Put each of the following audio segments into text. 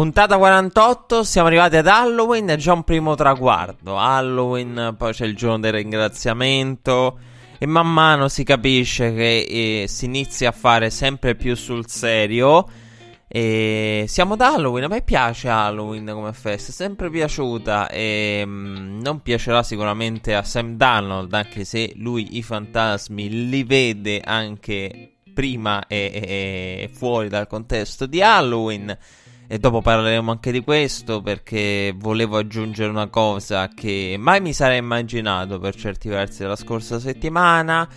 Puntata 48, siamo arrivati ad Halloween, è già un primo traguardo. Halloween, poi c'è il giorno del ringraziamento e man mano si capisce che eh, si inizia a fare sempre più sul serio. E siamo ad Halloween, a me piace Halloween come festa, è sempre piaciuta e mm, non piacerà sicuramente a Sam Donald, anche se lui i fantasmi li vede anche prima e, e- e fuori dal contesto di Halloween. E dopo parleremo anche di questo perché volevo aggiungere una cosa che mai mi sarei immaginato per certi versi della scorsa settimana.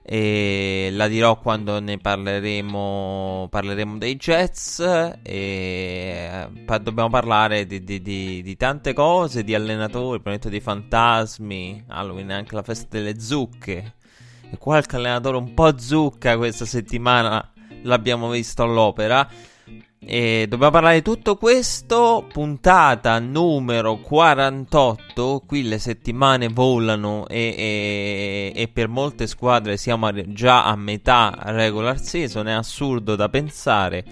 E la dirò quando ne parleremo, parleremo dei Jets. E pa- dobbiamo parlare di, di- di- di tante cose, di allenatori, pianeta dei fantasmi, Halloween e anche la festa delle zucche. E qualche allenatore un po' zucca questa settimana l'abbiamo visto all'opera. E dobbiamo parlare di tutto questo. Puntata numero 48. Qui le settimane volano e, e- e per molte squadre siamo già a metà regular season. È assurdo da pensare.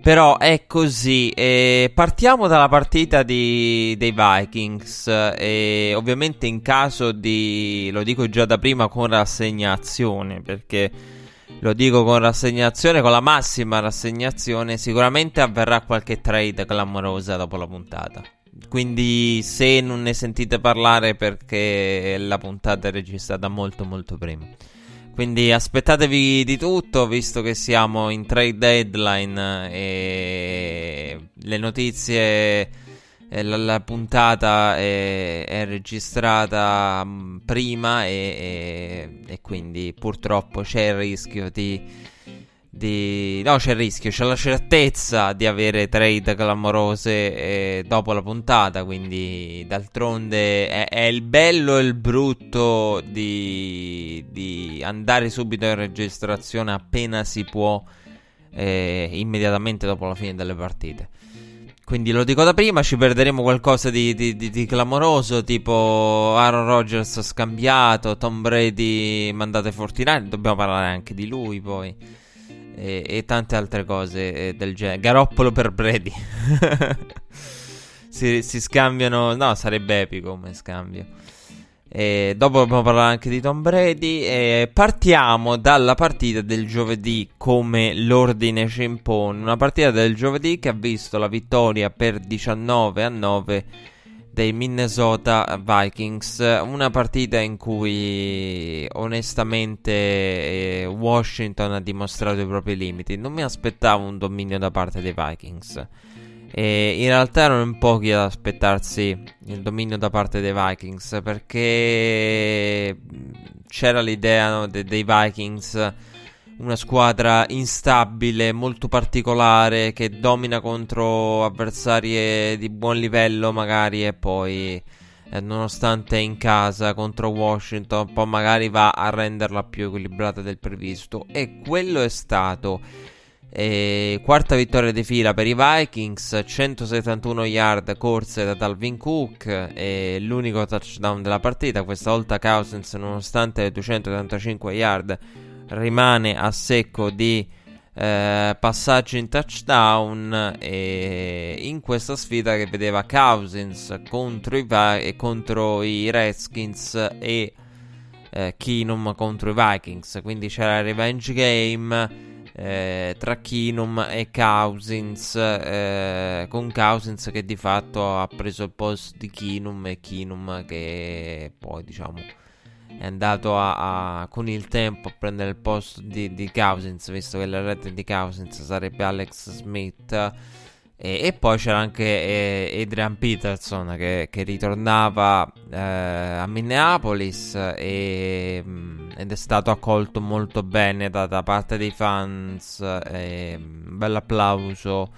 Però è così. E partiamo dalla partita di- dei Vikings. E ovviamente in caso di. Lo dico già da prima con rassegnazione. Perché. Lo dico con rassegnazione, con la massima rassegnazione. Sicuramente avverrà qualche trade clamorosa dopo la puntata. Quindi, se non ne sentite parlare, perché la puntata è registrata molto, molto prima. Quindi aspettatevi di tutto, visto che siamo in trade deadline e le notizie. E La, la puntata è, è registrata mh, prima e, e- e quindi purtroppo c'è il rischio di, di- No, c'è il rischio, c'è la certezza di avere trade clamorose eh, dopo la puntata, quindi d'altronde è, è il bello e il brutto di, di andare subito in registrazione appena si può, eh, immediatamente dopo la fine delle partite. Quindi lo dico da prima, ci perderemo qualcosa di, di- di- di clamoroso, tipo Aaron Rodgers scambiato, Tom Brady mandato ai 49, dobbiamo parlare anche di lui poi, e, e tante altre cose del genere. Garoppolo per Brady. si, si scambiano, no, sarebbe epico come scambio. E dopo dobbiamo parlare anche di Tom Brady. E partiamo dalla partita del giovedì, come l'ordine ci impone. Una partita del giovedì che ha visto la vittoria per 19 a 9 dei Minnesota Vikings. Una partita in cui onestamente eh, Washington ha dimostrato i propri limiti. Non mi aspettavo un dominio da parte dei Vikings. E in realtà erano in pochi ad aspettarsi il dominio da parte dei Vikings perché c'era l'idea no, de- dei Vikings, una squadra instabile, molto particolare che domina contro avversari di buon livello magari e poi eh, nonostante in casa contro Washington poi magari va a renderla più equilibrata del previsto e quello è stato. E quarta vittoria di fila per i Vikings, 171 yard corse da Dalvin Cook e l'unico touchdown della partita. Questa volta Cousins, nonostante le 235 yard, rimane a secco di eh, passaggi in touchdown. E in questa sfida che vedeva Cousins contro i, Vi- contro i Redskins e eh, Keenum contro i Vikings. Quindi c'era il revenge game eh, tra Keenum e Cousins, eh, con Cousins che di fatto ha preso il posto di Keenum e Keenum che poi diciamo è andato a, a- con il tempo a prendere il posto di, di Cousins, visto che la rete di Cousins sarebbe Alex Smith E, e poi c'era anche eh, Adrian Peterson che, che ritornava eh, a Minneapolis e, mm, ed è stato accolto molto bene da, da parte dei fans. E, un bel applauso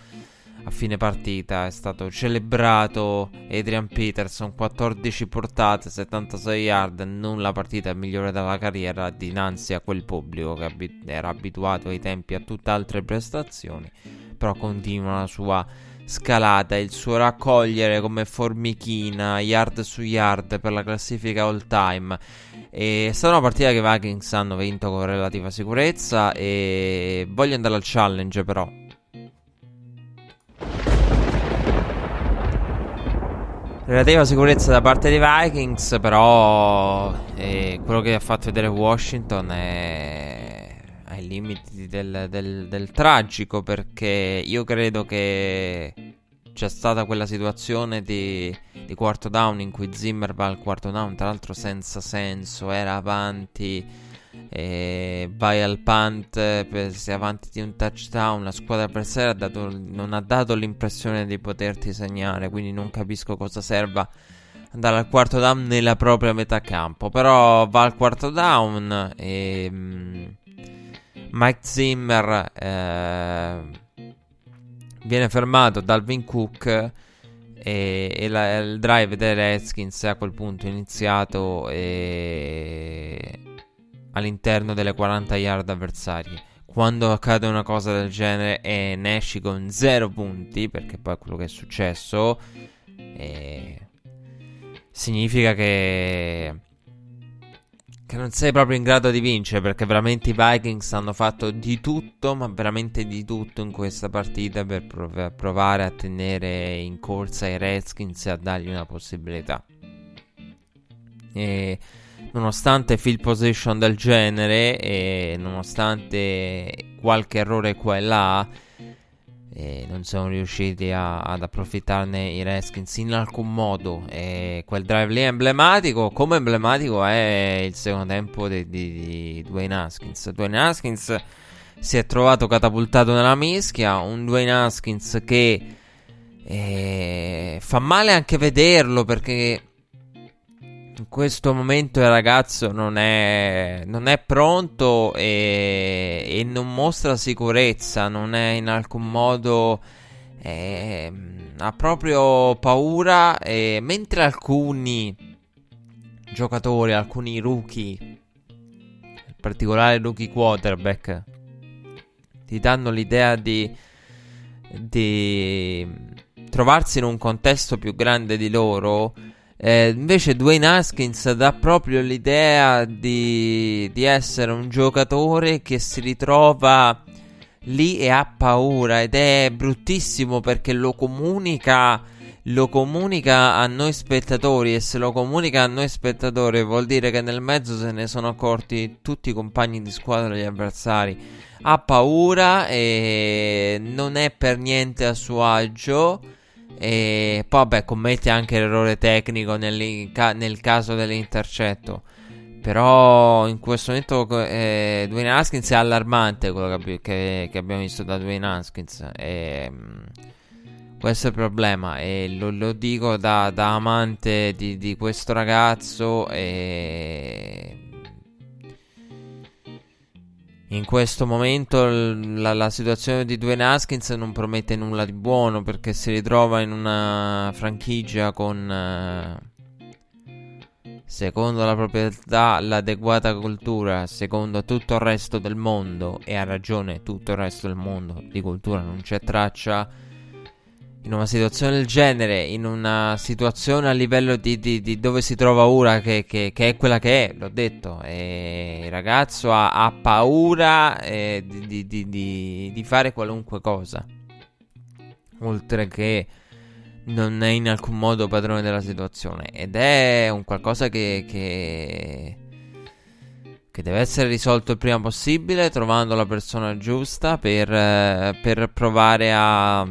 a fine partita. È stato celebrato Adrian Peterson, 14 portate, 76 yard, non la partita migliore della carriera dinanzi a quel pubblico che era abituato ai tempi a tutt'altre prestazioni però continua la sua scalata, il suo raccogliere come formichina, yard su yard per la classifica all time. è stata una partita che i Vikings hanno vinto con relativa sicurezza e voglio andare al challenge però. Relativa sicurezza da parte dei Vikings, però eh, quello che ha fatto vedere Washington è limiti del, del, del tragico perché io credo che c'è stata quella situazione di, di, quarto down in cui Zimmer va al quarto down, tra l'altro senza senso, era avanti, vai al punt, sei avanti di un touchdown, la squadra avversaria ha dato, non ha dato l'impressione di poterti segnare, quindi non capisco cosa serva andare al quarto down nella propria metà campo, però va al quarto down e... Mm, Mike Zimmer eh, viene fermato da Alvin Cook e, e la, il drive dei Redskins a quel punto è iniziato e, all'interno delle 40 yard avversarie. Quando accade una cosa del genere e ne esci con 0 punti, perché poi è quello che è successo, eh, significa che che non sei proprio in grado di vincere perché veramente i Vikings hanno fatto di tutto, ma veramente di tutto in questa partita per prov- provare a tenere in corsa i Redskins e a dargli una possibilità. E nonostante field position del genere e nonostante qualche errore qua e là, e non sono riusciti a, ad approfittarne i Redskins in alcun modo. E quel drive lì è emblematico, come emblematico è il secondo tempo di, di, di Dwayne Haskins. Dwayne Haskins si è trovato catapultato nella mischia, un Dwayne Haskins che eh, fa male anche vederlo perché in questo momento il ragazzo non è, non è pronto e, e, non mostra sicurezza, non è in alcun modo... Eh, ha proprio paura, eh, mentre alcuni giocatori, alcuni rookie, in particolare rookie quarterback, ti danno l'idea di, di trovarsi in un contesto più grande di loro eh, invece Dwayne Haskins dà proprio l'idea di, di, essere un giocatore che si ritrova lì e ha paura ed è bruttissimo perché lo comunica, lo comunica a noi spettatori e se lo comunica a noi spettatori vuol dire che nel mezzo se ne sono accorti tutti i compagni di squadra degli avversari. Ha paura e non è per niente a suo agio e poi, vabbè, commette anche l'errore tecnico nel, nel caso dell'intercetto. Però in questo momento eh, Dwayne Haskins è allarmante quello che, che, che abbiamo visto da Dwayne Haskins. E, questo è il problema. E lo, lo dico da, da amante di, di, questo ragazzo. E in questo momento la, la, situazione di Dwayne Haskins non promette nulla di buono perché si ritrova in una franchigia con, eh, secondo la proprietà, l'adeguata cultura, secondo tutto il resto del mondo, e ha ragione tutto il resto del mondo, di cultura non c'è traccia in una situazione del genere, in una situazione a livello di, di, di dove si trova ora, che, che, che, è quella che è, l'ho detto, e il ragazzo ha, ha paura eh, di, di, fare qualunque cosa, oltre che non è in alcun modo padrone della situazione, ed è un qualcosa che, che, che deve essere risolto il prima possibile, trovando la persona giusta per, eh, per provare a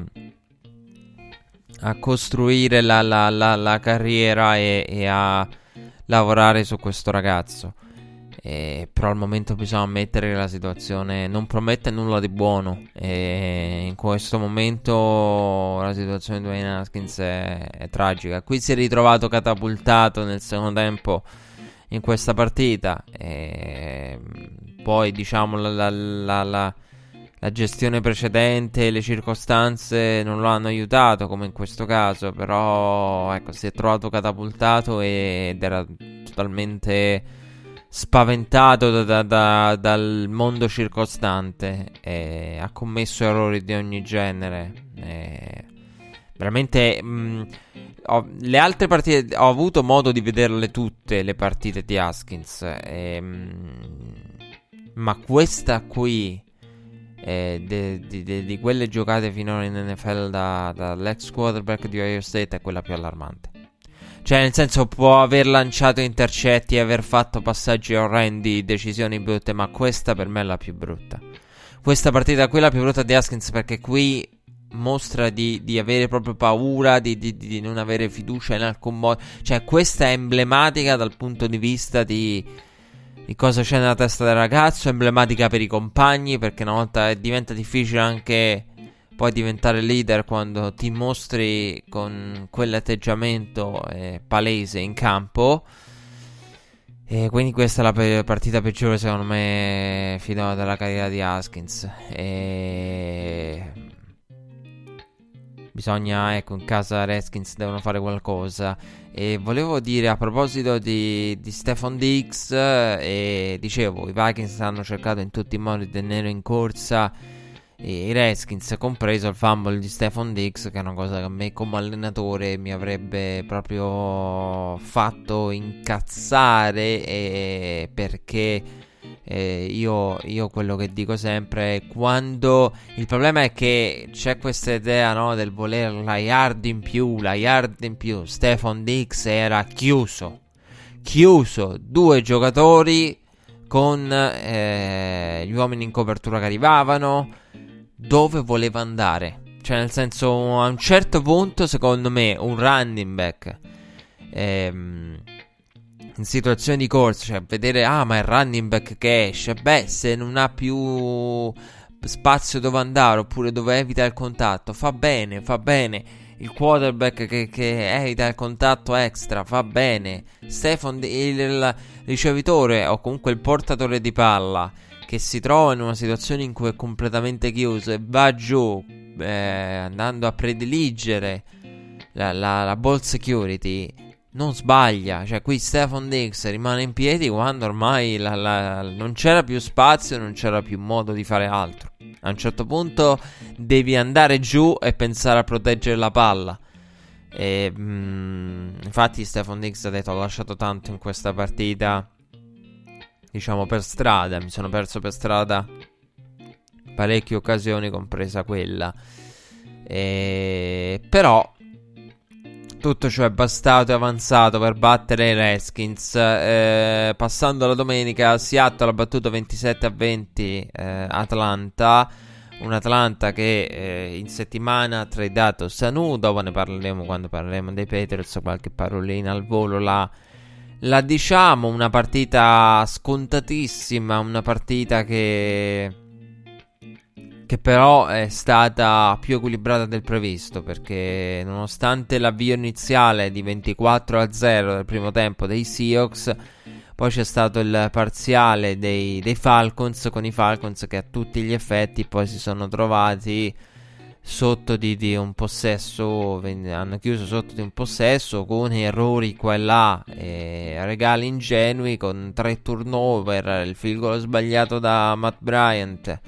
a costruire la, la, la, la carriera e, e, a lavorare su questo ragazzo. E, però al momento bisogna ammettere che la situazione non promette nulla di buono. E in questo momento la situazione di Dwayne Haskins è, è, tragica. Qui si è ritrovato catapultato nel secondo tempo in questa partita. E poi diciamo la, la, la, la gestione precedente le circostanze non lo hanno aiutato come in questo caso, però ecco, si è trovato catapultato ed era totalmente spaventato da, da, da, dal mondo circostante e ha commesso errori di ogni genere. E veramente mh, mm, ho, le altre partite ho avuto modo di vederle tutte le partite di Haskins, e, mh, mm, ma questa qui eh, di quelle giocate finora in NFL da, dall'ex quarterback di Ohio State è quella più allarmante. Cioè, nel senso, può aver lanciato intercetti e aver fatto passaggi orrendi, decisioni brutte, ma questa per me è la più brutta. Questa partita qui è la più brutta di Haskins perché qui mostra di, di avere proprio paura, di, di, di, non avere fiducia in alcun modo. Cioè, questa è emblematica dal punto di vista di di cosa c'è nella testa del ragazzo, emblematica per i compagni, perché una volta diventa difficile anche poi diventare leader quando ti mostri con quell'atteggiamento eh, palese in campo. E quindi questa è la pe- partita peggiore secondo me fino alla carriera di Haskins. E... Bisogna, ecco, in casa Redskins devono fare qualcosa. E volevo dire a proposito di, di Stefan Dix, eh, dicevo, i Vikings hanno cercato in tutti i modi di tenere in corsa i Redskins, compreso il fumble di Stefan Dix, che è una cosa che a me come allenatore mi avrebbe proprio fatto incazzare perché eh, io, io, quello che dico sempre è quando il problema è che c'è questa idea no, del voler la yard in più, la yard in più. Stefan Dix era chiuso, chiuso, due giocatori con eh, gli uomini in copertura che arrivavano, dove voleva andare. Cioè, nel senso, a un certo punto, secondo me, un running back. Ehm, in situazioni di corsa, cioè vedere, ah, ma il running back che esce, beh, se non ha più spazio dove andare oppure dove evita il contatto, fa bene, fa bene. Il quarterback che, che evita il contatto extra, fa bene. Stefan, il, il ricevitore o comunque il portatore di palla che si trova in una situazione in cui è completamente chiuso e va giù eh, andando a prediligere la, la, la ball security non sbaglia. Cioè, qui Stefan Diggs rimane in piedi quando ormai la, la, non c'era più spazio, non c'era più modo di fare altro. A un certo punto devi andare giù e pensare a proteggere la palla. E, mh, mm, infatti, Stefan Diggs ha detto: Ho lasciato tanto in questa partita. Diciamo per strada. Mi sono perso per strada parecchie occasioni, compresa quella. E, però tutto ciò è bastato e avanzato per battere i Redskins. Eh, passando la domenica, Seattle ha battuto 27 a 20 eh, Atlanta. Un Atlanta che eh, in settimana ha tradato Sanu. Dopo ne parleremo quando parleremo dei Patriots. Qualche parolina al volo la, la diciamo. Una partita scontatissima. Una partita che che però è stata più equilibrata del previsto perché nonostante l'avvio iniziale di 24 a 0 del primo tempo dei Seahawks poi c'è stato il parziale dei, dei, Falcons con i Falcons che a tutti gli effetti poi si sono trovati sotto di, di un possesso hanno chiuso sotto di un possesso con errori qua e là e regali ingenui con tre turnover il field goal sbagliato da Matt Bryant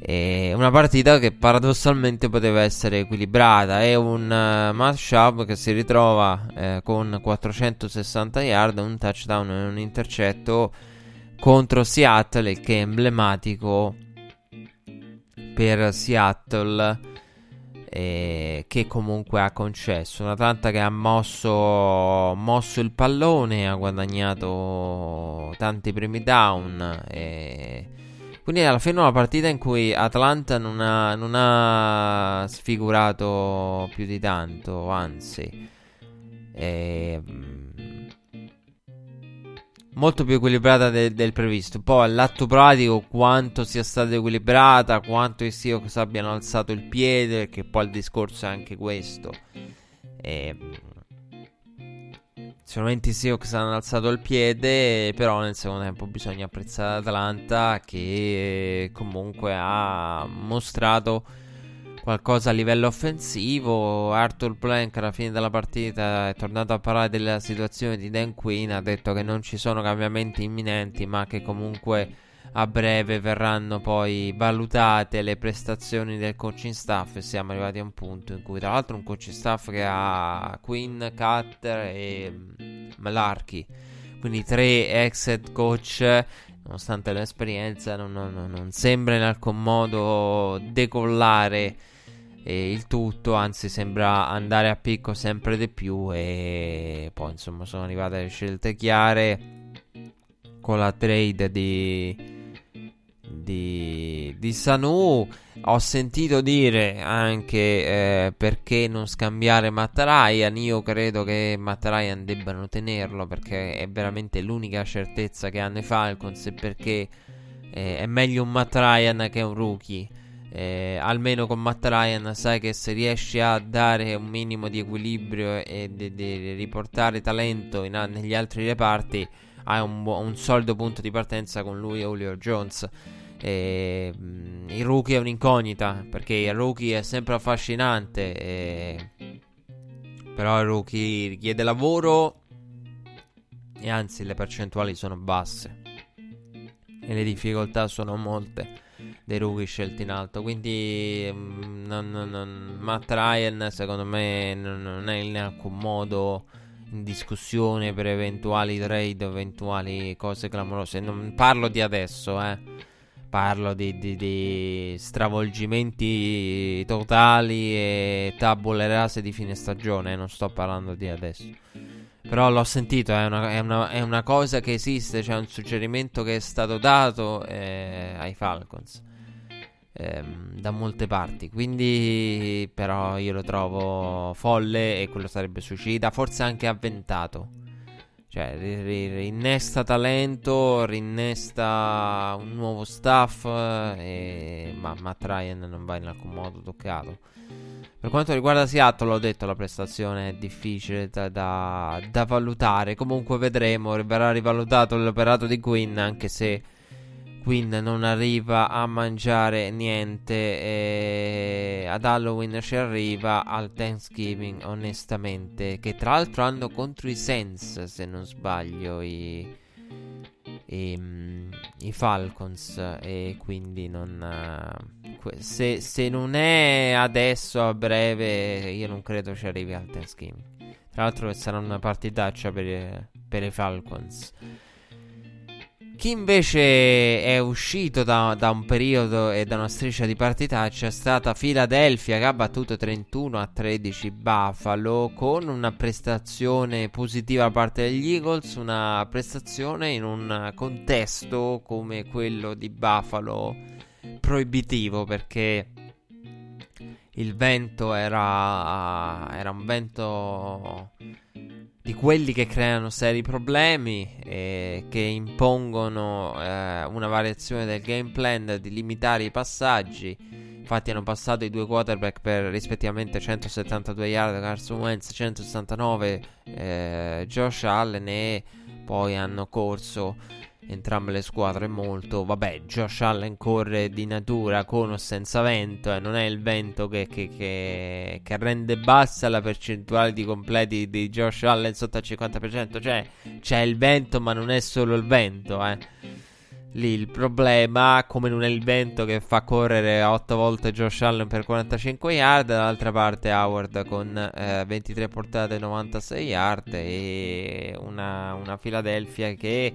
e una partita che paradossalmente poteva essere equilibrata. È un uh, matchup che si ritrova eh, con 460 yard, un touchdown e un intercetto contro Seattle, che è emblematico per Seattle. Eh, che comunque ha concesso un Atlanta che ha mosso, mosso il pallone, ha guadagnato tanti primi down. E quindi alla fine è una partita in cui Atlanta non ha, non ha sfigurato più di tanto, anzi. E, ehm, molto più equilibrata de- del previsto. Poi all'atto pratico quanto sia stata equilibrata, quanto i Seahawks abbiano alzato il piede, perché poi il discorso è anche questo. E, sicuramente i Seahawks hanno alzato il piede, però nel secondo tempo bisogna apprezzare Atlanta che comunque ha mostrato qualcosa a livello offensivo. Arthur Blank alla fine della partita è tornato a parlare della situazione di Dan Quinn. Ha detto che non ci sono cambiamenti imminenti, ma che comunque a breve verranno poi valutate le prestazioni del coaching staff. E siamo arrivati a un punto in cui, tra l'altro, un coaching staff che ha Quinn, Cutter e mm, Malarkey. Quindi tre ex head coach nonostante l'esperienza, non, non, non, sembra in alcun modo decollare e il tutto, anzi sembra andare a picco sempre di più e poi insomma sono arrivate le scelte chiare con la trade di, di, di Sanu. Ho sentito dire anche eh, perché non scambiare Matt Ryan. Io credo che Matt Ryan debbano tenerlo perché è veramente l'unica certezza che hanno i Falcons e perché eh, è meglio un Matt Ryan che un rookie. Eh, almeno con Matt Ryan sai che se riesci a dare un minimo di equilibrio e di riportare talento in, negli altri reparti, hai un, un, solido punto di partenza con lui e Julio Jones. E, mh, mm, il rookie è un'incognita perché il rookie è sempre affascinante. E... Però il rookie richiede lavoro e anzi le percentuali sono basse e le difficoltà sono molte dei rookie scelti in alto. Quindi mm, non, non, non, Matt Ryan secondo me non, è in alcun modo in discussione per eventuali trade o eventuali cose clamorose. Non parlo di adesso, eh. Parlo di, di, di stravolgimenti totali e tabule rase di fine stagione. Non sto parlando di adesso. Però l'ho sentito, è una, è, una, è una, cosa che esiste, c'è un suggerimento che è stato dato eh, ai Falcons ehm, da molte parti. Quindi, però, io lo trovo folle e quello sarebbe suicida, forse anche avventato. Cioè, rinnesta talento, rinnesta un nuovo staff, e... ma Matt Ryan non va in alcun modo toccato. Per quanto riguarda Seattle, l'ho detto, la prestazione è difficile da, da, da valutare. Comunque vedremo, verrà rivalutato l'operato di Quinn, anche se Quinn non arriva a mangiare niente e ad Halloween ci arriva al Thanksgiving onestamente che tra l'altro hanno contro i Sens se non sbaglio i, i, mm, i Falcons e quindi non se, se, non è adesso a breve io non credo ci arrivi al Thanksgiving. Tra l'altro sarà una partitaccia per, per i Falcons chi invece è uscito da, da, un periodo e da una striscia di partitaccia è stata Philadelphia che ha battuto 31 a 13 Buffalo con una prestazione positiva da parte degli Eagles, una prestazione in un contesto come quello di Buffalo proibitivo perché il vento era, era un vento di quelli che creano seri problemi e che impongono eh, una variazione del game plan di limitare i passaggi. Infatti hanno passato i due quarterback per rispettivamente 172 yard Carson Wentz, 169 eh, Josh Allen e poi hanno corso entrambe le squadre molto. Vabbè, Josh Allen corre di natura con o senza vento, eh, non è il vento che, che, che, che, rende bassa la percentuale di completi di Josh Allen sotto al 50%. Cioè, c'è il vento, ma non è solo il vento, eh. Lì il problema, come non è il vento che fa correre 8 volte Josh Allen per 45 yard, dall'altra parte Howard con eh, 23 portate e 96 yard e una, una Philadelphia che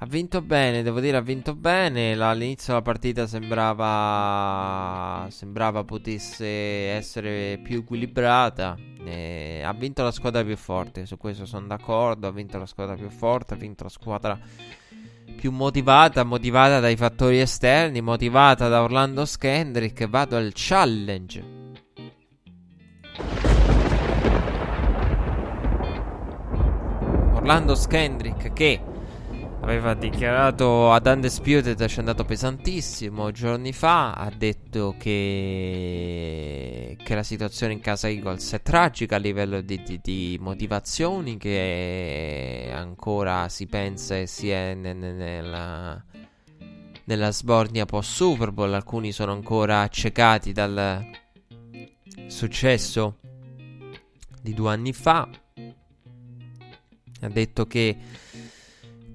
ha vinto bene, devo dire, ha vinto bene. All'inizio della partita sembrava, sembrava potesse essere più equilibrata. E ha vinto la squadra più forte, su questo sono d'accordo. Ha vinto la squadra più forte, ha vinto la squadra più motivata, motivata dai fattori esterni, motivata da Orlando Skendrick. Vado al challenge. Orlando Skendrick che aveva dichiarato ad Undisputed, ci è andato pesantissimo giorni fa, ha detto che, che la situazione in casa Eagles è tragica a livello di, di, di motivazioni, che ancora si pensa e si è nella, nella sbornia post Super Bowl, alcuni sono ancora accecati dal successo di due anni fa. Ha detto che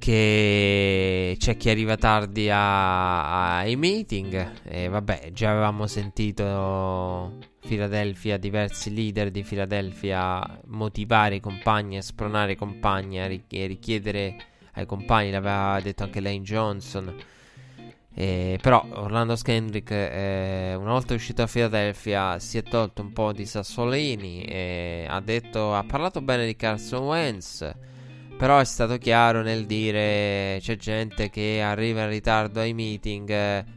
che c'è chi arriva tardi a, ai meeting e vabbè già avevamo sentito Philadelphia, diversi leader di Philadelphia motivare i compagni, spronare i compagni a richiedere ai compagni, l'aveva detto anche Lane Johnson. Eh, però Orlando Skendrick, eh, una volta uscito a Philadelphia, si è tolto un po' di sassolini e ha detto, ha parlato bene di Carson Wentz però è stato chiaro nel dire c'è gente che arriva in ritardo ai meeting,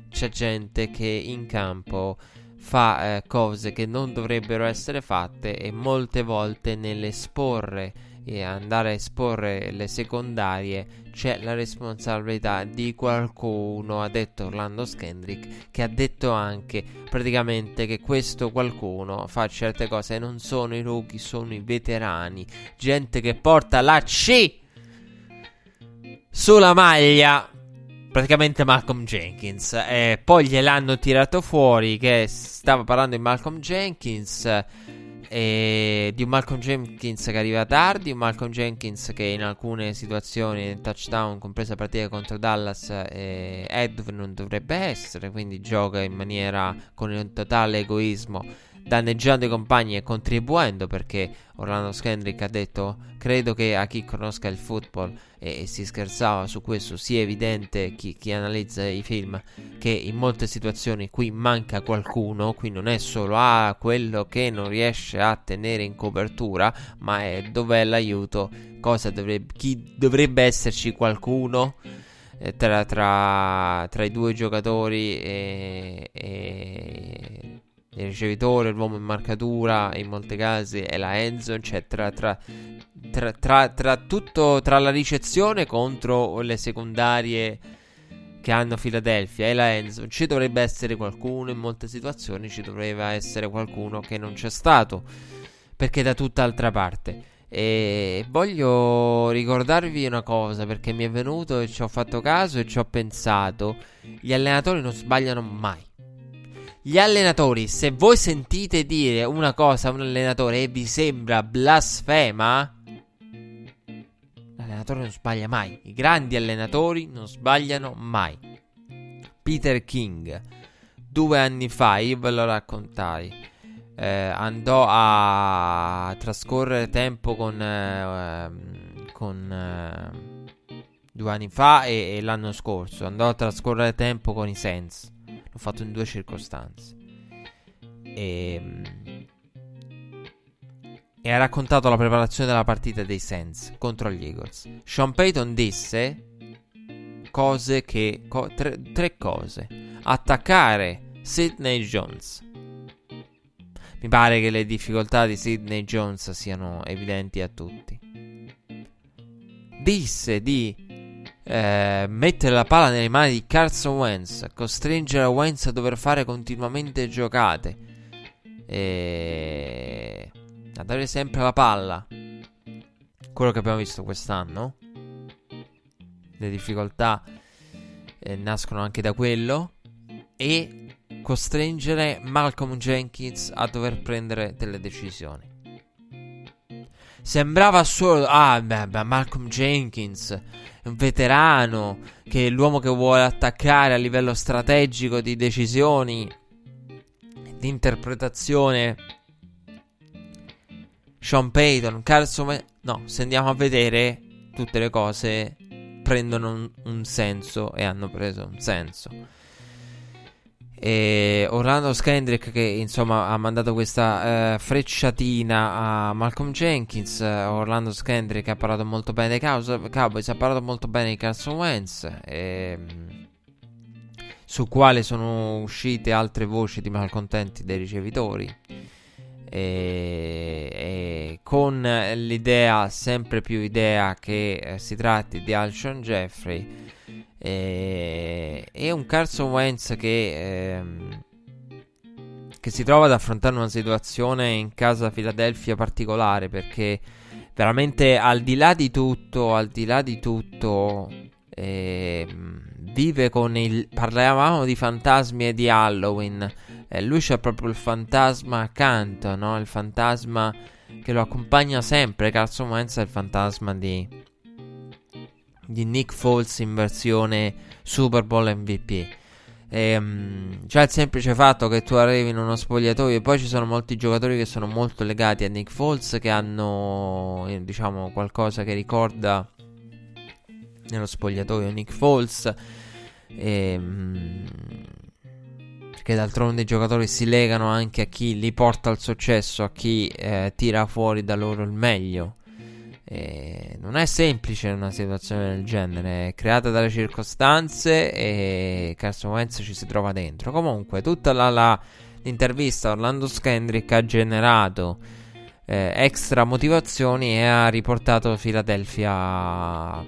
c'è gente che in campo fa eh, cose che non dovrebbero essere fatte e molte volte nell'esporre e andare a esporre le secondarie c'è la responsabilità di qualcuno, ha detto Orlando Skendrick, che ha detto anche praticamente che questo qualcuno fa certe cose e non sono i rookie, sono i veterani, gente che porta la C sulla maglia praticamente Malcolm Jenkins. Eh, poi gliel'hanno tirato fuori che stava parlando di Malcolm Jenkins. E di un Malcolm Jenkins che arriva tardi, un Malcolm Jenkins che in alcune situazioni in touchdown, compresa partita contro Dallas, eh, dove non dovrebbe essere, quindi gioca in maniera con un totale egoismo danneggiando i compagni e contribuendo perché Orlando Skendrick ha detto credo che a chi conosca il football e, e si scherzava su questo sia evidente chi, chi, analizza i film che in molte situazioni qui manca qualcuno qui non è solo ah, quello che non riesce a tenere in copertura ma è dov'è l'aiuto cosa dovrebbe, chi dovrebbe esserci qualcuno? Eh, tra, tra, tra, i due giocatori e, e il ricevitore, l'uomo in marcatura, in molti casi è la Enzo, cioè tra, tra, tra, tra, tutto, tra la ricezione contro le secondarie che hanno Philadelphia e la Enzo, ci dovrebbe essere qualcuno, in molte situazioni ci dovrebbe essere qualcuno che non c'è stato, perché da tutt'altra parte. E voglio ricordarvi una cosa perché mi è venuto e ci ho fatto caso e ci ho pensato, gli allenatori non sbagliano mai gli allenatori, se voi sentite dire una cosa a un allenatore e vi sembra blasfema, l'allenatore non sbaglia mai. I grandi allenatori non sbagliano mai. Peter King, due anni fa, io ve lo raccontai, eh, andò a trascorrere tempo con... Eh, con eh, due anni fa e, e l'anno scorso, andò a trascorrere tempo con i Saints L'ho fatto in due circostanze. E, ehm, e ha raccontato la preparazione della partita dei Saints contro gli Eagles. Sean Payton disse cose che. Co- tre, tre cose. Attaccare Sidney Jones. Mi pare che le difficoltà di Sidney Jones siano evidenti a tutti. Disse di eh, mettere la palla nelle mani di Carson Wentz, costringere Wentz a dover fare continuamente giocate, e a dare sempre la palla. Quello che abbiamo visto quest'anno. Le difficoltà eh, nascono anche da quello. E costringere Malcolm Jenkins a dover prendere delle decisioni. Sembrava solo. Ah, beh, beh Malcolm Jenkins un veterano, che è l'uomo che vuole attaccare a livello strategico di decisioni, di interpretazione. Sean Payton, Carson. No, se andiamo a vedere, tutte le cose prendono un, un senso e hanno preso un senso. E Orlando Skendrick che insomma ha mandato questa uh, frecciatina a Malcolm Jenkins. Orlando Skendrick ha parlato molto bene dei Cowboys, ha parlato molto bene di Carson Wentz. E, ehm, su quale sono uscite altre voci di malcontenti dei ricevitori. E, e con l'idea, sempre più idea, che eh, si tratti di Alshon Jeffrey. E, e un Carson Wentz che, ehm, che si trova ad affrontare una situazione in casa Philadelphia particolare perché veramente al di là di tutto, al di là di tutto, eh, vive con il... parlavamo di fantasmi e di Halloween. Eh, lui c'ha proprio il fantasma accanto, no? Il fantasma che lo accompagna sempre. Carson Wentz è il fantasma di, di Nick Foles in versione Super Bowl MVP. E, um, già il semplice fatto che tu arrivi in uno spogliatoio e poi ci sono molti giocatori che sono molto legati a Nick Foles che hanno eh, diciamo qualcosa che ricorda nello spogliatoio Nick Foles e, um, perché d'altronde i giocatori si legano anche a chi li porta al successo a chi eh, tira fuori da loro il meglio e non è semplice una situazione del genere, è creata dalle circostanze e Carson Wentz ci si trova dentro. Comunque, tutta la, la, l'intervista Orlando Skendrick ha generato eh, extra motivazioni e ha riportato Philadelphia a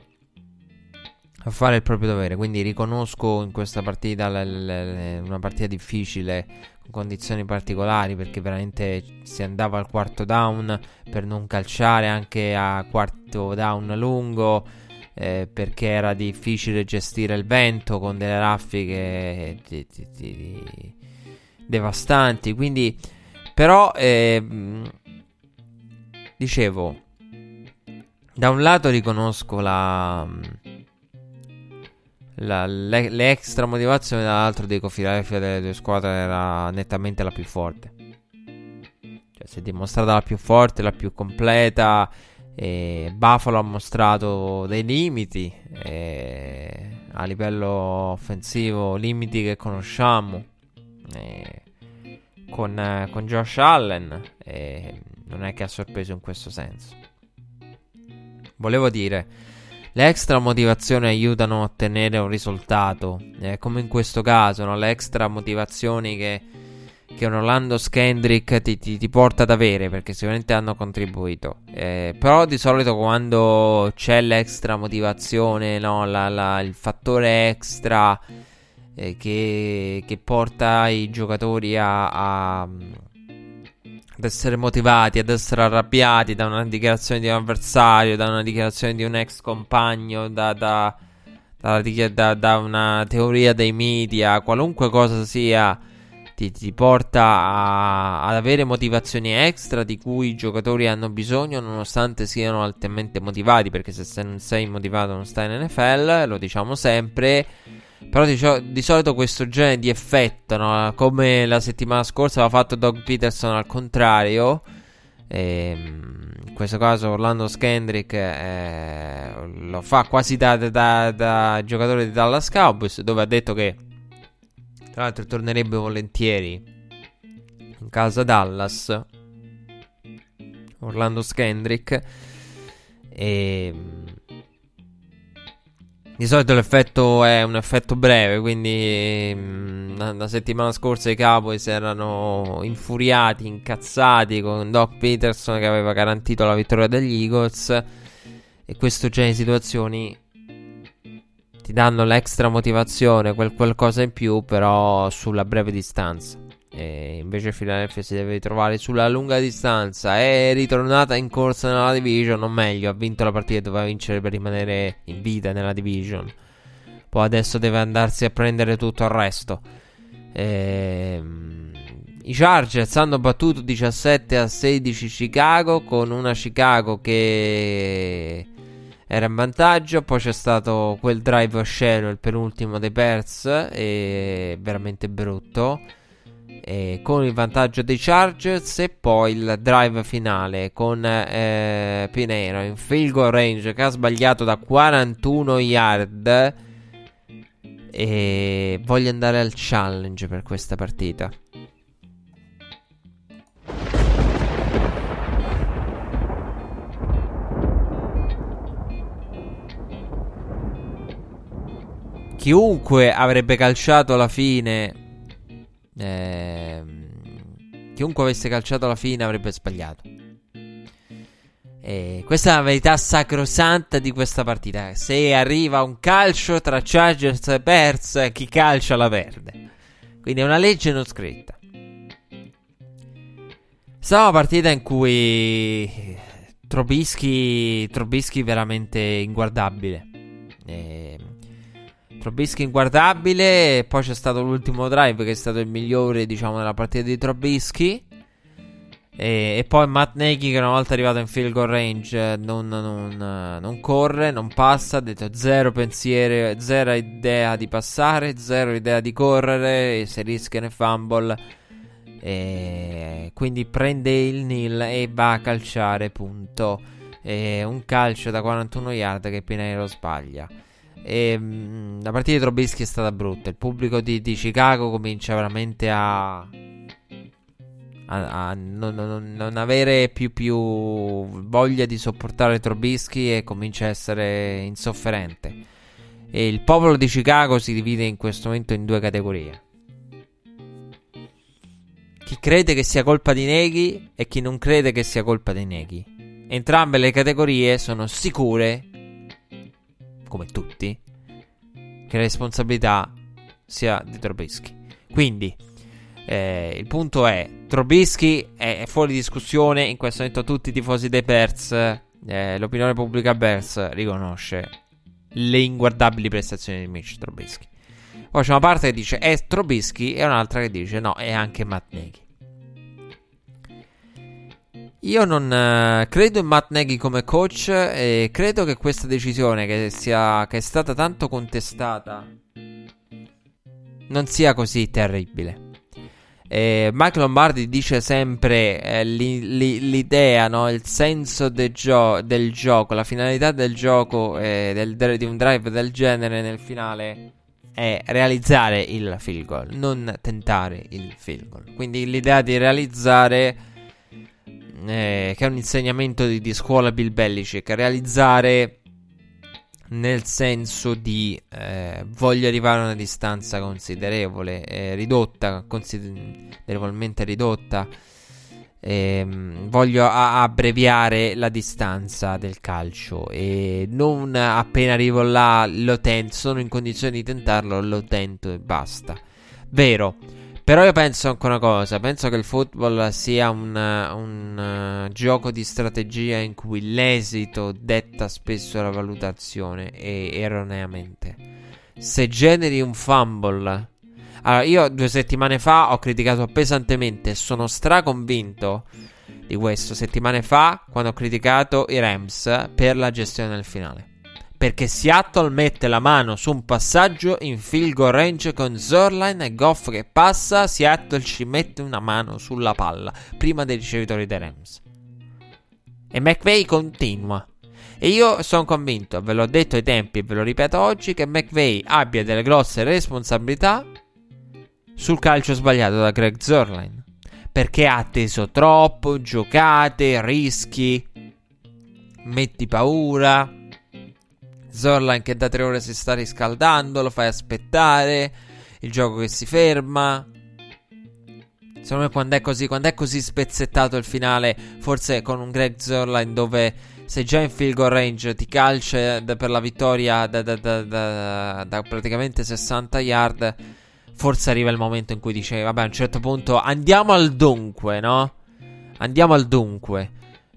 fare il proprio dovere. Quindi riconosco in questa partita l- l- una partita difficile condizioni particolari perché veramente si andava al quarto down per non calciare anche a quarto down lungo eh, perché era difficile gestire il vento con delle raffiche di, di, di, devastanti. Quindi però eh, dicevo da un lato riconosco la la, le, le, extra motivazioni, dall'altro dico Philadelphia delle due squadre era nettamente la più forte. Cioè, si è dimostrata la più forte, la più completa. E Buffalo ha mostrato dei limiti a livello offensivo, limiti che conosciamo con, con, Josh Allen. non è che ha sorpreso in questo senso. Volevo dire le extra motivazioni aiutano a ottenere un risultato, eh, come in questo caso, no? le extra motivazioni che, che un Orlando Skendrick ti, ti, ti, porta ad avere, perché sicuramente hanno contribuito. Eh, però di solito quando c'è l'extra motivazione, no? la, la, il fattore extra eh, che, che, porta i giocatori a, a ad essere motivati, ad essere arrabbiati da una dichiarazione di un avversario, da una dichiarazione di un ex compagno, da, da, da, da una teoria dei media, qualunque cosa sia, ti, ti porta a, ad avere motivazioni extra di cui i giocatori hanno bisogno, nonostante siano altamente motivati, perché se non sei motivato non stai in NFL, lo diciamo sempre. Però di, di, solito questo genere di effetto, no? come la settimana scorsa aveva fatto Doug Peterson al contrario. Ehm, in questo caso Orlando Skendrick eh, lo fa quasi da, da, da, giocatore di Dallas Cowboys, dove ha detto che tra l'altro tornerebbe volentieri in casa Dallas. Orlando Skendrick. E di solito l'effetto è un effetto breve, quindi mh, mm, la settimana scorsa i Cowboys erano infuriati, incazzati con Doc Peterson che aveva garantito la vittoria degli Eagles e questo genere di situazioni ti danno l'extra motivazione, quel qualcosa in più però sulla breve distanza. E invece Philadelphia si deve ritrovare sulla lunga distanza. È ritornata in corsa nella division, o meglio, ha vinto la partita doveva vincere per rimanere in vita nella division. Poi adesso deve andarsi a prendere tutto il resto. Ehm, I Chargers hanno battuto 17 a 16 Chicago con una Chicago che era in vantaggio. Poi c'è stato quel drive a sceno, il penultimo dei Bears, e veramente brutto eh, con il vantaggio dei Chargers e poi il drive finale con eh, Pinero in field goal range che ha sbagliato da 41 yard e voglio andare al challenge per questa partita. Chiunque avrebbe calciato alla fine eh, chiunque avesse calciato alla fine avrebbe sbagliato. E questa è la verità sacrosanta di questa partita. Se arriva un calcio tra Chargers e Bears, chi calcia la perde. Quindi è una legge non scritta. Stava una partita in cui Trobischi, Trobischi veramente inguardabile. E... Trobischi inguardabile. Poi c'è stato l'ultimo drive che è stato il migliore, diciamo, nella partita di Trobischi. E, e, poi Matt Nagy che una volta arrivato in field goal range non, non, non, corre, non passa, ha detto zero pensiero, zero idea di passare, zero idea di correre, se rischia nel fumble. E quindi prende il nil e va a calciare, punto. E un calcio da 41 yard che Pinero sbaglia. E, mh, la partita di Trobischi è stata brutta. Il pubblico di, di Chicago comincia veramente a a, a non, non, non, avere più, più, voglia di sopportare Trobischi e comincia a essere insofferente. E il popolo di Chicago si divide in questo momento in due categorie. Chi crede che sia colpa di Neghi e chi non crede che sia colpa di Neghi. Entrambe le categorie sono sicure, come tutti, che la responsabilità sia di Trobischi. Quindi, eh, il punto è: Trobisky è, fuori discussione. In questo momento, tutti i tifosi dei Bears, eh, l'opinione pubblica Bears riconosce le inguardabili prestazioni di Mitch Trobisky. Poi c'è una parte che dice è Trobisky e un'altra che dice no, è anche Matt Nagy. Io non uh, credo in Matt Nagy come coach e credo che questa decisione che, sia, che è stata tanto contestata non sia così terribile. Eh, Mike Lombardi dice sempre eh, li, li, l'idea, no? il senso de gio- del gioco, la finalità del gioco eh, del, di un drive del genere nel finale è realizzare il field goal, non tentare il field goal. Quindi l'idea di realizzare, eh, che è un insegnamento di, di scuola Bill Belichick, realizzare nel senso di eh, voglio arrivare a una distanza considerevole, eh, ridotta, considerevolmente ridotta. Eh, voglio a- abbreviare la distanza del calcio e non appena arrivo là lo tento, sono in condizione di tentarlo, lo tento e basta. Vero, però io penso anche una cosa, penso che il football sia un, un uh, gioco di strategia in cui l'esito detta spesso la valutazione e erroneamente. Se generi un fumble... Allora, io due settimane fa ho criticato pesantemente sono straconvinto di questo. Settimane fa, quando ho criticato i Rams per la gestione del finale perché Seattle mette la mano su un passaggio in field goal range con Zorline e Goff che passa, Seattle ci mette una mano sulla palla prima dei ricevitori dei Rams. E McVeigh continua. E io sono convinto, ve l'ho detto ai tempi e ve lo ripeto oggi, che McVeigh abbia delle grosse responsabilità sul calcio sbagliato da Greg Zorline. Perché ha atteso troppo, giocate, rischi, metti paura Zorlan che da tre ore si sta riscaldando, lo fai aspettare, il gioco che si ferma. Secondo me quando è così, quando è così spezzettato il finale, forse con un Greg Zorlan dove sei già in field goal range, ti calcia per la vittoria da, da, da, da, praticamente 60 yard, forse arriva il momento in cui dice, vabbè a un certo punto andiamo al dunque, no? Andiamo al dunque.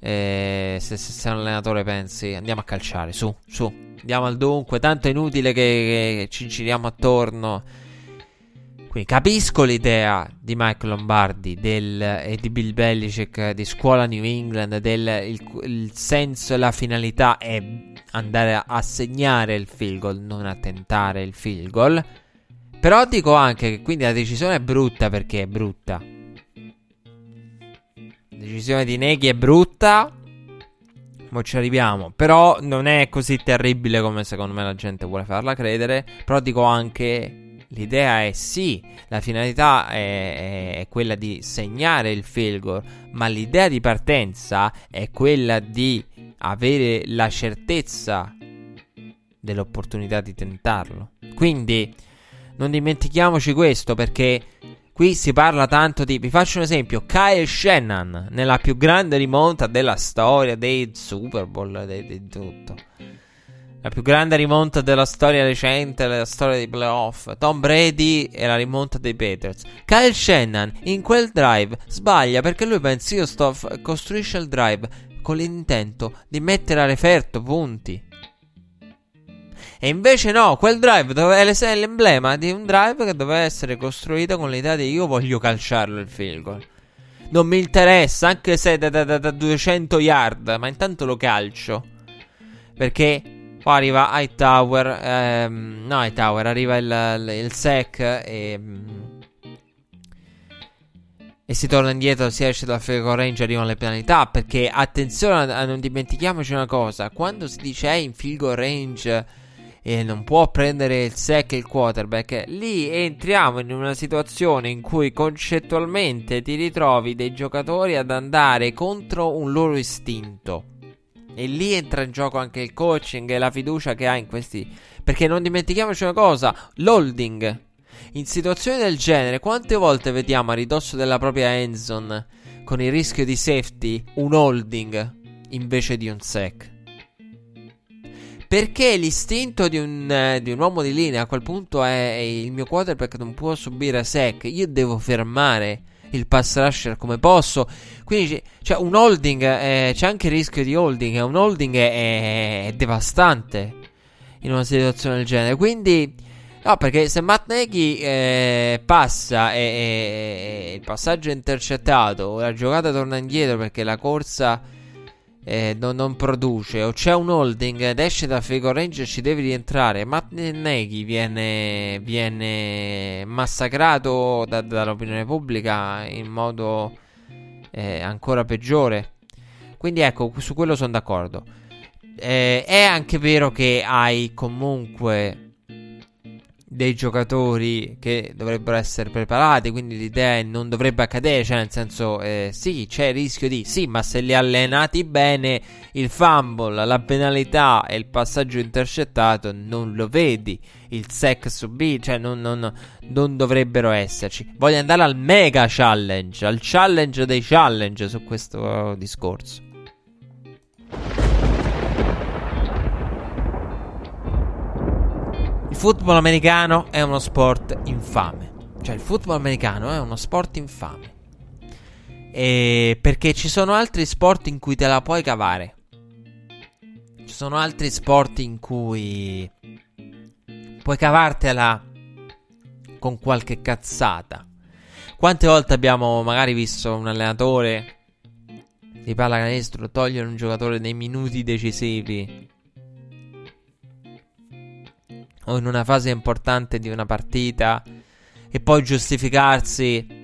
E se, se sei un allenatore pensi, andiamo a calciare, su, su, andiamo al dunque, tanto è inutile che, che ci giriamo attorno. Quindi capisco l'idea di Mike Lombardi del, e di Bill Belichick di scuola New England, del il, il senso e la finalità è andare a, segnare il field goal, non a tentare il field goal. Però dico anche che quindi la decisione è brutta perché è brutta decisione di Neghi è brutta. Ma ci arriviamo. Però non è così terribile come secondo me la gente vuole farla credere. Però dico anche. L'idea è sì, la finalità è, è, quella di segnare il field ma l'idea di partenza è quella di avere la certezza dell'opportunità di tentarlo. Quindi non dimentichiamoci questo perché Qui si parla tanto di. Vi faccio un esempio: Kyle Shannon, nella più grande rimonta della storia dei Super Bowl, di, tutto. La più grande rimonta della storia recente, della storia dei playoff. Tom Brady e la rimonta dei Patriots. Kyle Shannon in quel drive sbaglia perché lui pensa io sto f- costruisce il drive con l'intento di mettere a referto punti. E invece no, quel drive dove è l'emblema di un drive che doveva essere costruito con l'idea di io voglio calciarlo il field goal. Non mi interessa, anche se da, da, da 200 yard, ma intanto lo calcio. Perché poi arriva Hightower, ehm, no Hightower, arriva il, il, il sec e... E si torna indietro, si esce dal goal range, arrivano le penalità. Perché attenzione, non dimentichiamoci una cosa: quando si dice è in field range e non può prendere il sec il quarterback, lì entriamo in una situazione in cui concettualmente ti ritrovi dei giocatori ad andare contro un loro istinto. E lì entra in gioco anche il coaching e la fiducia che ha in questi. Perché non dimentichiamoci una cosa: l'holding. In situazioni del genere, quante volte vediamo a ridosso della propria endzone con il rischio di safety un holding invece di un sec? Perché l'istinto di un, eh, di un, uomo di linea a quel punto è, il mio quarterback non può subire sec, io devo fermare il pass rusher come posso. Quindi cioè, un holding, eh, c'è anche il rischio di holding, un holding è, è, devastante in una situazione del genere. Quindi, no, perché se Matt Nagy eh, passa e, e, e il passaggio è intercettato, la giocata torna indietro perché la corsa eh, non, non, produce. O c'è un holding ed esce da Figo Range ci deve rientrare. Matt Nagy viene, viene massacrato da, dall'opinione pubblica in modo eh, ancora peggiore? Quindi ecco su quello sono d'accordo. Eh, è anche vero che hai comunque dei giocatori che dovrebbero essere preparati, quindi l'idea non dovrebbe accadere, cioè nel senso eh, sì, c'è il rischio di sì, ma se li allenati bene, il fumble, la penalità e il passaggio intercettato non lo vedi, il sec subito, cioè non, non, non dovrebbero esserci. Voglio andare al mega challenge, al challenge dei challenge su questo discorso. Football americano è uno sport infame. Cioè, il football americano è uno sport infame. E perché ci sono altri sport in cui te la puoi cavare. Ci sono altri sport in cui puoi cavartela con qualche cazzata. Quante volte abbiamo magari visto un allenatore di pallacanestro togliere un giocatore nei minuti decisivi o in una fase importante di una partita e poi giustificarsi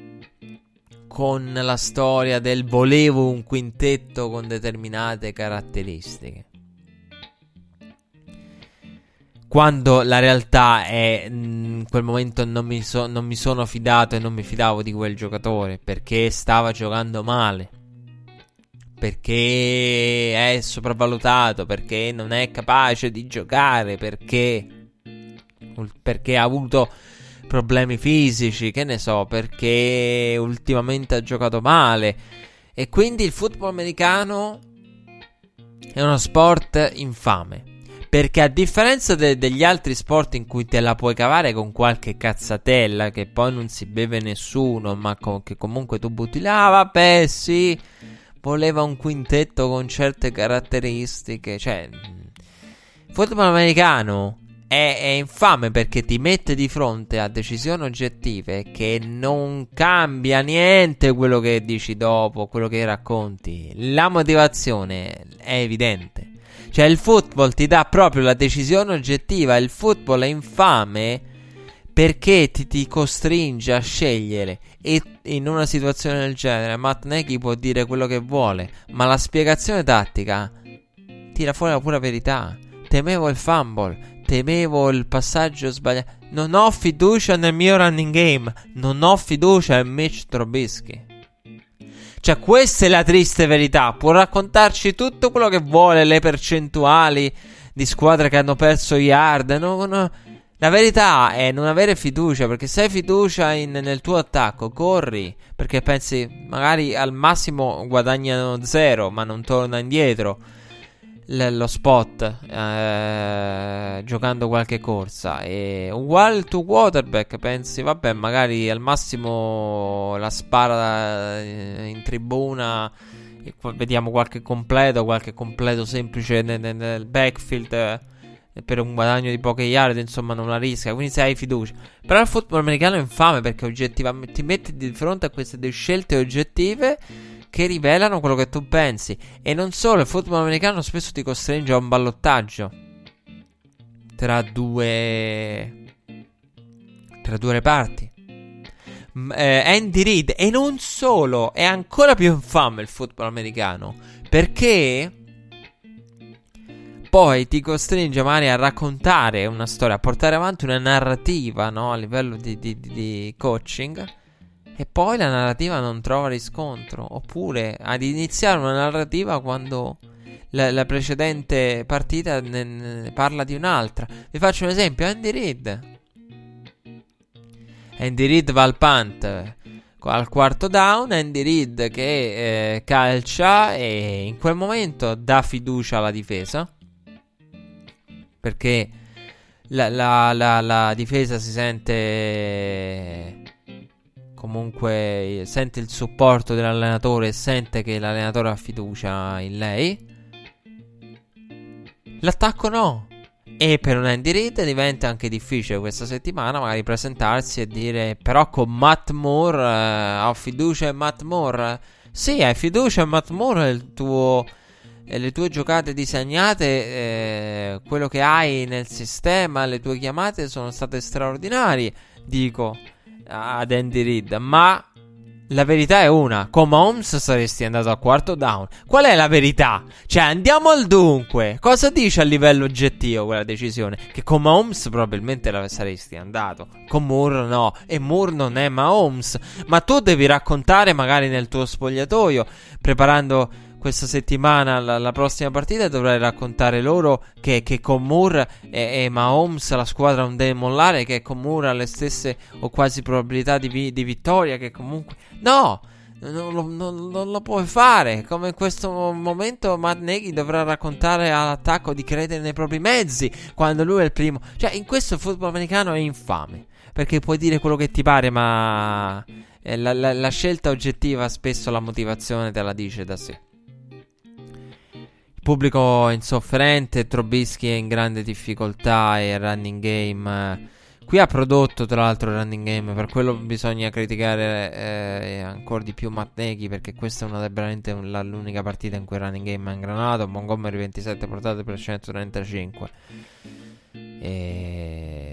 con la storia del volevo un quintetto con determinate caratteristiche. Quando la realtà è in quel momento non mi, so, non mi sono fidato e non mi fidavo di quel giocatore perché stava giocando male perché è sopravvalutato, perché non è capace di giocare, perché perché ha avuto problemi fisici, che ne so, perché ultimamente ha giocato male. E quindi il football americano è uno sport infame. Perché a differenza de- degli altri sport in cui te la puoi cavare con qualche cazzatella che poi non si beve nessuno, ma co- che comunque tu butti là, vabbè, sì, voleva un quintetto con certe caratteristiche. Cioè, football americano è, è, infame perché ti mette di fronte a decisioni oggettive che non cambia niente quello che dici dopo, quello che racconti. La motivazione è evidente. Cioè il football ti dà proprio la decisione oggettiva, il football è infame perché ti, ti costringe a scegliere e in una situazione del genere Matt Nagy può dire quello che vuole, ma la spiegazione tattica tira fuori la pura verità. Temevo il fumble, temevo il passaggio sbagliato. Non ho fiducia nel mio running game. Non ho fiducia in Mitch Trubisky. Cioè, questa è la triste verità. Può raccontarci tutto quello che vuole, le percentuali di squadre che hanno perso yard. No, no. La verità è non avere fiducia, perché se hai fiducia in, nel tuo attacco, corri, perché pensi magari al massimo guadagnano zero, ma non torna indietro l- lo spot eh, giocando qualche corsa. E uguale tuo quarterback, pensi, vabbè, magari al massimo la spara eh, in tribuna. Vediamo qualche completo, qualche completo semplice nel, nel backfield eh, per un guadagno di poche yard, insomma, non la rischia. Quindi se hai fiducia. Però il football americano è infame perché oggettivamente ti metti di fronte a queste scelte oggettive che rivelano quello che tu pensi. E non solo, il football americano spesso ti costringe a un ballottaggio tra due tra due reparti. eh, Andy Reid e non solo, è ancora più infame il football americano perché poi ti costringe magari a raccontare una storia, a portare avanti una narrativa no? a livello di, di, di coaching e poi la narrativa non trova riscontro. Oppure ad iniziare una narrativa quando la, la precedente partita ne, ne parla di un'altra. Vi faccio un esempio: Andy Reid. Andy Reid va al punt al quarto down. Andy Reid che eh, calcia e in quel momento dà fiducia alla difesa. Perché la, la, la, la difesa si sente comunque sente il supporto dell'allenatore e sente che l'allenatore ha fiducia in lei. L'attacco no. E per un Andy Reid diventa anche difficile questa settimana magari presentarsi e dire però con Matt Moore eh, ho fiducia in Matt Moore. Sì, hai fiducia in Matt Moore, tuo, le tue giocate disegnate, eh, quello che hai nel sistema, le tue chiamate sono state straordinarie. Dico, ad Andy Reid, ma la verità è una, con Mahomes saresti andato al quarto down. Qual è la verità? Cioè, andiamo al dunque. Cosa dice a livello oggettivo quella decisione? Che con Mahomes probabilmente la saresti andato. Con Moore no. E Moore non è Mahomes. Ma tu devi raccontare magari nel tuo spogliatoio, preparando questa settimana la, la, prossima partita dovrai raccontare loro che, che con Moore e, e, Mahomes la squadra non deve mollare, che con Moore ha le stesse o quasi probabilità di, vi, di vittoria, che comunque... No! Non lo, non, non lo, puoi fare. Come in questo momento Matt Nagy dovrà raccontare all'attacco di credere nei propri mezzi quando lui è il primo. Cioè, in questo il football americano è infame. Perché puoi dire quello che ti pare, ma la, la, la scelta oggettiva spesso la motivazione te la dice da sé pubblico insofferente, Trobisky è in grande difficoltà e il running game... Qui ha prodotto tra l'altro il running game, per quello bisogna criticare eh, ancora di più Matt Nagy perché questa è una, veramente un, l'unica partita in cui il running game ha ingranato. Montgomery 27 portate per 135. E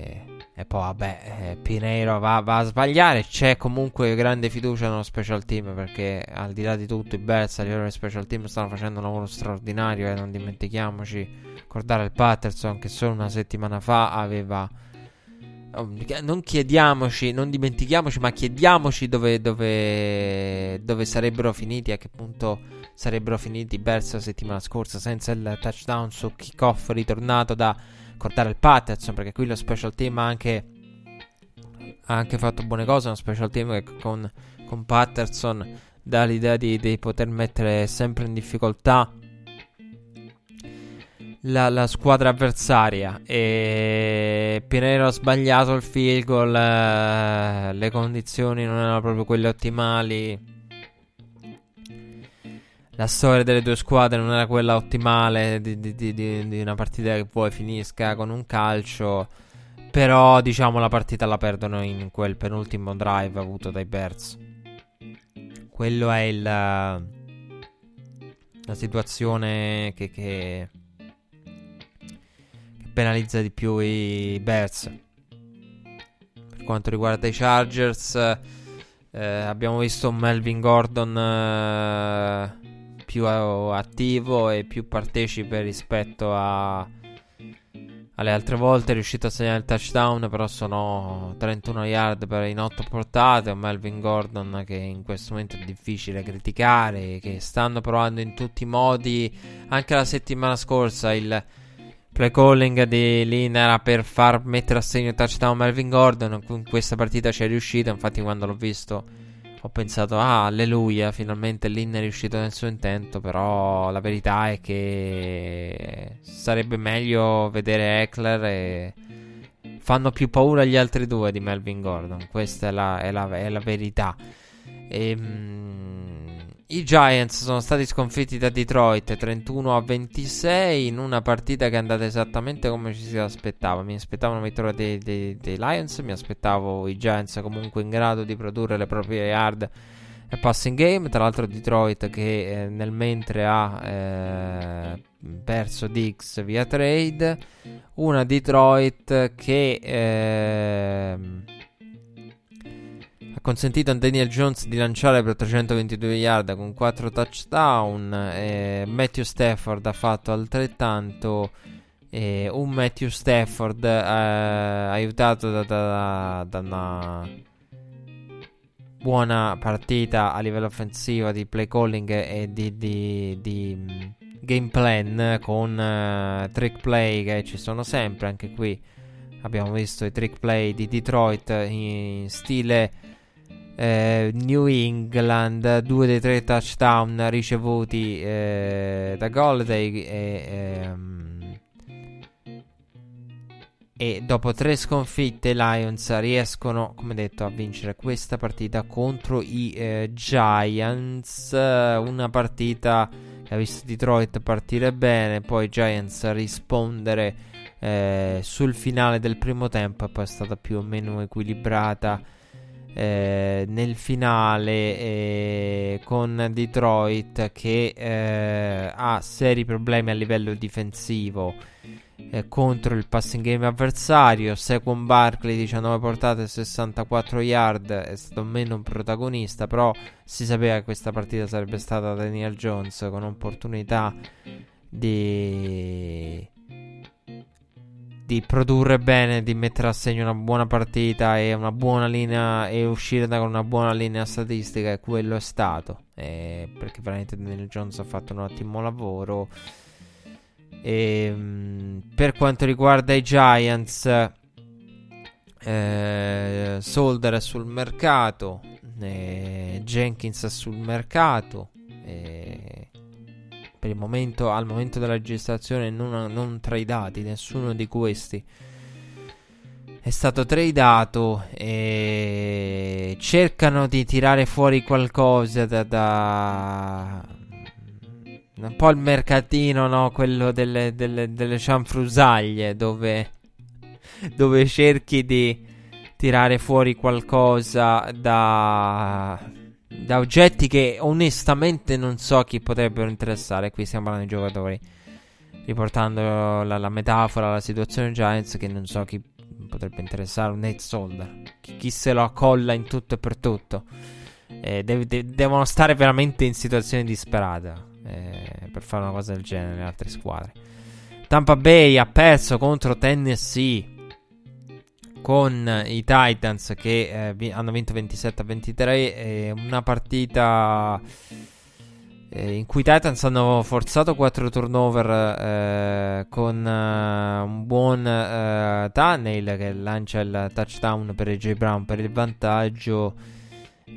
e poi vabbè, eh, Pineiro va, va, a sbagliare. C'è comunque grande fiducia nello special team. Perché al di là di tutto, i Bears a livello di special team stanno facendo un lavoro straordinario. E eh, non dimentichiamoci, ricordare il Patterson che solo una settimana fa aveva. Oh, non chiediamoci, non dimentichiamoci, ma chiediamoci dove, dove, dove sarebbero finiti, a che punto sarebbero finiti i Bears la settimana scorsa senza il touchdown su kickoff ritornato da Cordare il Patterson, perché qui lo special team ha anche, ha anche fatto buone cose. Uno special team che con, con Patterson dà l'idea di, di, poter mettere sempre in difficoltà la, la squadra avversaria. E Pinero ha sbagliato il field goal. Eh, le condizioni non erano proprio quelle ottimali la storia delle due squadre non era quella ottimale di, di, di, di, una partita che poi finisca con un calcio. Però, diciamo, la partita la perdono in quel penultimo drive avuto dai Bears. Quello è il. La situazione che, che, che penalizza di più i Bears. Per quanto riguarda i Chargers, eh, abbiamo visto Melvin Gordon. Eh, più attivo e più partecipe rispetto a, alle altre volte. È riuscito a segnare il touchdown, però sono 31 yard per in 8 portate. Un Melvin Gordon che in questo momento è difficile criticare, che stanno provando in tutti i modi. Anche la settimana scorsa il play calling di Lin era per far mettere a segno touchdown Melvin Gordon. In questa partita ci è riuscito. Infatti, quando l'ho visto, ho pensato: Ah, alleluia, finalmente Lin è riuscito nel suo intento. Però la verità è che sarebbe meglio vedere Eckler e fanno più paura gli altri due di Melvin Gordon. Questa è la, è la, è la verità. E, ehm, I Giants sono stati sconfitti da Detroit 31 a 26 in una partita che è andata esattamente come ci si aspettava. Mi aspettavo una vittoria dei, dei, dei Lions, mi aspettavo i Giants comunque in grado di produrre le proprie yard e passing game. Tra l'altro Detroit che eh, nel mentre ha eh, perso Dix via trade. Una Detroit che... Eh, consentito a Daniel Jones di lanciare per 322 yard con 4 touchdown. Eh, Matthew Stafford ha fatto altrettanto. Eh, un Matthew Stafford eh, aiutato da, da, da, una buona partita a livello offensivo di play calling e di, di, di mm, game plan con uh, trick play che ci sono sempre anche qui abbiamo visto i trick play di Detroit in stile eh, New England, due dei tre touchdown ricevuti eh, da Golladay e, ehm, e dopo tre sconfitte i Lions riescono, come detto, a vincere questa partita contro i eh, Giants, una partita che ha visto Detroit partire bene, poi Giants rispondere eh, sul finale del primo tempo e poi è stata più o meno equilibrata eh, nel finale eh, con Detroit che eh, ha seri problemi a livello difensivo eh, contro il passing game avversario. Saquon Barkley 19 portate 64 yard è stato meno un protagonista, però si sapeva che questa partita sarebbe stata Daniel Jones con opportunità di di produrre bene, di mettere a segno una buona partita e una buona linea e uscire da una buona linea statistica e quello è stato. Eh, perché veramente Daniel Jones ha fatto un ottimo lavoro. E, ehm, per quanto riguarda i Giants eh, Solder è sul mercato eh, Jenkins è sul mercato eh, per il momento, al momento della registrazione, non, non tradati, nessuno di questi è stato tradato e cercano di tirare fuori qualcosa da, da un po' il mercatino, no? Quello delle, delle, delle cianfrusaglie dove, dove cerchi di tirare fuori qualcosa da da oggetti che onestamente non so chi potrebbero interessare. Qui stiamo parlando di giocatori. Riportando la, la metafora, la situazione Giants, che non so chi potrebbe interessare. Un Nate Solder. Chi, chi, se lo accolla in tutto e per tutto. Eh, de- de- devono stare veramente in situazione disperata eh, per fare una cosa del genere le altre squadre. Tampa Bay ha perso contro Tennessee con i Titans che eh, vi- hanno vinto 27 a 23. Eh, una partita eh, in cui i Titans hanno forzato 4 turnover eh, con eh, un buon eh, Tunnel che lancia il touchdown per AJ Brown per il vantaggio.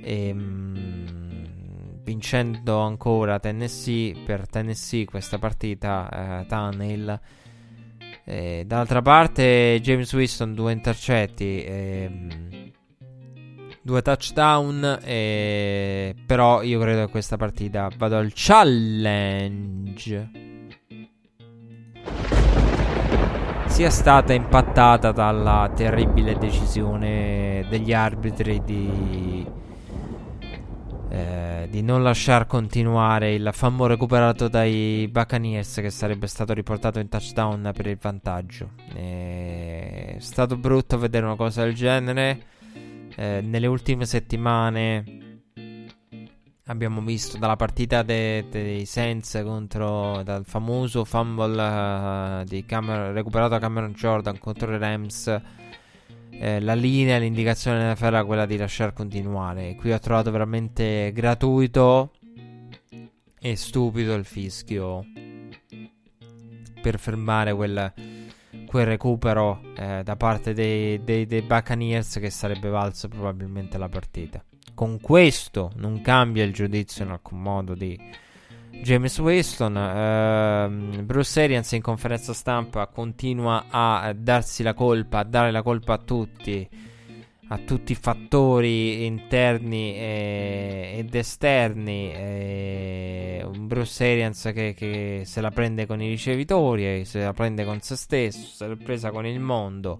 E, mh, vincendo ancora Tennessee per Tennessee questa partita Tunnel eh, dall'altra parte James Winston due intercetti, ehm, due touchdown, eh, però io credo che questa partita vado al challenge. Sia stata impattata dalla terribile decisione degli arbitri di eh, di non lasciar continuare il fammo recuperato dai Buccaneers che sarebbe stato riportato in touchdown per il vantaggio. Eh, è stato brutto vedere una cosa del genere. Eh, nelle ultime settimane abbiamo visto dalla partita dei, dei Saints contro dal famoso fumble uh, Cameron, recuperato da Cameron Jordan contro i Rams eh, la linea, l'indicazione della era quella di lasciare continuare. Qui ho trovato veramente gratuito e stupido il fischio per fermare quel, quel recupero eh, da parte dei, dei, dei Buccaneers che sarebbe valso probabilmente la partita. Con questo non cambia il giudizio in alcun modo di James Winston. Uh, Bruce Arians in conferenza stampa continua a darsi la colpa, a dare la colpa a tutti, a tutti i fattori interni e, ed esterni. E Bruce Arians che, che, se la prende con i ricevitori, se la prende con se stesso, se l'è presa con il mondo.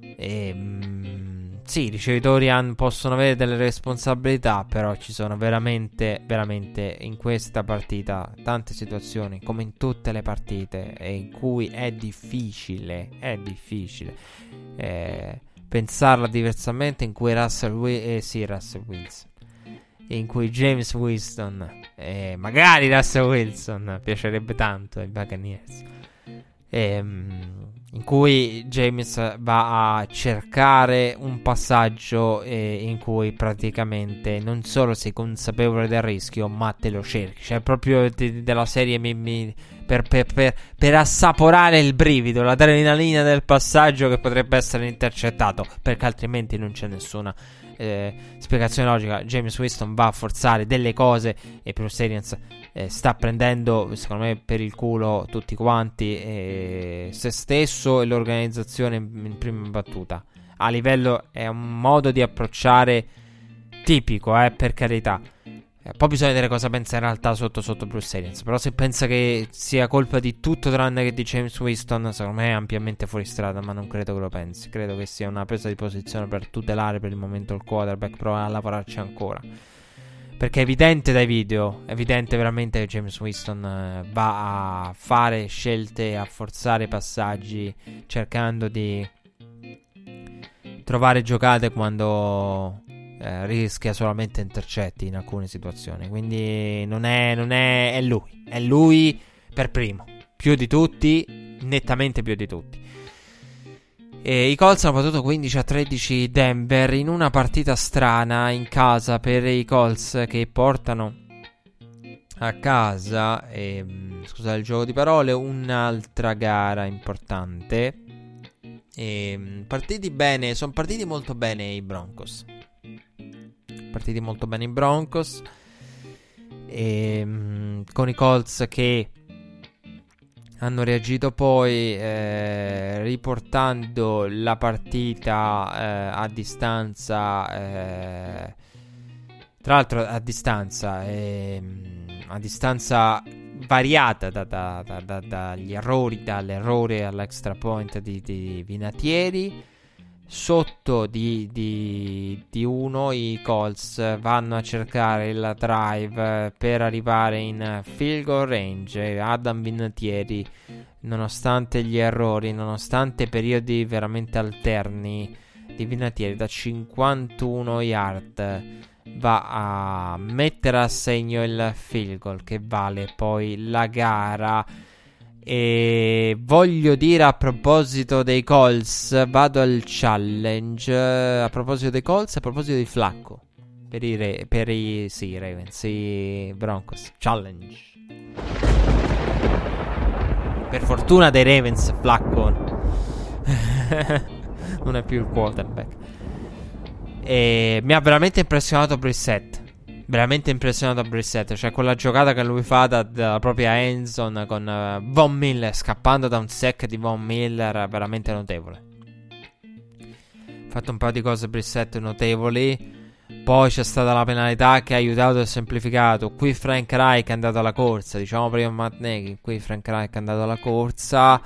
E, um, sì, i ricevitori han, possono avere delle responsabilità, però ci sono veramente, veramente in questa partita tante situazioni, come in tutte le partite, in cui è difficile, è difficile eh, pensarla diversamente, in cui Russell, Wi- eh, sì, Russell Wilson, in cui James Winston, eh, magari Russell Wilson, piacerebbe tanto ai Buccaneers. Ehm in cui James va a cercare un passaggio eh, in cui praticamente non solo sei consapevole del rischio, ma te lo cerchi. Cioè, proprio de- della serie mi, mi, per, per, per, per, assaporare il brivido, l'adrenalina del passaggio che potrebbe essere intercettato, perché altrimenti non c'è nessuna eh, spiegazione logica. James Winston va a forzare delle cose e Bruce Arians eh, sta prendendo, secondo me, per il culo tutti quanti, eh, se stesso e l'organizzazione in, in, prima battuta. A livello è un modo di approcciare tipico, eh, per carità. Eh, poi bisogna vedere cosa pensa in realtà sotto sotto Bruce Arians. Però se pensa che sia colpa di tutto tranne che di James Winston, secondo me è ampiamente fuori strada, ma non credo che lo pensi. Credo che sia una presa di posizione per tutelare per il momento il quarterback, provare a lavorarci ancora. Perché è evidente dai video, è evidente veramente che James Winston eh, va a fare scelte, a forzare passaggi, cercando di trovare giocate quando eh, rischia solamente intercetti in alcune situazioni. Quindi non è, non è, è lui, è lui per primo, più di tutti, nettamente più di tutti. E I Colts hanno battuto 15 a 13 Denver in una partita strana in casa per i Colts che portano a casa, e, mm, scusate il gioco di parole, un'altra gara importante. E, mm, partiti bene, sono partiti molto bene i Broncos. Partiti molto bene i Broncos. E, mm, con i Colts che hanno reagito poi eh, riportando la partita eh, a distanza eh, tra l'altro a distanza ehm, a distanza variata da, da, da, dagli errori dall'errore all'extra point di, di Vinatieri sotto di, di, di, uno i Colts vanno a cercare il drive per arrivare in field goal range. Adam Vinatieri nonostante gli errori nonostante periodi veramente alterni di Vinatieri da 51 yard va a mettere a segno il field goal che vale poi la gara e voglio dire a proposito dei Colts, vado al challenge. A proposito dei Colts, a proposito di Flacco. Per i, Re- per i sì, Ravens, i Broncos. Challenge. Per fortuna dei Ravens, Flacco non è più il quarterback. E mi ha veramente impressionato Brissett veramente impressionato a Brissett. Cioè, quella giocata che lui fa da, dalla propria endzone con uh, Von Miller scappando da un sec di Von Miller, veramente notevole. Ha fatto un paio di cose Brissett notevoli. Poi c'è stata la penalità che ha aiutato e semplificato. Qui Frank Reich è andato alla corsa. Diciamo prima Matt Nagy. Qui Frank Reich è andato alla corsa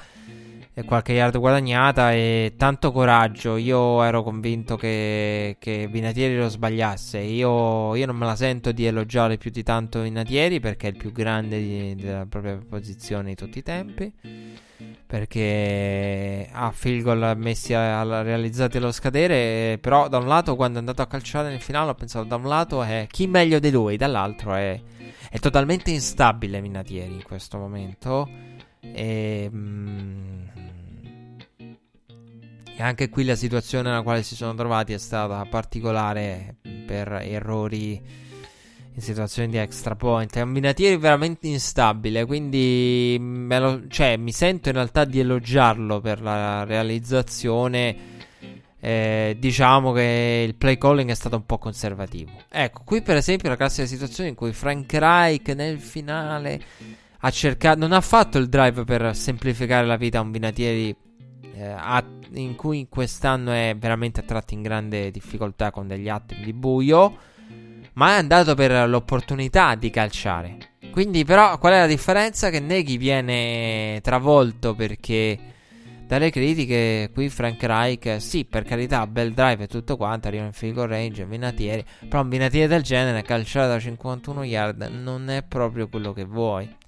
qualche yard guadagnata e tanto coraggio. Io ero convinto che, che Vinatieri lo sbagliasse. Io, io, non me la sento di elogiare più di tanto Vinatieri perché è il più grande di, della propria posizione di tutti i tempi. Perché ha field goal messi a, a, realizzati allo scadere. Però, da un lato, quando è andato a calciare nel finale, ho pensato: da un lato è chi meglio di lui, dall'altro è, è totalmente instabile Vinatieri in questo momento. E. Mm, anche qui la situazione nella quale si sono trovati è stata particolare per errori in situazioni di extra point. È un Vinatieri veramente instabile, quindi lo, cioè, mi sento in realtà di elogiarlo per la realizzazione. Eh, diciamo che il play calling è stato un po' conservativo. Ecco, qui per esempio la classica situazione in cui Frank Reich nel finale ha cercato, non ha fatto il drive per semplificare la vita a un Vinatieri a, in cui quest'anno è veramente a in grande difficoltà con degli attimi di buio ma è andato per l'opportunità di calciare. Quindi, però, qual è la differenza? Che Neghi viene travolto perché dalle critiche qui Frank Reich, sì, per carità, bel drive e tutto quanto, arriva in field range, Vinatieri, però un Vinatieri del genere, calciare da 51 yard, non è proprio quello che vuoi.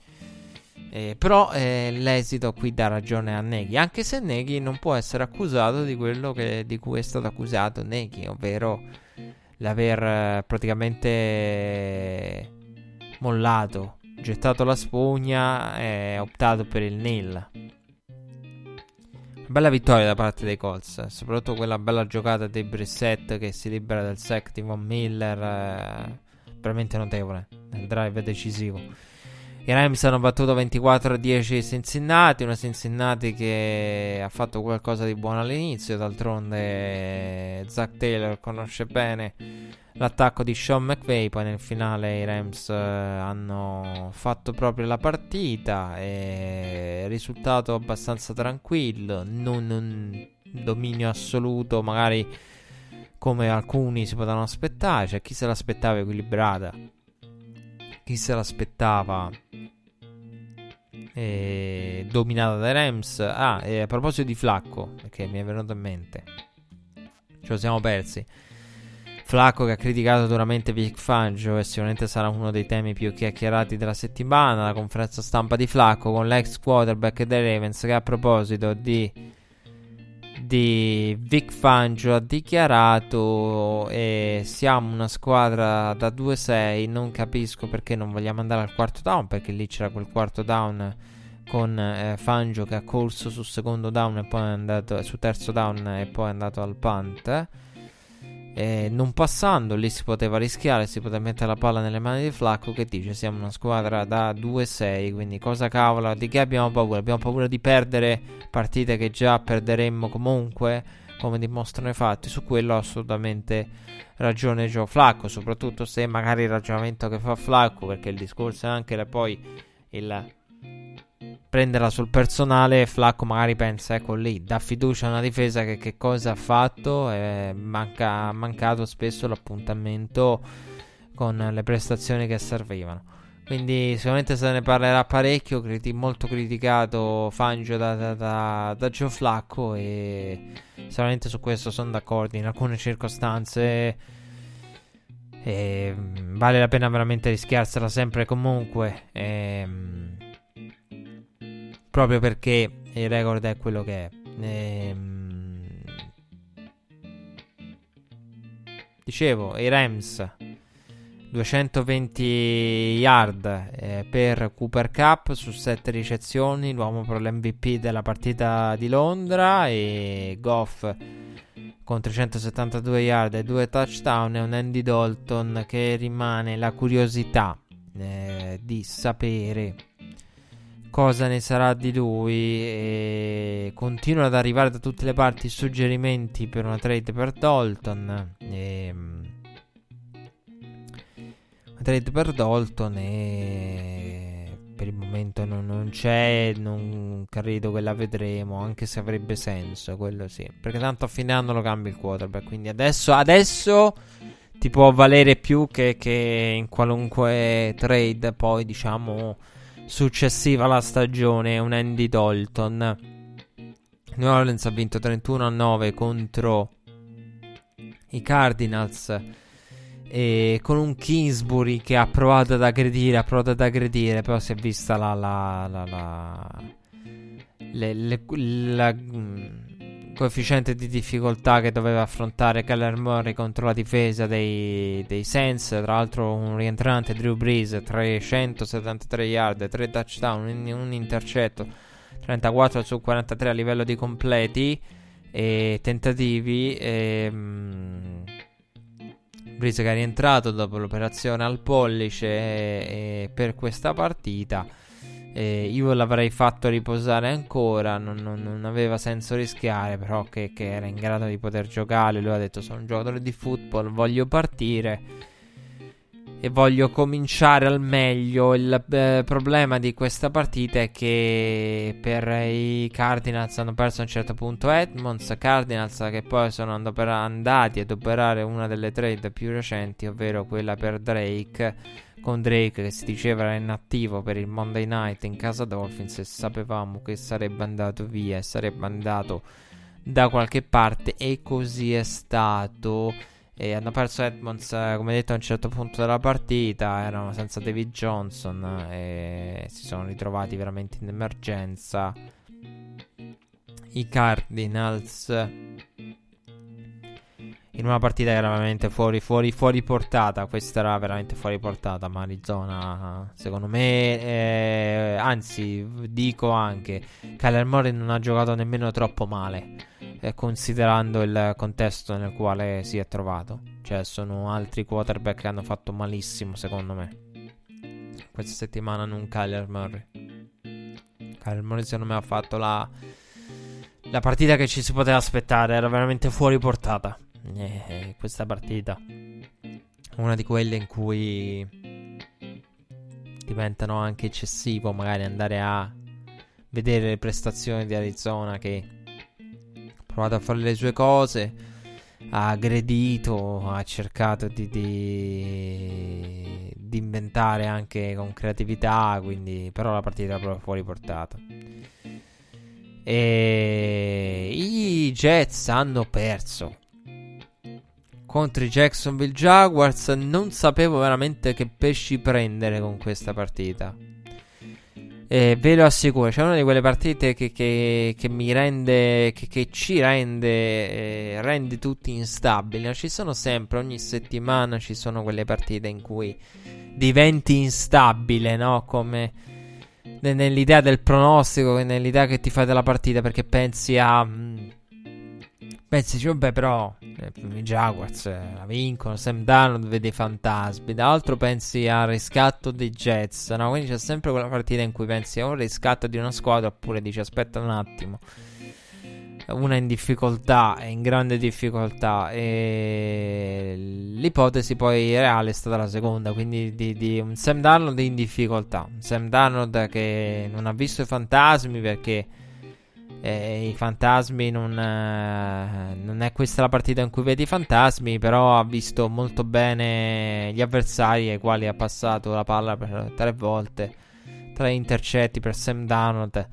Eh, però eh, l'esito qui dà ragione a Neghi, anche se Neghi non può essere accusato di quello che, di cui è stato accusato Neghi, ovvero l'aver eh, praticamente mollato, gettato la spugna e optato per il nil. Bella vittoria da parte dei Colts, soprattutto quella bella giocata di Brissett che si libera del sec di Von Miller, eh, veramente notevole, nel drive decisivo. I Rams hanno battuto 24 a 10 Cincinnati, una Cincinnati che ha fatto qualcosa di buono all'inizio, d'altronde Zach Taylor conosce bene l'attacco di Sean McVay, poi nel finale i Rams eh, hanno fatto proprio la partita e risultato abbastanza tranquillo, non un dominio assoluto magari come alcuni si potevano aspettare, cioè chi se l'aspettava equilibrata? Chi se l'aspettava eh, dominata dai Rams. Ah, e a proposito di Flacco, che mi è venuto in mente, ce lo siamo persi. Flacco che ha criticato duramente Vic Fangio e sicuramente sarà uno dei temi più chiacchierati della settimana. La conferenza stampa di Flacco con l'ex quarterback dei Ravens che a proposito di di Vic Fangio ha dichiarato e siamo una squadra da 2-6 non capisco perché non vogliamo andare al quarto down perché lì c'era quel quarto down con eh, Fangio che ha corso sul secondo down e poi è andato su terzo down e poi è andato al punt eh, non passando, lì si poteva rischiare, si poteva mettere la palla nelle mani di Flacco che dice siamo una squadra da 2-6, quindi cosa cavolo, di che abbiamo paura? Abbiamo paura di perdere partite che già perderemmo comunque, come dimostrano i fatti, su quello ha assolutamente ragione Joe Flacco, soprattutto se magari il ragionamento che fa Flacco, perché il discorso è anche poi il prenderla sul personale, Flacco magari pensa, ecco lì, dà fiducia a una difesa che, che cosa ha fatto, eh, manca, mancato spesso l'appuntamento con le prestazioni che servivano. Quindi sicuramente se ne parlerà parecchio, criti- molto criticato Fangio da, da, da, da Gio Flacco e sicuramente su questo sono d'accordo, in alcune circostanze... Eh, vale la pena veramente rischiarsela sempre e comunque. Eh, proprio perché il record è quello che è. Ehm... Dicevo, i Rams 220 yard eh, per Cooper Cup su 7 ricezioni, l'uomo per l'MVP della partita di Londra e Goff con 372 yard e 2 touchdown e un Andy Dalton che rimane la curiosità eh, di sapere cosa ne sarà di lui e continuano ad arrivare da tutte le parti suggerimenti per una trade per Dalton e, una trade per Dalton e per il momento non, non, c'è non credo che la vedremo anche se avrebbe senso quello sì. Perché tanto a fine anno lo cambia il quarterback quindi adesso, adesso ti può valere più che, che in qualunque trade poi diciamo successiva alla stagione, un Andy Dalton. New Orleans ha vinto 31-9 contro i Cardinals e con un Kingsbury che ha provato ad aggredire, ha provato ad aggredire, però si è vista la, la, la, la, le, le, la coefficiente di difficoltà che doveva affrontare Keller Murray contro la difesa dei, dei Saints. Tra l'altro, un rientrante Drew Brees, 373 yard, 3 touchdown, un, un intercetto, 34 su 43 a livello di completi e tentativi. E, ehm, Breeze che è rientrato dopo l'operazione al pollice e, e per questa partita. Eh, io l'avrei fatto riposare ancora, non, non, non aveva senso rischiare, però che, che, era in grado di poter giocare. Lui ha detto sono un giocatore di football, voglio partire e voglio cominciare al meglio. Il eh, problema di questa partita è che per i Cardinals hanno perso a un certo punto Edmonds, Cardinals che poi sono andati ad operare una delle trade più recenti, ovvero quella per Drake, con Drake che si diceva era inattivo per il Monday Night in casa Dolphins e sapevamo che sarebbe andato via sarebbe andato da qualche parte e così è stato. E hanno perso Edmonds, eh, come detto, a un certo punto della partita. Erano senza David Johnson e si sono ritrovati veramente in emergenza. I Cardinals in una partita che era veramente fuori, fuori, fuori portata. Questa era veramente fuori portata. Ma Arizona, secondo me, eh, anzi, dico anche, Kyler Murray non ha giocato nemmeno troppo male eh, considerando il contesto nel quale si è trovato. Cioè, sono altri quarterback che hanno fatto malissimo, secondo me. Questa settimana non Kyler Murray. Kyler Murray, secondo me, ha fatto la, la partita che ci si poteva aspettare. Era veramente fuori portata. Eh, questa partita. Una di quelle in cui diventano anche eccessivo magari andare a vedere le prestazioni di Arizona che provato a fare le sue cose, ha aggredito, ha cercato di, di, di inventare anche con creatività, quindi però la partita era proprio fuori portata. E i Jets hanno perso contro i Jacksonville Jaguars. Non sapevo veramente che pesci prendere con questa partita. Eh, ve lo assicuro, c'è una di quelle partite che, che, che mi rende, che, che ci rende, eh, rende tutti instabili. Ci sono sempre, ogni settimana ci sono quelle partite in cui diventi instabile, no? Come nell'idea del pronostico, nell'idea che ti fai della partita, perché pensi a... Mh, mm, pensi, cioè, vabbè, però eh, i Jaguars eh, la vincono. Sam Darnold vede i fantasmi. D'altro pensi al riscatto dei Jets. No? Quindi c'è sempre quella partita in cui pensi a un riscatto di una squadra. Oppure dici aspetta un attimo. Una in difficoltà, è in grande difficoltà. E l'ipotesi poi reale è stata la seconda. Quindi di, di un Sam Darnold in difficoltà. Un Sam Darnold che non ha visto i fantasmi perché eh, i fantasmi non, eh, non, è questa la partita in cui vedi i fantasmi, però ha visto molto bene gli avversari ai quali ha passato la palla per tre volte, tre intercetti per Sam Darnold.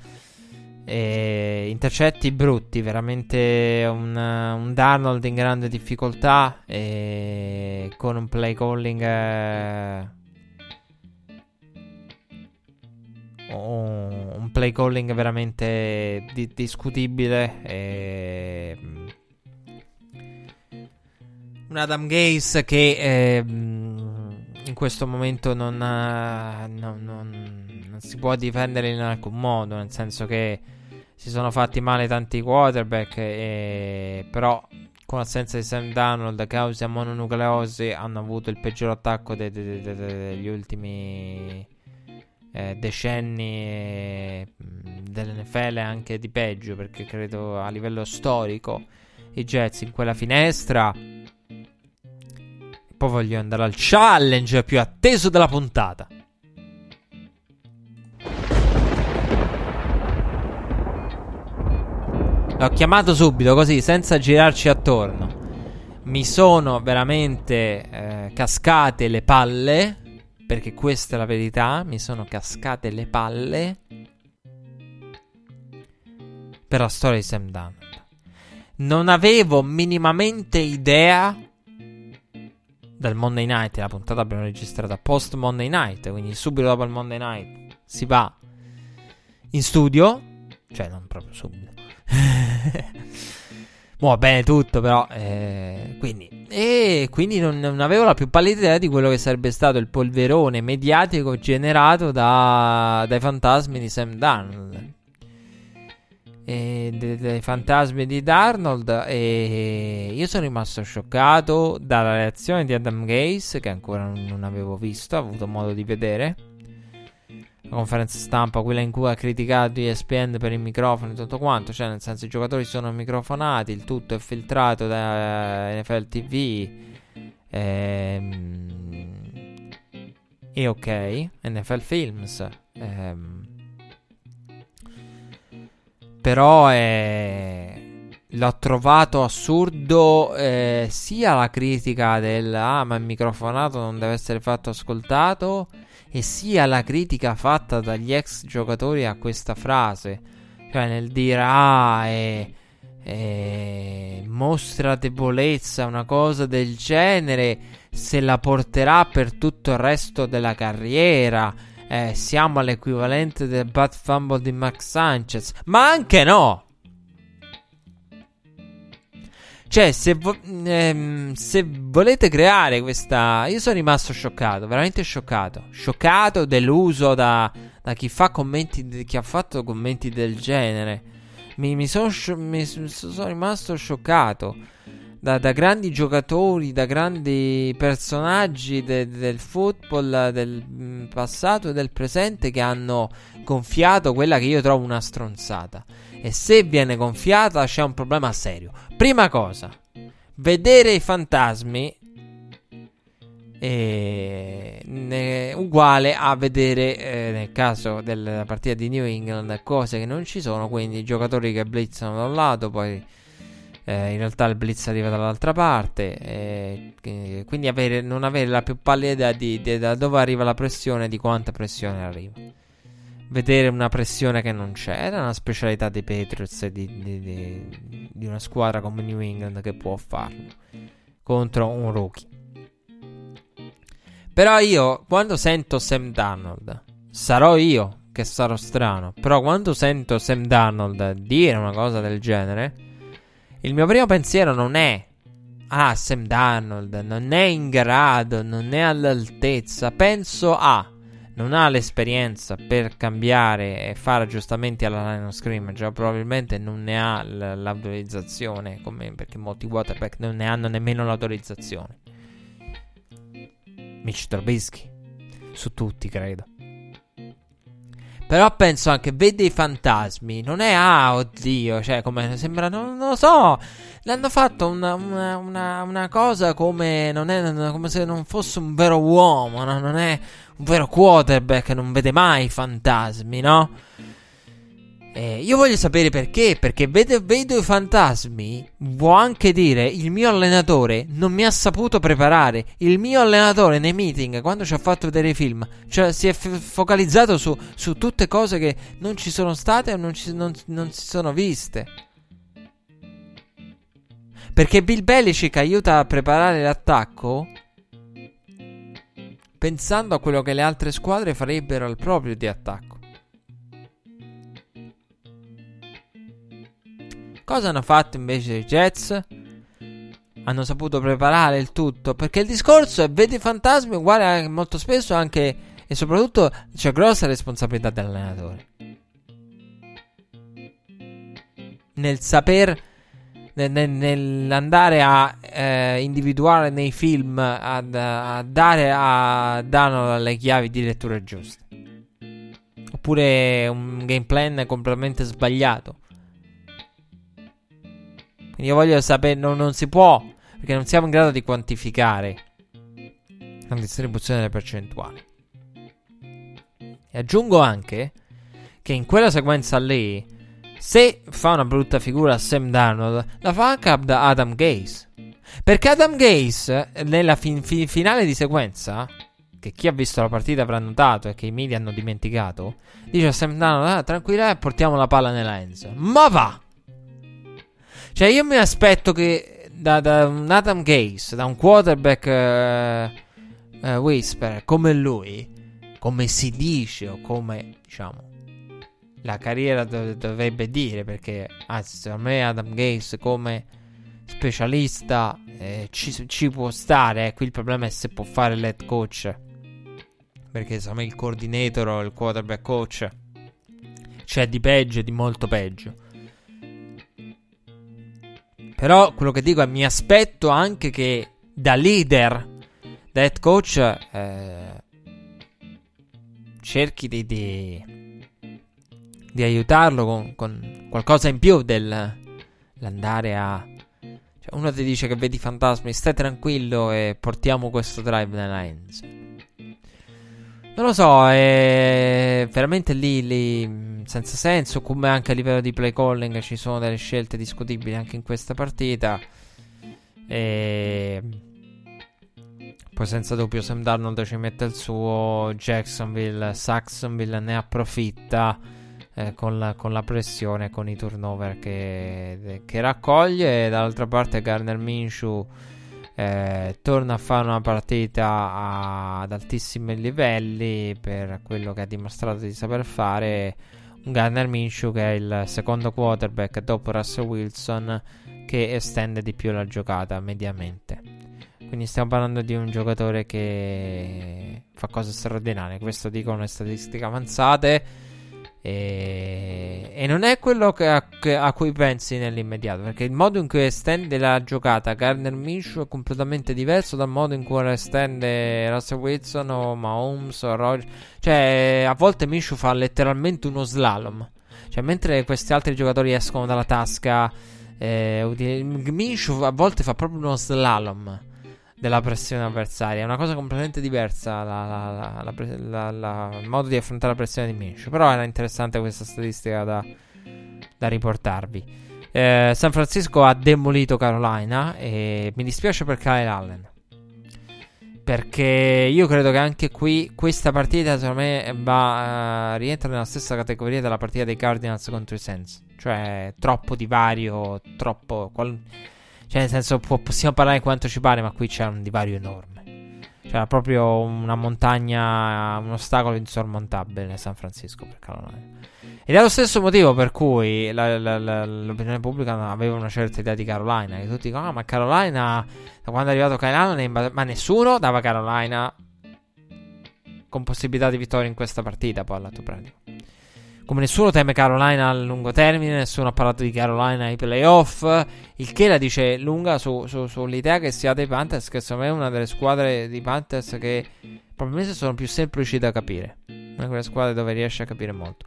E intercetti brutti, veramente un, un Darnold in grande difficoltà e con un play calling eh, un, play calling veramente di- discutibile. E, mm, un Adam Gaze che eh, in questo momento non, non, non, non, si può difendere in alcun modo, nel senso che si sono fatti male tanti quarterback, e, però con l'assenza di Sam Donald, causa mononucleosi, hanno avuto il peggior attacco de- de- de- degli ultimi eh, decenni mm, dell'NFL anche di peggio perché credo a livello storico i Jets in quella finestra poi voglio andare al challenge più atteso della puntata. L'ho chiamato subito così senza girarci attorno. Mi sono veramente eh, cascate le palle perché questa è la verità, mi sono cascate le palle per la storia di Sam Donald. Non avevo minimamente idea del Monday Night, la puntata abbiamo registrata post Monday Night, quindi subito dopo il Monday Night si va in studio, cioè non proprio subito. Va bene tutto, però. Eh, quindi, e quindi non, non, avevo la più pallida idea di quello che sarebbe stato il polverone mediatico generato da, dai fantasmi di Sam Darnold. dei, dei fantasmi di Darnold e io sono rimasto scioccato dalla reazione di Adam Gaze che ancora non avevo visto, ho avuto modo di vedere la conferenza stampa, quella in cui ha criticato ESPN per i microfoni e tutto quanto, cioè nel senso i giocatori sono microfonati, il tutto è filtrato da NFL TV. Ehm, e ok, NFL Films. Ehm, però è... L'ho trovato assurdo eh, sia la critica del ah ma il microfonato non deve essere fatto ascoltato e sia la critica fatta dagli ex giocatori a questa frase, cioè nel dire ah, è, è, mostra debolezza, una cosa del genere, se la porterà per tutto il resto della carriera. Eh, siamo all'equivalente del Bad Fumble di Max Sanchez, ma anche no. Cioè, se, vo- ehm, se, volete creare questa. Io sono rimasto scioccato, veramente scioccato. Scioccato, deluso da, da chi fa commenti. De- chi ha fatto commenti del genere. Mi, mi, sono, sci- mi rimasto scioccato. Da, da, grandi giocatori, da grandi personaggi de- del football del mm, passato e del presente che hanno gonfiato quella che io trovo una stronzata. E se viene gonfiata c'è un problema serio. Prima cosa, vedere i fantasmi è uguale a vedere eh, nel caso della partita di New England cose che non ci sono, quindi giocatori che blizzano da un lato, poi eh, in realtà il blitz arriva dall'altra parte, eh, quindi avere, non avere la più pallida idea di, di, da dove arriva la pressione e di quanta pressione arriva vedere una pressione che non c'è. Era una specialità dei Patriots e di, di, di, di, una squadra come New England che può farlo contro un rookie. Però io, quando sento Sam Darnold, sarò io che sarò strano. Però quando sento Sam Darnold dire una cosa del genere, il mio primo pensiero non è. Ah, Sam Darnold non è in grado, non è all'altezza. Penso a non ha l'esperienza per cambiare e fare aggiustamenti alla line of scrimmage, probabilmente non ne ha l- l'autorizzazione, come perché molti quarterback non ne hanno nemmeno l'autorizzazione. Mitch Trubisky, su tutti credo. Però penso anche, vede i fantasmi, non è ah, oddio, cioè come sembra, non, non lo so, l'hanno fatto una, una, una, una cosa come, è, come se non fosse un vero uomo, no? non è un vero quarterback non vede mai fantasmi, no? Eh, io voglio sapere perché, perché vedo, vedo, i fantasmi, può anche dire il mio allenatore non mi ha saputo preparare, il mio allenatore nei meeting, quando ci ha fatto vedere i film, cioè si è f- focalizzato su, su, tutte cose che non ci sono state o non, ci, non, non si sono viste. Perché Bill Belichick aiuta a preparare l'attacco pensando a quello che le altre squadre farebbero al proprio di attacco. Cosa hanno fatto invece i Jets? Hanno saputo preparare il tutto. Perché il discorso è: vedi fantasmi uguale molto spesso anche e soprattutto c'è grossa responsabilità dell'allenatore. Nel saper nell'andare a eh, individuare nei film, ad, a dare a Dano le chiavi di lettura giuste. Oppure un game plan completamente sbagliato. Quindi io voglio sapere, no, non si può, perché non siamo in grado di quantificare la distribuzione delle percentuali. E aggiungo anche che in quella sequenza lì se fa una brutta figura Sam Darnold, la fa anche ad Adam Gaze. Perché Adam Gaze, nella fin- fin- finale di sequenza, che chi ha visto la partita avrà notato e che i media hanno dimenticato, dice a Sam Darnold, ah, tranquilla, e portiamo la palla nella end Ma va! Cioè, io mi aspetto che da, da un Adam Gaze, da un quarterback uh, uh, whisper come lui, come si dice o come, diciamo, la carriera dov- dovrebbe dire perché anzi secondo me Adam Gates come specialista eh, ci, ci, può stare eh. qui il problema è se può fare l'head coach perché secondo me il coordinator o il quarterback coach c'è di peggio di molto peggio Però quello che dico è mi aspetto anche che da leader, da head coach, eh, cerchi di, di, di aiutarlo con, con, qualcosa in più dell'andare a... Cioè uno ti dice che vedi fantasmi, stai tranquillo e portiamo questo drive nella Enz. Non lo so, è veramente lì, lì senza senso, come anche a livello di play calling ci sono delle scelte discutibili anche in questa partita. E... Poi senza dubbio Sam Darnold ci mette il suo, Jacksonville, Saxonville ne approfitta eh, con, la, con, la, pressione, con i turnover che, che raccoglie. E dall'altra parte Garner Minshew eh, torna a fare una partita a, ad altissimi livelli per quello che ha dimostrato di saper fare. Un Garner Minshew che è il secondo quarterback dopo Russell Wilson che estende di più la giocata mediamente. Quindi stiamo parlando di un giocatore che fa cose straordinarie. Questo dicono le statistiche avanzate. E, e non è quello che a, che a, cui pensi nell'immediato. Perché il modo in cui estende la giocata Gardner Minshew è completamente diverso dal modo in cui la estende Russell Wilson o Mahomes o Roger. Cioè, a volte Minshew fa letteralmente uno slalom. Cioè, mentre questi altri giocatori escono dalla tasca, eh, Minshew a volte fa proprio uno slalom della pressione avversaria. È una cosa completamente diversa la, la, la, il modo di affrontare la pressione di Minshew. Però era interessante questa statistica da, da riportarvi. Eh, San Francisco ha demolito Carolina e mi dispiace per Kyle Allen. Perché io credo che anche qui questa partita, secondo me, va, uh, rientra nella stessa categoria della partita dei Cardinals contro i Saints. Cioè, troppo divario, troppo... Qual- cioè, nel senso, può, possiamo parlare quanto ci pare, ma qui c'è un divario enorme. C'era proprio una montagna, un ostacolo insormontabile San Francisco per Carolina. Ed è lo stesso motivo per cui la, la, la, l'opinione pubblica aveva una certa idea di Carolina. Che tutti dicono: Ah, ma Carolina, da quando è arrivato Kyle ma nessuno dava Carolina con possibilità di vittoria in questa partita. Poi al lato pratico. Come nessuno teme Carolina a lungo termine, nessuno ha parlato di Carolina ai playoff. Il che la dice lunga su, su, sull'idea che sia dei Panthers, che secondo me è una delle squadre di Panthers che probabilmente sono più semplici da capire. Una di quelle squadre dove riesce a capire molto.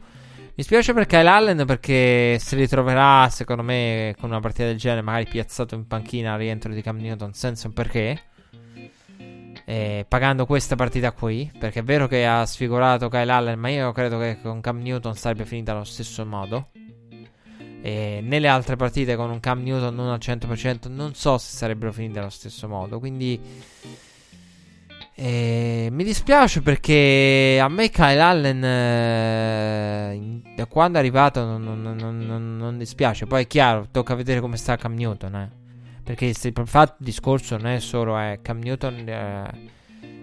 Mi spiace per Kyle Allen perché si ritroverà, secondo me, con una partita del genere, magari piazzato in panchina al rientro di Cam Newton senza un perché eh, pagando questa partita qui. Perché è vero che ha sfigurato Kyle Allen, ma io credo che con Cam Newton sarebbe finita allo stesso modo. E nelle altre partite con un Cam Newton non al 100% non so se sarebbero finite allo stesso modo. Quindi eh, mi dispiace perché a me Kyle Allen eh, da quando è arrivato non, non, non, non, dispiace. Poi è chiaro, tocca vedere come sta Cam Newton. Eh. Perché il discorso non è solo eh, Cam Newton. Eh,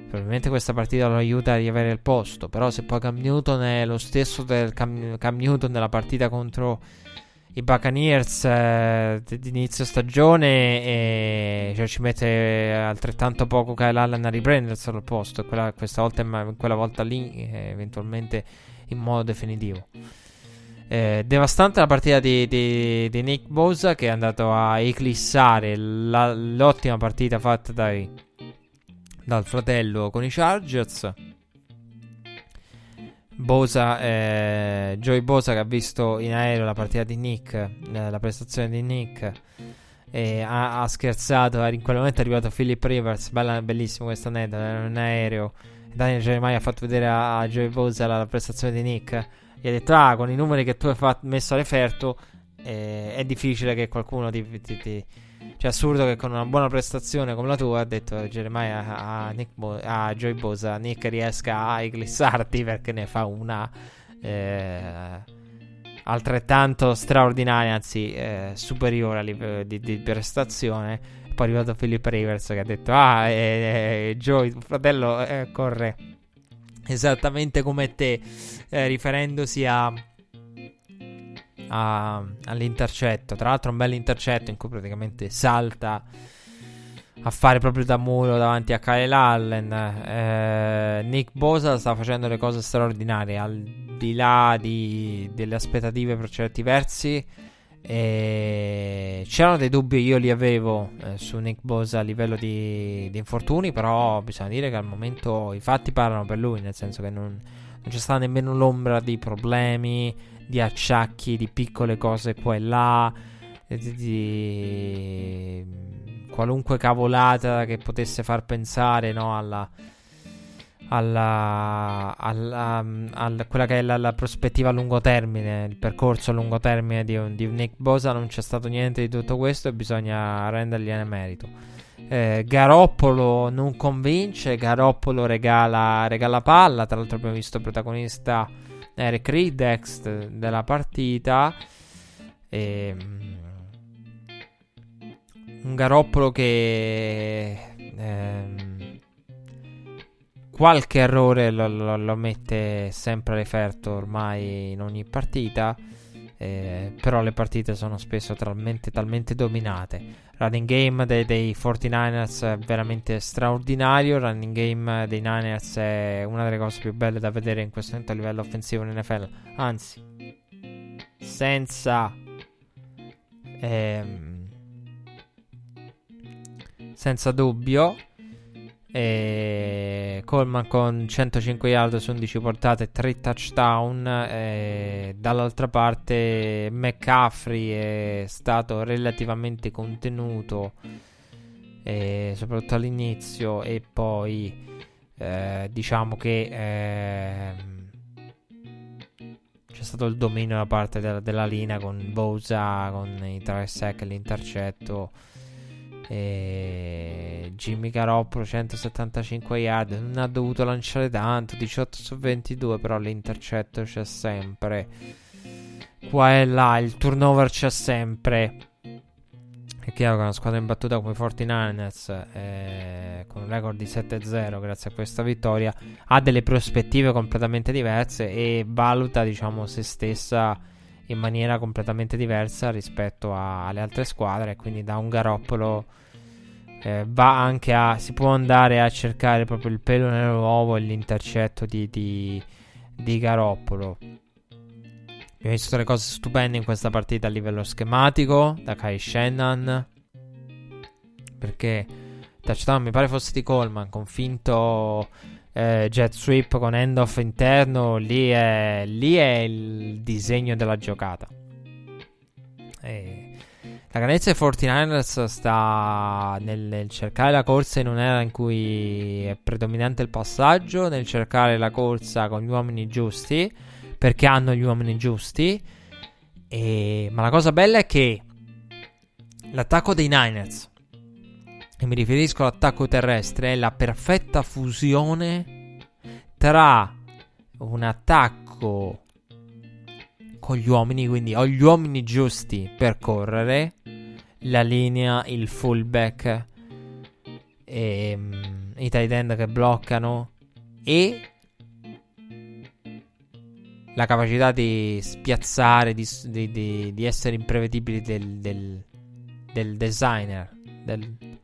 probabilmente questa partita lo aiuta a riavere il posto. Però se poi Cam Newton è lo stesso del Cam, Cam Newton della partita contro i Buccaneers eh, di inizio stagione e cioè, ci mette altrettanto poco Kyle Allen a riprenderselo il posto. Quella, questa volta, quella volta lì, eh, eventualmente in modo definitivo. Eh, devastante la partita di, di, di, Nick Bosa che è andato a eclissare la, l'ottima partita fatta dai, dal fratello con i Chargers. Bosa, eh, Joey Bosa che ha visto in aereo la partita di Nick, eh, la prestazione di Nick. E ha, ha, scherzato. In quel momento è arrivato Philip Rivers. Bella, bellissimo questo aneddoto. Era in aereo. Daniel Jeremiah ha fatto vedere a, a Joey Bosa la, la prestazione di Nick gli ha detto ah con i numeri che tu hai fatto, messo a referto eh, è difficile che qualcuno ti, ti, ti cioè assurdo che con una buona prestazione come la tua ha detto Jeremiah a, Nick Bo- a Joy Bosa Nick riesca a eclissarti perché ne fa una eh, altrettanto straordinaria anzi eh, superiore a livello di, di prestazione. Poi è arrivato Philip Rivers che ha detto ah eh, eh Joy fratello eh, corre esattamente come te, eh, riferendosi a, a, all'intercetto. Tra l'altro, un bel intercetto in cui praticamente salta a fare proprio da muro davanti a Kyle Allen. Eh, Nick Bosa sta facendo le cose straordinarie al di là di, delle aspettative per certi versi. E c'erano dei dubbi, io li avevo eh, su Nick Bosa a livello di, di, infortuni, però bisogna dire che al momento i fatti parlano per lui, nel senso che non, non c'è stata nemmeno l'ombra di problemi, di acciacchi, di piccole cose qua e là, di, di qualunque cavolata che potesse far pensare no, alla, alla, alla, alla, quella che è la, la, prospettiva a lungo termine, il percorso a lungo termine di, di, Nick Bosa. Non c'è stato niente di tutto questo e bisogna rendergliene merito. Eh, Garoppolo non convince, Garoppolo regala, regala palla. Tra l'altro, abbiamo visto il protagonista Eric Ridex della partita. E, ehm, un Garoppolo che. Ehm, qualche errore lo, lo, lo mette sempre referto ormai in ogni partita. Eh, però le partite sono spesso talmente, talmente dominate. Running game dei, dei 49ers è veramente straordinario. Running game dei Niners è una delle cose più belle da vedere in questo momento a livello offensivo in NFL. Anzi, senza. Ehm, senza dubbio. E Coleman con 105 yard su 11 portate, 3 touchdown. E dall'altra parte McCaffrey è stato relativamente contenuto, soprattutto all'inizio. E poi eh, diciamo che eh, c'è stato il dominio da parte della, della linea con Bosa, con i 3 sec l'intercetto. E Jimmy Garoppolo 175 yard non ha dovuto lanciare tanto 18 su 22 però l'intercetto c'è sempre. Qua e là il turnover c'è sempre. È chiaro che una squadra imbattuta come 49ers eh, con un record di 7-0 grazie a questa vittoria. Ha delle prospettive completamente diverse e valuta diciamo se stessa in maniera completamente diversa rispetto a, alle altre squadre. Quindi da un Garoppolo eh, va anche a. Si può andare a cercare proprio il pelo nell'uovo e l'intercetto di, di, di Garoppolo. Abbiamo visto delle cose stupende in questa partita a livello schematico da Kai Shannon. Perché touchdown mi pare fosse di Coleman con finto eh, jet sweep con end off interno, lì è, lì è il disegno della giocata. E la grandezza dei 49ers sta nel, nel, cercare la corsa in un'era in cui è predominante il passaggio, nel cercare la corsa con gli uomini giusti, perché hanno gli uomini giusti. E, ma la cosa bella è che l'attacco dei Niners e mi riferisco all'attacco terrestre, è la perfetta fusione tra un attacco con gli uomini, quindi ho gli uomini giusti per correre, la linea, il fullback, e, um, i tight end che bloccano e la capacità di spiazzare, di, di, di essere imprevedibili del, del, del designer, del,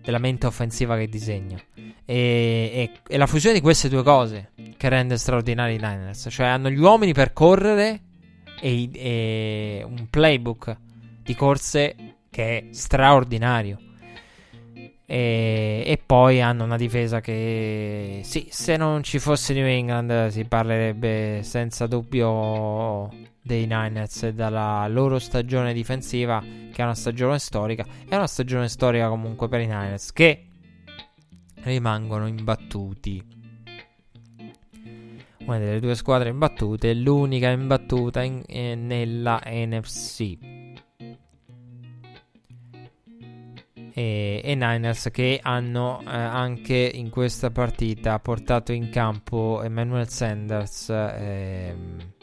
della mente offensiva che disegna. E, e, la fusione di queste due cose che rende straordinari i Niners. Cioè hanno gli uomini per correre e, e un playbook di corse che è straordinario. E, e, poi hanno una difesa che, sì, se non ci fosse New England si parlerebbe senza dubbio dei Niners e dalla loro stagione difensiva, che è una stagione storica. È una stagione storica comunque per i Niners che rimangono imbattuti. Una delle due squadre imbattute, l'unica imbattuta in, eh, nella NFC. E, e Niners che hanno eh, anche in questa partita portato in campo Emmanuel Sanders. Eh,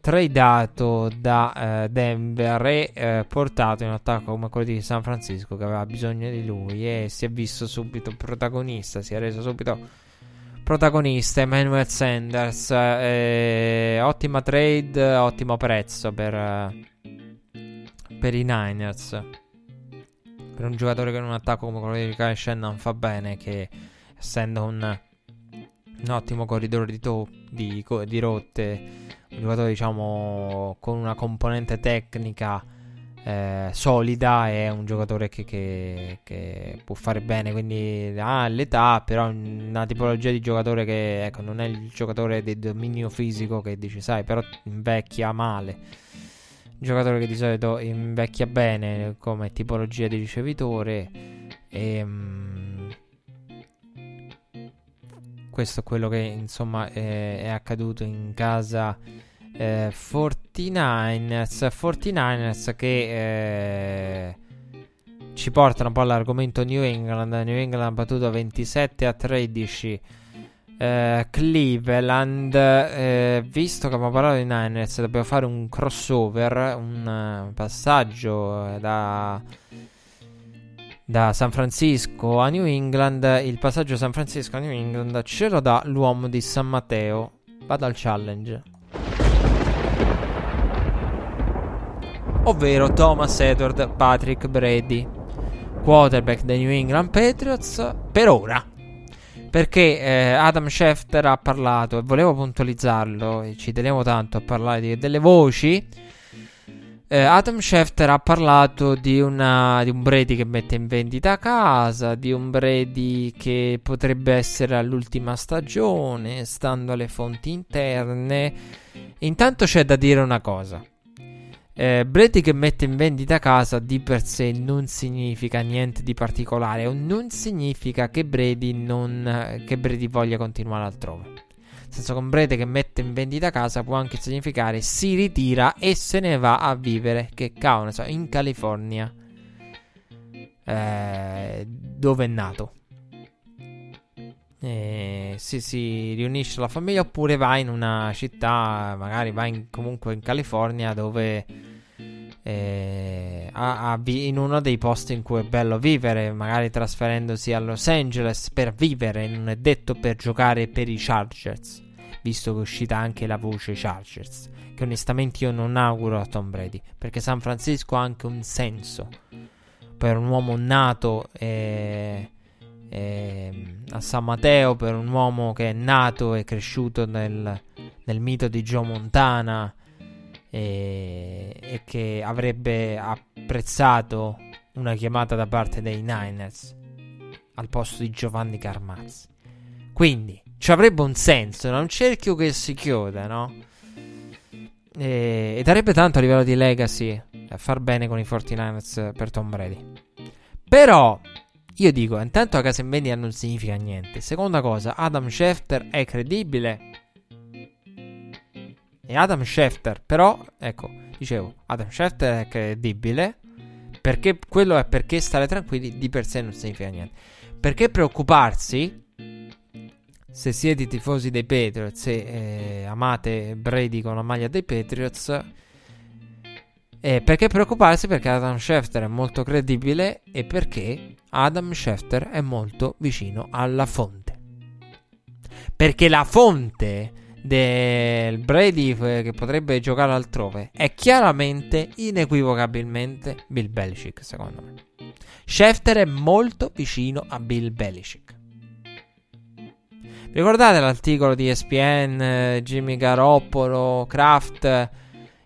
tradato da eh, Denver e eh, portato in attacco come quello di San Francisco che aveva bisogno di lui e si è visto subito protagonista, si è reso subito protagonista Emmanuel Sanders, eh, ottima trade, ottimo prezzo per, eh, per i Niners. Per un giocatore che in un attacco come quello di Kyle Shannon fa bene che essendo un, un ottimo corridore di, to- di, di rotte un giocatore diciamo con una componente tecnica eh, solida, è un giocatore che, che, che, può fare bene, quindi ha l'età, però una tipologia di giocatore che ecco, non è il giocatore di dominio fisico che dici, sai, però invecchia male. Un giocatore che di solito invecchia bene come tipologia di ricevitore. E, ehm, questo è quello che insomma è, è accaduto in casa eh, 49ers, 49ers che eh, ci portano un po' all'argomento New England. New England ha battuto 27 a 13 eh, Cleveland. Eh, visto che abbiamo parlato di Niners, dobbiamo fare un crossover, un passaggio da da San Francisco a New England. Il passaggio San Francisco a New England ce lo dà l'uomo di San Matteo. Vado al challenge. ovvero Thomas Edward Patrick Brady, quarterback dei New England Patriots, per ora. Perché eh, Adam Schefter ha parlato, e volevo puntualizzarlo, e ci tenevo tanto a parlare di, delle voci. Eh, Adam Schefter ha parlato di, una, di un Brady che mette in vendita a casa, di un Brady che potrebbe essere all'ultima stagione, stando alle fonti interne. Intanto c'è da dire una cosa. Eh, Brady che mette in vendita casa di per sé non significa niente di particolare o non significa che Brady, non, che Brady voglia continuare altrove. Senso che un che mette in vendita casa può anche significare si ritira e se ne va a vivere, che cavolo so, in California, eh, dove è nato. E si, si riunisce alla famiglia oppure va in una città, magari va in, comunque in California dove eh, a, a in uno dei posti in cui è bello vivere, magari trasferendosi a Los Angeles per vivere, non è detto per giocare per i Chargers, visto che è uscita anche la voce Chargers, che onestamente io non auguro a Tom Brady, perché San Francisco ha anche un senso per un uomo nato eh, eh, a San Mateo, per un uomo che è nato e cresciuto nel, nel mito di Joe Montana e, e che avrebbe apprezzato una chiamata da parte dei Niners al posto di Giovanni Carmazzi. Quindi ci avrebbe un senso, era un cerchio che si chiude, no? E, e, darebbe tanto a livello di legacy a far bene con i 49ers per Tom Brady. Però io dico, intanto la casa in vendita non significa niente. Seconda cosa, Adam Schefter è credibile e Adam Schefter, però, ecco, dicevo, Adam Schefter è credibile. Perché quello è perché stare tranquilli di per sé non significa niente. Perché preoccuparsi? Se siete tifosi dei Patriots e eh, amate Brady con la maglia dei Patriots, eh, perché preoccuparsi? Perché Adam Schefter è molto credibile e perché Adam Schefter è molto vicino alla fonte. Perché la fonte del Brady che potrebbe giocare altrove è chiaramente, inequivocabilmente Bill Belichick, secondo me. Schefter è molto vicino a Bill Belichick. Ricordate l'articolo di ESPN, Jimmy Garoppolo, Kraft,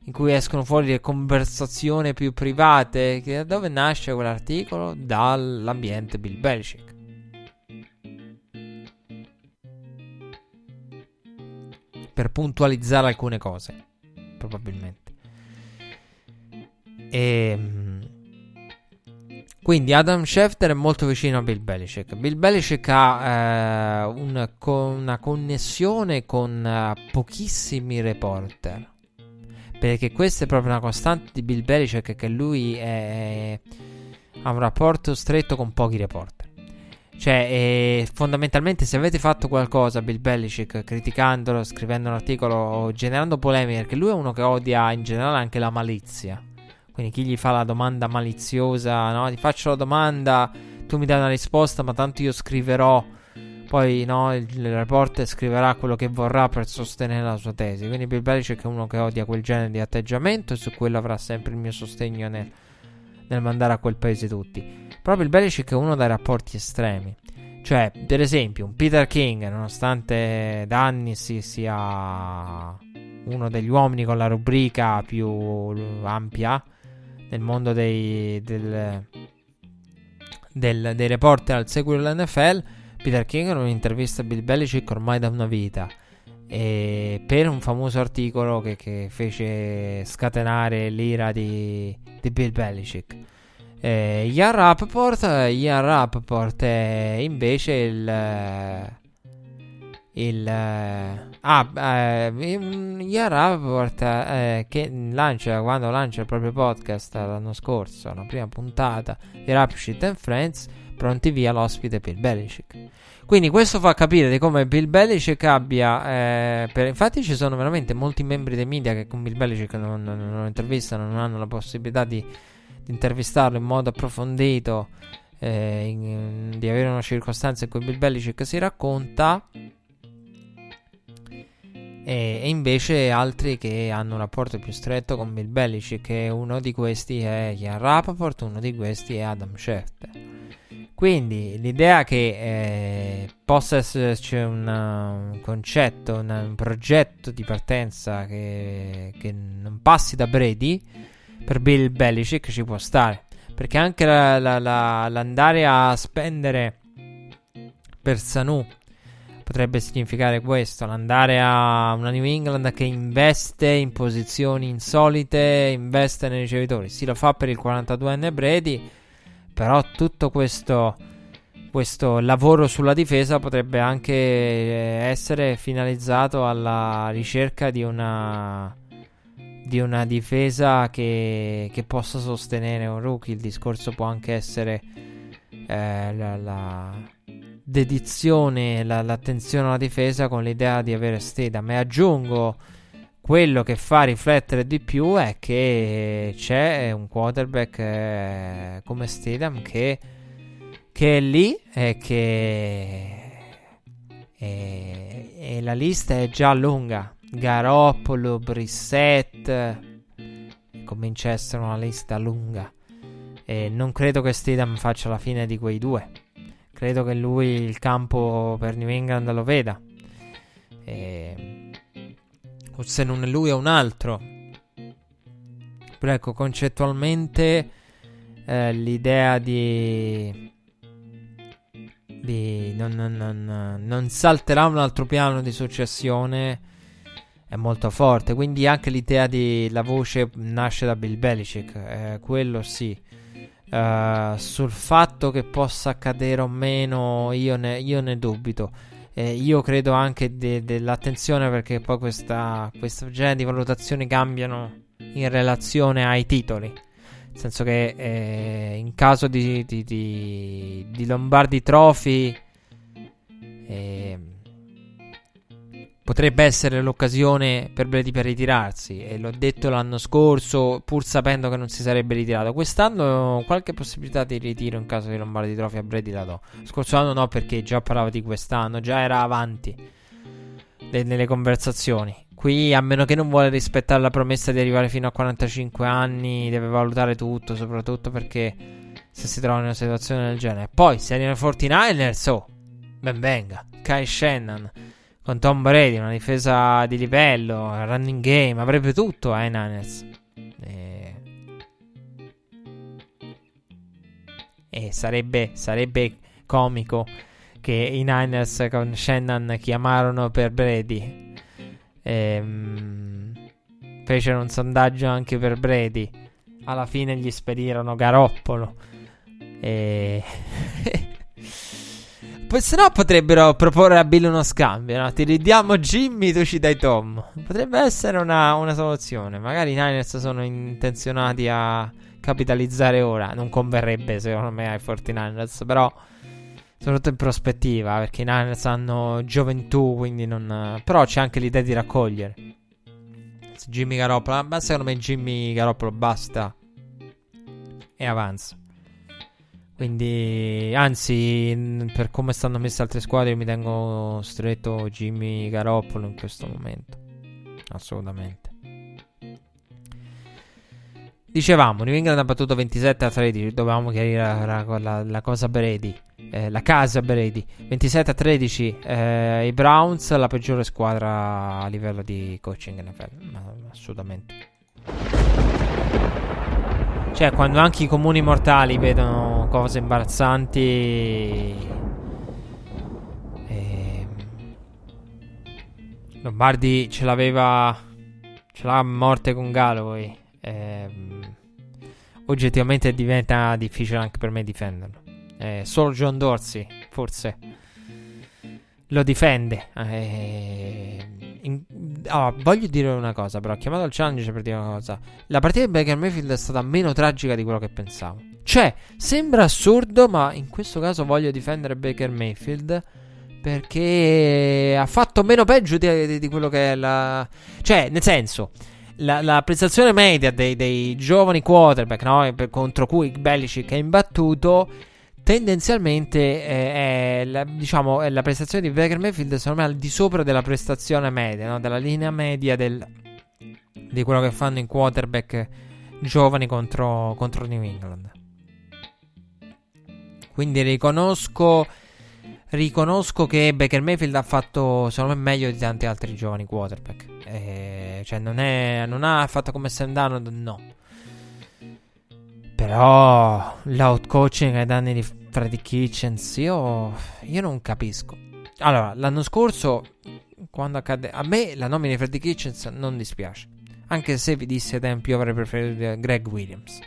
in cui escono fuori le conversazioni più private? Da dove nasce quell'articolo? Dall'ambiente Bill Belichick. Per puntualizzare alcune cose, probabilmente. E, ehm, quindi Adam Schefter è molto vicino a Bill Belichick. Bill Belichick ha eh, un, con, una connessione con uh, pochissimi reporter. Perché questa è proprio una costante di Bill Belichick che lui è, ha un rapporto stretto con pochi reporter. Cioè, eh, fondamentalmente, se avete fatto qualcosa, Bill Belichick, criticandolo, scrivendo un articolo o generando polemiche, perché lui è uno che odia in generale anche la malizia. Quindi, chi gli fa la domanda maliziosa, no? Ti faccio la domanda, tu mi dai una risposta, ma tanto io scriverò. Poi, no, il, il reporter scriverà quello che vorrà per sostenere la sua tesi. Quindi, Bill Belichick è uno che odia quel genere di atteggiamento e su quello avrà sempre il mio sostegno nel, nel mandare a quel paese tutti. Proprio il Belichick è uno dai rapporti estremi. Cioè, per esempio, un Peter King, nonostante da anni si sia uno degli uomini con la rubrica più ampia nel mondo dei, del, del, dei reporter al seguito dell'NFL. Peter King in un'intervista a Bill Belichick ormai da una vita e per un famoso articolo che, che fece scatenare l'ira di, di Bill Belichick. Eh, Ian Rappaport, Ian Rappaport è invece il il ah eh, Ian eh, che lancia quando lancia il proprio podcast l'anno scorso la prima puntata di Rap Shit and Friends pronti via l'ospite Bill Belichick. Quindi questo fa capire di come Bill Belichick abbia eh, per, infatti ci sono veramente molti membri dei media che con Bill Belichick non, non, non intervistano non hanno la possibilità di, di intervistarlo in modo approfondito eh, in, di avere una circostanza in cui Bill Belichick si racconta e, e, invece altri che hanno un rapporto più stretto con Bill Belichick e uno di questi è Ian Rappaport, uno di questi è Adam Schefter. Quindi l'idea che eh, possa esserci una, un concetto, una, un progetto di partenza che, che, non passi da Brady per Bill Belichick ci può stare. Perché anche la, la, la, l'andare a spendere per Sanu potrebbe significare questo: andare a una New England che investe in posizioni insolite, investe nei ricevitori. Si lo fa per il 42enne Brady, però tutto questo, questo lavoro sulla difesa potrebbe anche eh, essere finalizzato alla ricerca di una di una difesa che, che, possa sostenere un rookie. Il discorso può anche essere eh, la, la, dedizione, la, l'attenzione alla difesa con l'idea di avere Stedham. E aggiungo quello che fa riflettere di più è che c'è un quarterback eh, come Stedham che, che, è lì e che e, e la lista è già lunga. Garoppolo, Brissett comincia a essere una lista lunga. E non credo che Stedham faccia la fine di quei due credo che lui il campo per New England lo veda. E... O se non è lui è un altro. Però ecco, concettualmente eh, l'idea di... di non, non, non, non salterà un altro piano di successione è molto forte. Quindi anche l'idea di la voce nasce da Bill Belichick. Eh, quello sì. Uh, sul fatto che possa accadere o meno, io ne, io ne dubito. Eh, io credo anche de- dell'attenzione perché poi questa, questo genere di valutazioni cambiano in relazione ai titoli. Nel senso che eh, in caso di, di, di, di Lombardi Trophy eh, potrebbe essere l'occasione per Brady per ritirarsi e l'ho detto l'anno scorso pur sapendo che non si sarebbe ritirato. Quest'anno qualche possibilità di ritiro in caso di Lombardi Trophy a Brady la do. Scorso anno no perché già parlavo di quest'anno già era avanti de- nelle conversazioni. Qui a meno che non vuole rispettare la promessa di arrivare fino a 45 anni deve valutare tutto soprattutto perché se si trova in una situazione del genere. Poi se arrivano i 49ers oh ben venga. Kai Shannon con Tom Brady, una difesa di livello, running game, avrebbe tutto ai eh, Niners. E... e sarebbe, sarebbe comico che i Niners con Shannon chiamarono per Brady. E, um, fecero un sondaggio anche per Brady. Alla fine gli spedirono Garoppolo. E... se no potrebbero proporre a Bill uno scambio, no? Ti ridiamo Jimmy, tu ci dai Tom. Potrebbe essere una, una soluzione. Magari i Niners sono intenzionati a capitalizzare ora. Non converrebbe secondo me ai 49ers, però soprattutto in prospettiva, perché i Niners hanno gioventù, quindi non... Però c'è anche l'idea di raccogliere. Jimmy Garoppolo, ma secondo me Jimmy Garoppolo basta e avanza. Quindi, anzi, per come stanno messe altre squadre, mi tengo stretto Jimmy Garoppolo in questo momento. Assolutamente. Dicevamo, New England ha battuto 27 a 13. Dovevamo chiarire la, la, la cosa Brady. eh, la casa Brady 27 a 13 eh, i Browns la peggiore squadra a livello di coaching NFL assolutamente cioè quando anche i comuni mortali vedono cose imbarazzanti eh, Lombardi ce l'aveva ce l'ha a morte con Galloway eh, oggettivamente diventa difficile anche per me difenderlo. Eh, solo John Dorsey, forse, lo difende. Eh, in, oh, voglio dire una cosa, però. Chiamato il challenge per dire una cosa. La partita di Baker Mayfield è stata meno tragica di quello che pensavo. Cioè, sembra assurdo, ma in questo caso voglio difendere Baker Mayfield. Perché ha fatto meno peggio di, di, di quello che è la. Cioè, nel senso. La, la prestazione media dei, dei giovani quarterback no? contro cui Belichick è imbattuto tendenzialmente eh, è, la, diciamo, è la prestazione di Baker Mayfield secondo me al di sopra della prestazione media, no? della linea media del, di quello che fanno i quarterback giovani contro, contro New England. Quindi riconosco, riconosco che Baker Mayfield ha fatto secondo me meglio di tanti altri giovani quarterback. Eh, cioè non, è, non ha fatto come Sam Darnold, no però l'outcoaching ai danni di Freddy Kitchens, io, io non capisco. Allora, l'anno scorso, quando accadde, a me la nomina di Freddy Kitchens non dispiace. Anche se vi dissi ai tempi io avrei preferito Greg Williams.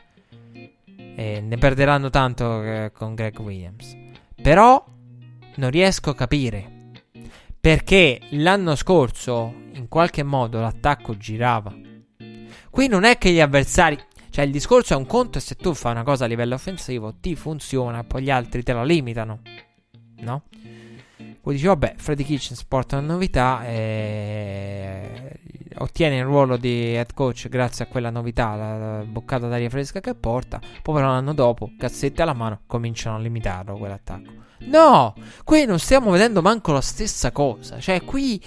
E ne perderanno tanto eh, con Greg Williams. Però non riesco a capire perché l'anno scorso in qualche modo l'attacco girava. Qui non è che gli avversari cioè il discorso è un conto e se tu fai una cosa a livello offensivo ti funziona, poi gli altri te la limitano. No? Poi dici, vabbè, Freddy Kitchens porta una novità e ottiene il ruolo di head coach grazie a quella novità, la, la boccata d'aria fresca che porta. Poi però l'anno dopo, cazzette alla mano, cominciano a limitarlo quell'attacco. No, qui non stiamo vedendo manco la stessa cosa. Cioè, qui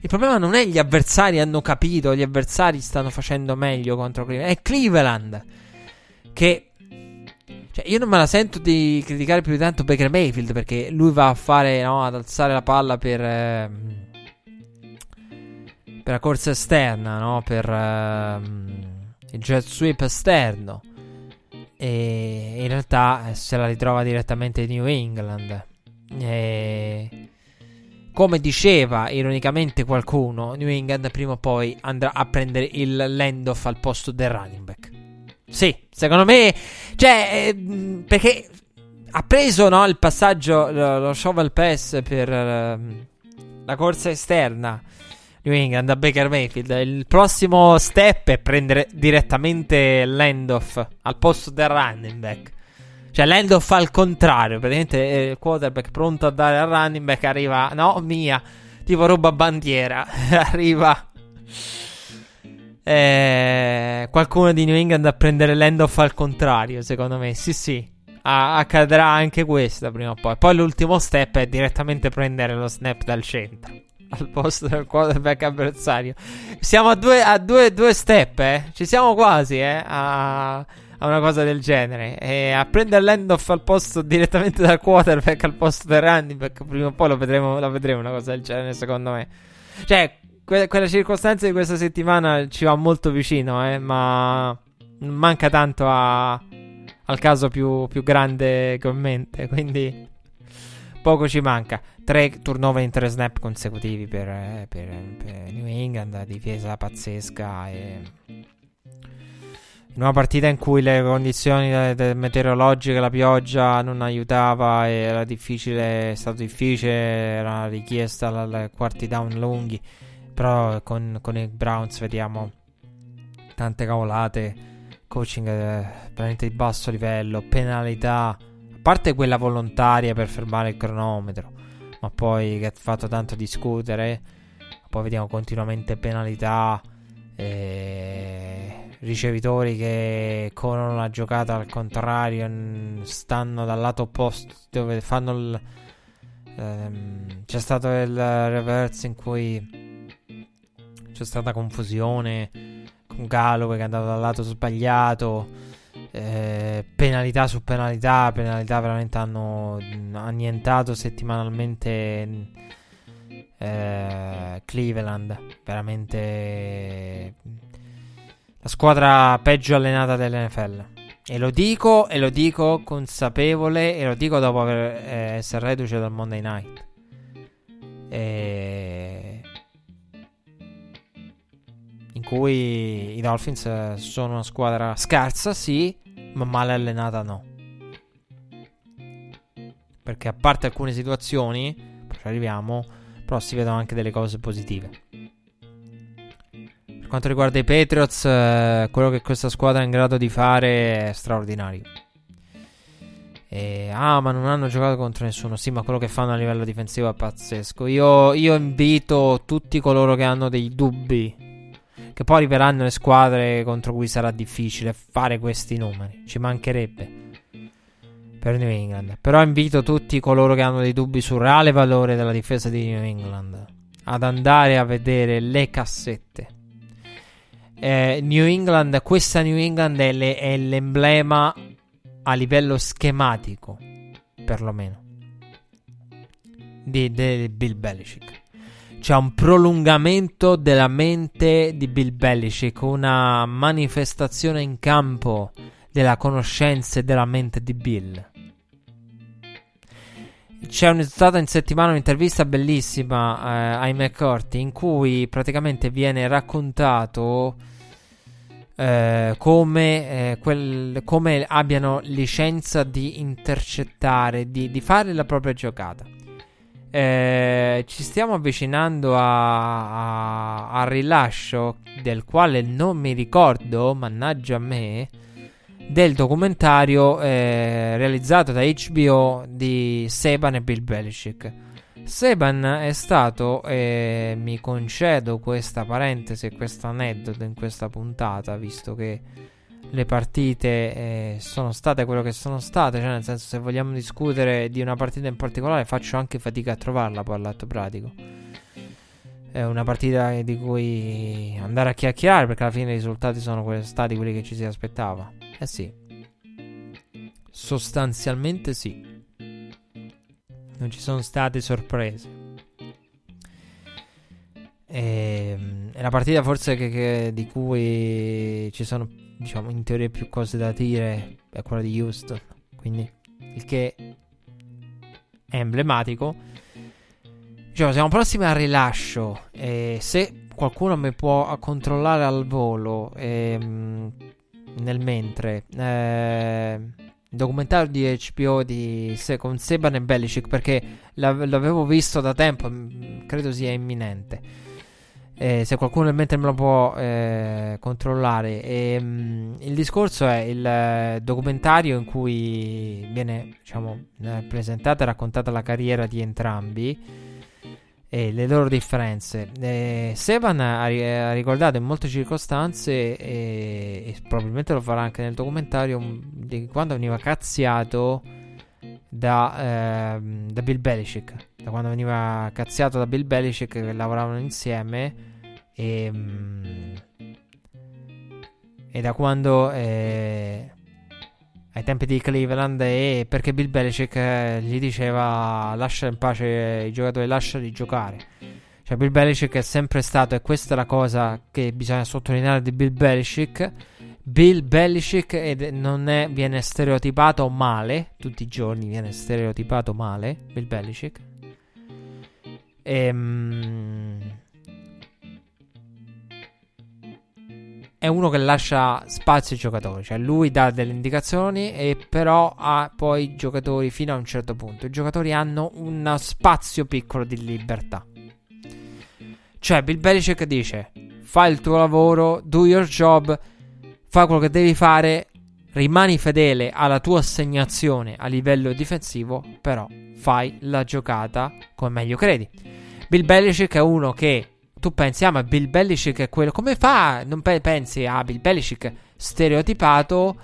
il problema non è gli avversari hanno capito, gli avversari stanno facendo meglio contro Cleveland. È Cleveland che cioè, io non me la sento di criticare più di tanto Baker Mayfield perché lui va a fare, no, ad alzare la palla per, eh, per la corsa esterna, no, per eh, il jet sweep esterno. E in realtà eh, se la ritrova direttamente in New England. E come diceva ironicamente qualcuno, New England prima o poi andrà a prendere il land-off al posto del running back. Sì, secondo me, cioè, eh, perché ha preso no, il passaggio, lo, lo shovel pass per uh, la corsa esterna. New England a Baker Mayfield. Il prossimo step è prendere direttamente l'end-off al posto del running back. Cioè, Lando fa il contrario. Praticamente il quarterback pronto a dare al running back arriva. No, mia. Tipo roba bandiera. arriva. Eh, qualcuno di New England a prendere l'end-off al contrario, secondo me. Sì, sì. A- accadrà anche questo prima o poi. Poi l'ultimo step è direttamente prendere lo snap dal centro. Al posto del quarterback avversario. Siamo a due, a due, due step, eh. Ci siamo quasi, eh. A a una cosa del genere. E a prendere l'end-off al posto direttamente dal quarterback al posto del running back. Prima o poi lo vedremo, lo vedremo una cosa del genere, secondo me. Cioè, que- quella circostanza di questa settimana ci va molto vicino, eh, ma manca tanto a- al caso più, più grande che ho in mente. Quindi poco ci manca. Tre turnover in tre snap consecutivi per, eh, per, per New England, difesa pazzesca e in una partita in cui le condizioni meteorologiche, la pioggia non aiutava, era difficile, è stato difficile, era richiesta la, quarti down lunghi, però con, con, i Browns vediamo tante cavolate, coaching eh, veramente di basso livello, penalità, a parte quella volontaria per fermare il cronometro, ma poi che ha fatto tanto discutere, poi vediamo continuamente penalità. E ricevitori che corrono la giocata al contrario, stanno dal lato opposto dove fanno il. Ehm, c'è stato il reverse in cui c'è stata confusione con Galloway che è andato dal lato sbagliato. Eh, penalità su penalità, penalità veramente hanno annientato settimanalmente eh, Cleveland, veramente la squadra peggio allenata dell'NFL. E lo dico, e lo dico consapevole, e lo dico dopo aver, eh, essere reduce dal Monday Night. E... In cui i Dolphins sono una squadra scarsa, sì, ma male allenata no. Perché a parte alcune situazioni, poi ci arriviamo, però si vedono anche delle cose positive. Per quanto riguarda i Patriots, eh, quello che questa squadra è in grado di fare è straordinario. E, ah, ma non hanno giocato contro nessuno. Sì, ma quello che fanno a livello difensivo è pazzesco. Io, io invito tutti coloro che hanno dei dubbi che poi arriveranno le squadre contro cui sarà difficile fare questi numeri. Ci mancherebbe per New England. Però invito tutti coloro che hanno dei dubbi sul reale valore della difesa di New England ad andare a vedere le cassette. Eh, New England, questa New England è, le, è l'emblema a livello schematico, perlomeno, di, di Bill Belichick c'è un prolungamento della mente di Bill Belichick, una manifestazione in campo della conoscenza e della mente di Bill. C'è stata in settimana un'intervista bellissima eh, ai McCourty in cui praticamente viene raccontato eh, come, eh, quel, come, abbiano licenza di intercettare, di, di fare la propria giocata. Eh, ci stiamo avvicinando al rilascio del quale non mi ricordo, mannaggia a me, del documentario eh, realizzato da HBO di Seban e Bill Belichick. Seban è stato, e mi concedo questa parentesi e questo aneddoto in questa puntata, visto che le partite eh, sono state quello che sono state, cioè nel senso se vogliamo discutere di una partita in particolare faccio anche fatica a trovarla poi all'atto pratico. È una partita di cui andare a chiacchierare perché alla fine i risultati sono stati quelli che ci si aspettava. Eh sì. Sostanzialmente sì. Non ci sono state sorprese. E, ehm, è la partita forse che, che, di cui ci sono diciamo in teoria più cose da dire è quella di Houston. Quindi il che è emblematico. Diciamo, siamo prossimi al rilascio. E se qualcuno mi può controllare al volo ehm, nel mentre. Eh, documentario di HBO di Se- con Seban e Belichick perché l'avevo visto da tempo, credo sia imminente. Eh, se qualcuno in mente me lo può eh, controllare. E, mh, il discorso è il eh, documentario in cui viene diciamo, eh, presentata e raccontata la carriera di entrambi e le loro differenze. Eh, Sevan ha, ha, ricordato in molte circostanze, e, e, probabilmente lo farà anche nel documentario, di quando veniva cazziato da, ehm, da Bill Belichick. Da quando veniva cazziato da Bill Belichick che lavoravano insieme e, mm, e da quando eh, ai tempi di Cleveland e perché Bill Belichick eh, gli diceva lascia in pace i giocatori, lasciali giocare. Cioè Bill Belichick è sempre stato, e questa è la cosa che bisogna sottolineare di Bill Belichick, Bill Belichick ed non è, viene stereotipato male, tutti i giorni viene stereotipato male, Bill Belichick. Ehm è uno che lascia spazio ai giocatori, cioè lui dà delle indicazioni e però ha poi giocatori fino a un certo punto. I giocatori hanno uno spazio piccolo di libertà. Cioè Bill Belichick dice fai il tuo lavoro, do your job, fai quello che devi fare, rimani fedele alla tua assegnazione a livello difensivo, però fai la giocata come meglio credi. Bill Belichick è uno che tu pensi, ah, ma Bill Belichick è quello. Come fa? Non pe- pensi ah, Bill Belichick stereotipato?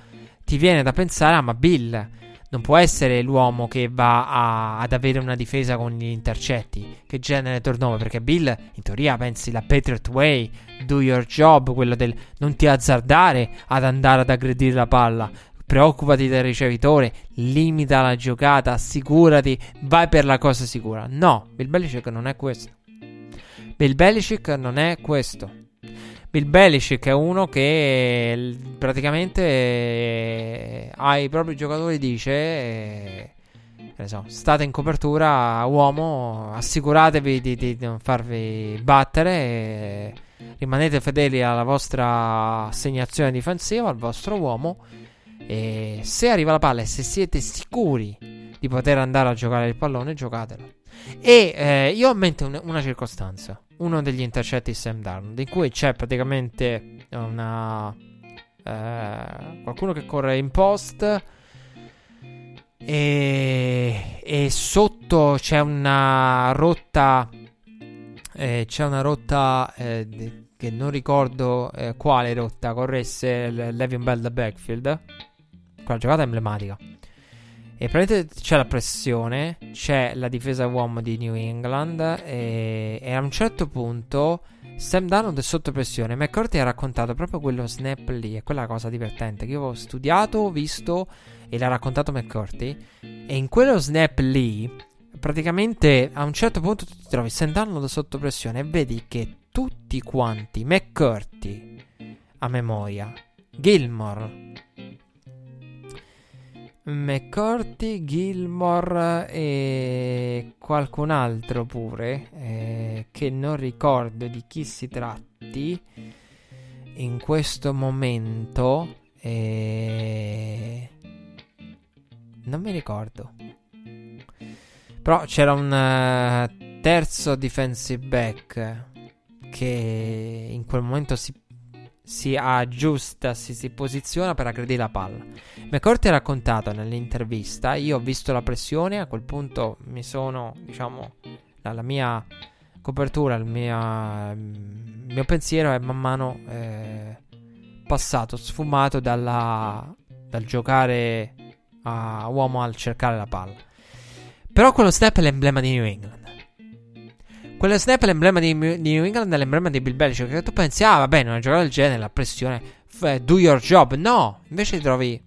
Ti viene da pensare, ah, ma Bill non può essere l'uomo che va a, ad avere una difesa con gli intercetti. Che genere turnover? Perché Bill, in teoria, pensi la Patriot Way, do your job, quello del non ti azzardare ad andare ad aggredire la palla. preoccupati del ricevitore, limita la giocata, assicurati, vai per la cosa sicura. No, Bill Belichick non è questo. Bill Belichick non è questo. Bill Belichick è uno che praticamente eh, ai propri giocatori dice eh, so, state in copertura uomo, assicuratevi di, di non farvi battere rimanete fedeli alla vostra assegnazione difensiva, al vostro uomo e se arriva la palla e se siete sicuri di poter andare a giocare il pallone, giocatelo. E eh, io ho in mente un, una circostanza, uno degli intercetti di Sam Darnold, in cui c'è praticamente una, eh, qualcuno che corre in post e, e sotto c'è una rotta, eh, c'è una rotta eh, che non ricordo eh, quale rotta corresse Levion Bell da backfield quella giocata è emblematica. E praticamente c'è la pressione, c'è la difesa uomo di New England e, e a un certo punto Sam Darnold è sotto pressione. McCourty ha raccontato proprio quello snap lì, è quella cosa divertente che io ho studiato, visto e l'ha raccontato McCourty. E in quello snap lì, praticamente a un certo punto tu ti trovi Sam Darnold sotto pressione e vedi che tutti quanti, McCourty a memoria, Gilmore, McCorty, Gilmore e qualcun altro pure eh, che non ricordo di chi si tratti in questo momento eh, non mi ricordo. Però c'era un uh, terzo defensive back che in quel momento si si aggiusta, si, si posiziona per aggredire la palla. McCourty ha raccontato nell'intervista, io ho visto la pressione, a quel punto mi sono, diciamo, la, la mia copertura, il mio, il mio, pensiero è man mano eh, passato, sfumato dalla, dal giocare a uomo al cercare la palla. Però quello step è l'emblema di New England. Quello snap è l'emblema di, di New England, è l'emblema di Bill Belichick. Che tu pensi, ah, va bene, una giocata del genere, la pressione, f- do your job. No, invece ti trovi.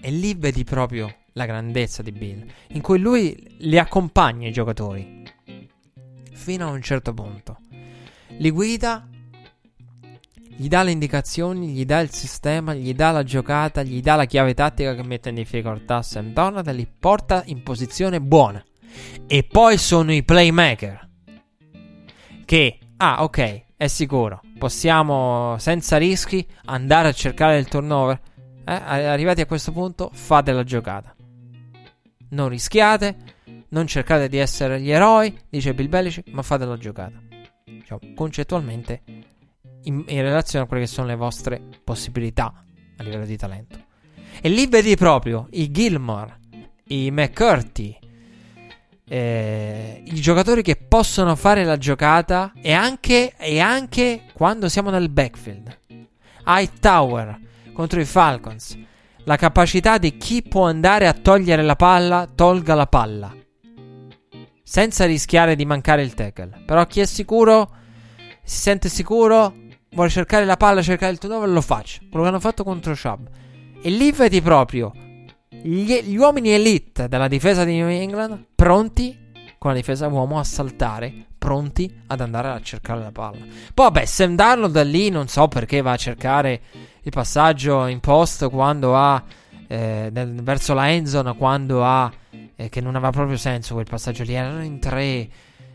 E lì vedi proprio la grandezza di Bill, in cui lui li accompagna i giocatori fino a un certo punto. Li guida, gli dà le indicazioni, gli dà il sistema, gli dà la giocata, gli dà la chiave tattica che mette in difficoltà Sam Donald e li porta in posizione buona. E poi sono i playmaker. Che, ah, ok, è sicuro. Possiamo, senza rischi, andare a cercare il turnover. Eh, arrivati a questo punto, fate la giocata. Non rischiate, non cercate di essere gli eroi, dice Bill Belichick, ma fate la giocata. Diciamo, concettualmente, in, in relazione a quelle che sono le vostre possibilità a livello di talento. E lì vedi proprio i Gilmore, i McCurty, eh, i giocatori che possono fare la giocata e anche, e anche quando siamo nel backfield. Hightower contro i Falcons. La capacità di chi può andare a togliere la palla, tolga la palla. Senza rischiare di mancare il tackle. Però chi è sicuro, si sente sicuro, vuole cercare la palla, cercare il turnover, lo faccia. Quello che hanno fatto contro Chubb. E lì vedi proprio gli, gli, uomini elite della difesa di New England pronti con la difesa uomo a saltare, pronti ad andare a cercare la palla. Poi vabbè, Sam Darnold da lì non so perché va a cercare il passaggio in post quando ha eh, nel, verso la endzone quando ha eh, che non aveva proprio senso quel passaggio lì, erano in tre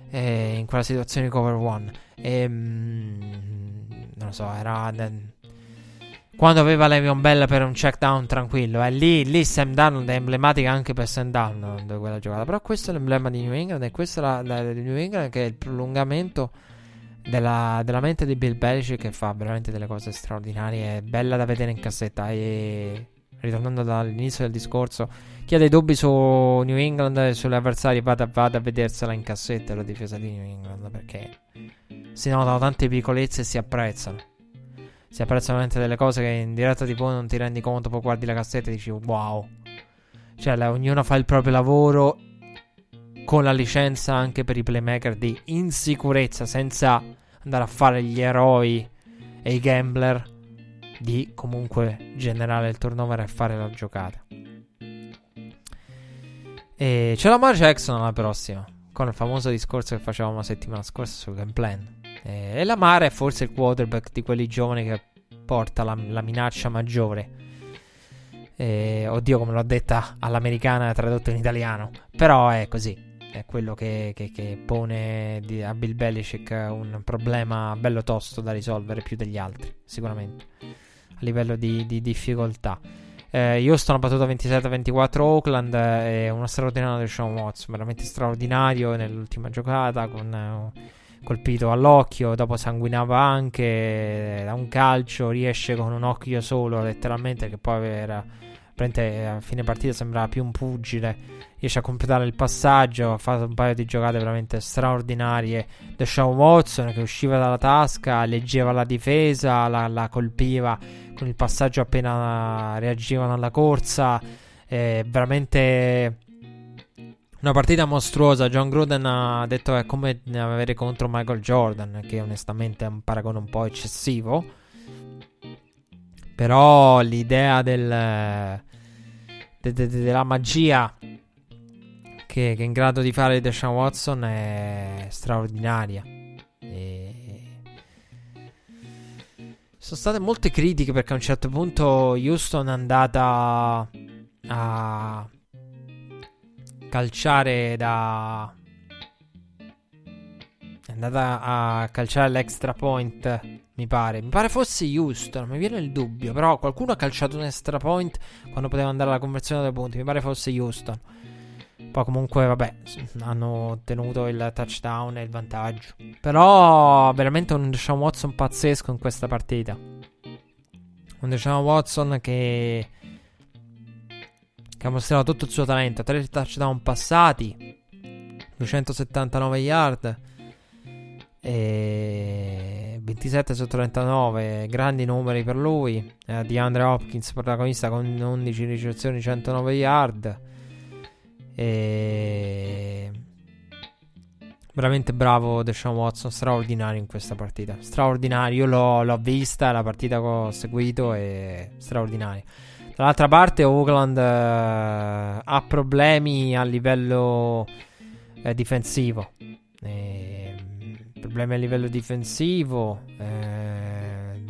eh, in quella situazione di cover one. E, mm, non lo so, era quando aveva Le'Veon Bell per un check down tranquillo. Eh, lì, lì Sam Darnold è emblematica anche per Sam Darnold quella giocata. Però questo è l'emblema di New England e questo è la, New England che è il prolungamento della, della, mente di Bill Belichick che fa veramente delle cose straordinarie. È bella da vedere in cassetta. E ritornando dall'inizio del discorso, chi ha dei dubbi su New England e sulle avversarie vada, vada a vedersela in cassetta la difesa di New England perché si notano tante piccolezze e si apprezzano si apprezzano veramente delle cose che in diretta TV non ti rendi conto, poi guardi la cassetta e dici wow. Cioè, la, ognuno fa il proprio lavoro con la licenza anche per i playmaker di insicurezza, senza andare a fare gli eroi e i gambler di comunque generare il turnover e fare la giocata. E c'è la Mar Jackson alla prossima, con il famoso discorso che facevamo la settimana scorsa sul game plan. E la Mar è forse il quarterback di quelli giovani che porta la, la minaccia maggiore. E, oddio, come l'ho detta all'americana tradotto in italiano. Però è così. È quello che, che, che pone di, a Bill Belichick un problema bello tosto da risolvere più degli altri, sicuramente. A livello di, di difficoltà. Eh, Houston ha battuto 27-24 Oakland. È eh, uno straordinario di Sean Watts, veramente straordinario nell'ultima giocata. Con, eh, colpito all'occhio, dopo sanguinava anche da un calcio, riesce con un occhio solo, letteralmente, che poi era a fine partita sembrava più un pugile, riesce a completare il passaggio, ha fatto un paio di giocate veramente straordinarie. Deshaun Watson che usciva dalla tasca, leggeva la difesa, la, la colpiva con il passaggio appena reagivano alla corsa, eh, veramente una partita mostruosa. John Gruden ha detto è come avere contro Michael Jordan, che onestamente è un paragone un po' eccessivo. Però l'idea del, de, de, de, della magia che, che, è in grado di fare Deshaun Watson è straordinaria. E... Sono state molte critiche perché a un certo punto Houston è andata a calciare da... È andata a calciare l'extra point, mi pare. Mi pare fosse Houston, mi viene il dubbio. Però qualcuno ha calciato un extra point quando poteva andare alla conversione dei punti. Mi pare fosse Houston. Poi comunque, vabbè, hanno ottenuto il touchdown e il vantaggio. Però veramente un Deshaun Watson pazzesco in questa partita. Un Deshaun Watson che che ha mostrato tutto il suo talento. 3 touchdown passati, 279 yard. E 27 su 39, grandi numeri per lui. Eh, di Andre Hopkins, protagonista con 11 ricezioni, 109 yard. E veramente bravo Deshaun Watson, straordinario in questa partita. Straordinario, io l'ho, l'ho vista, la partita che ho seguito e straordinario. Dall'altra parte Oakland eh, ha problemi a livello eh, difensivo. Eh, problemi a livello difensivo. Eh,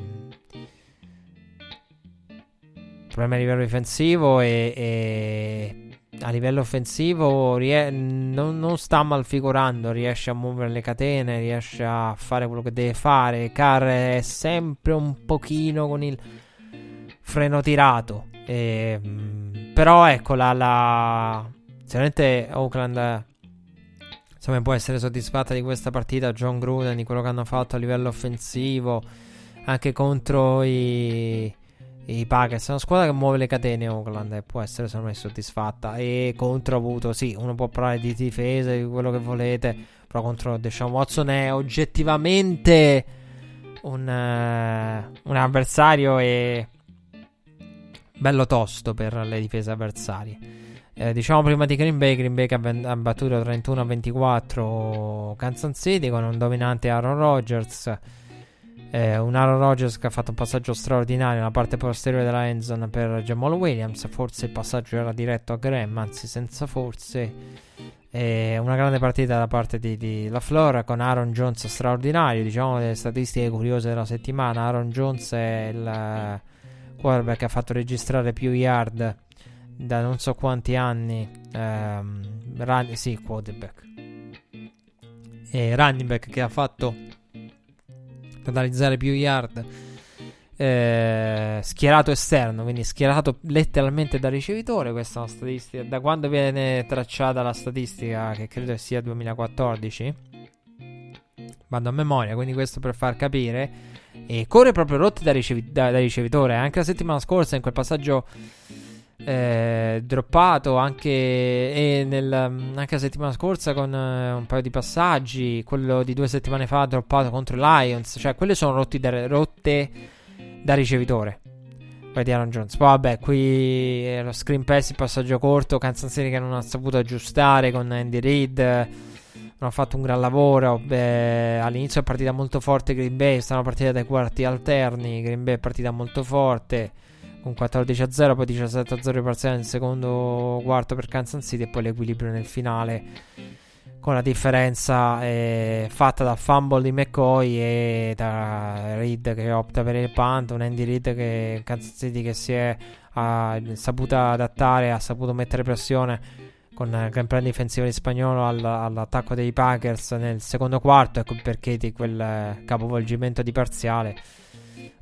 problemi a livello difensivo e, e a livello offensivo rie- non, non, sta malfigurando, riesce a muovere le catene, riesce a fare quello che deve fare. Carr è sempre un pochino con il freno tirato. E, ehm, però ecco la, la... Sicuramente Oakland insomma, può essere soddisfatta di questa partita. John Gruden, di quello che hanno fatto a livello offensivo, anche contro i, i Packers. È una squadra che muove le catene. Oakland e può essere secondo me soddisfatta. E contro ha avuto, sì, uno può parlare di difesa, di quello che volete. Però contro Deshaun Watson è oggettivamente un, uh, un avversario e bello tosto per le difese avversarie. Eh, diciamo prima di Green Bay, Green Bay che ha, battuto 31 24 Kansas City con un dominante Aaron Rodgers. Eh, un Aaron Rodgers che ha fatto un passaggio straordinario nella parte posteriore della endzone per Jamal Williams. Forse il passaggio era diretto a Graham, anzi senza forse. Eh, una grande partita da parte di, di La Flora con Aaron Jones straordinario. Diciamo le statistiche curiose della settimana. Aaron Jones è il quarterback ha fatto registrare più yard da non so quanti anni. Ehm, run, sì, quarterback. E running back che ha fatto totalizzare più yard. Eh, schierato esterno, quindi schierato letteralmente da ricevitore. Questa è una statistica. Da quando viene tracciata la statistica, che credo sia 2014, vado a memoria. Quindi, questo per far capire e corre proprio rotte da, ricevi- da, da ricevitore. Anche la settimana scorsa, in quel passaggio eh, droppato, anche, nel, anche, la settimana scorsa con eh, un paio di passaggi. Quello di due settimane fa, droppato contro i Lions. Cioè, quelle sono da, rotte da ricevitore. Poi di Aaron Jones. Poi, vabbè, qui lo screen pass, il passaggio corto. Kansas City che non ha saputo aggiustare con Andy Reid hanno fatto un gran lavoro. Beh, all'inizio è partita molto forte Green Bay, stanno partita dai quarti alterni. Green Bay è partita molto forte con 14 a 0, poi 17 a 0 parziale nel secondo quarto per Kansas City e poi l'equilibrio nel finale con la differenza eh, fatta dal fumble di McCoy e da Reed che opta per il punt, un Andy Reid che Kansas City che si è ha saputo adattare, ha saputo mettere pressione con il gran plan difensivo di spagnolo all- all'attacco dei Packers nel secondo quarto, ecco perché di quel capovolgimento di parziale.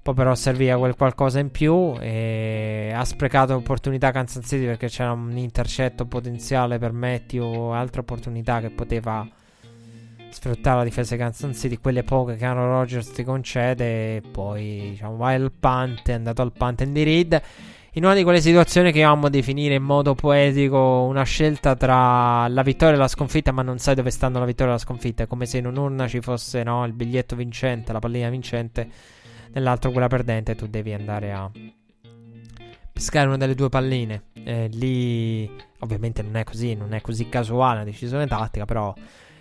Poi però serviva quel qualcosa in più e ha sprecato opportunità Kansas City perché c'era un intercetto potenziale per Matthew, altre opportunità che poteva sfruttare la difesa di Kansas City, quelle poche che Aaron Rodgers ti concede e poi diciamo vai al punt, è andato al punt in di Reed in una di quelle situazioni che amo definire in modo poetico una scelta tra la vittoria e la sconfitta, ma non sai dove stanno la vittoria e la sconfitta. È come se in un'urna ci fosse no, il biglietto vincente, la pallina vincente, nell'altro quella perdente, tu devi andare a pescare una delle due palline. Eh, lì, ovviamente, non è così, non è così casuale una decisione tattica, però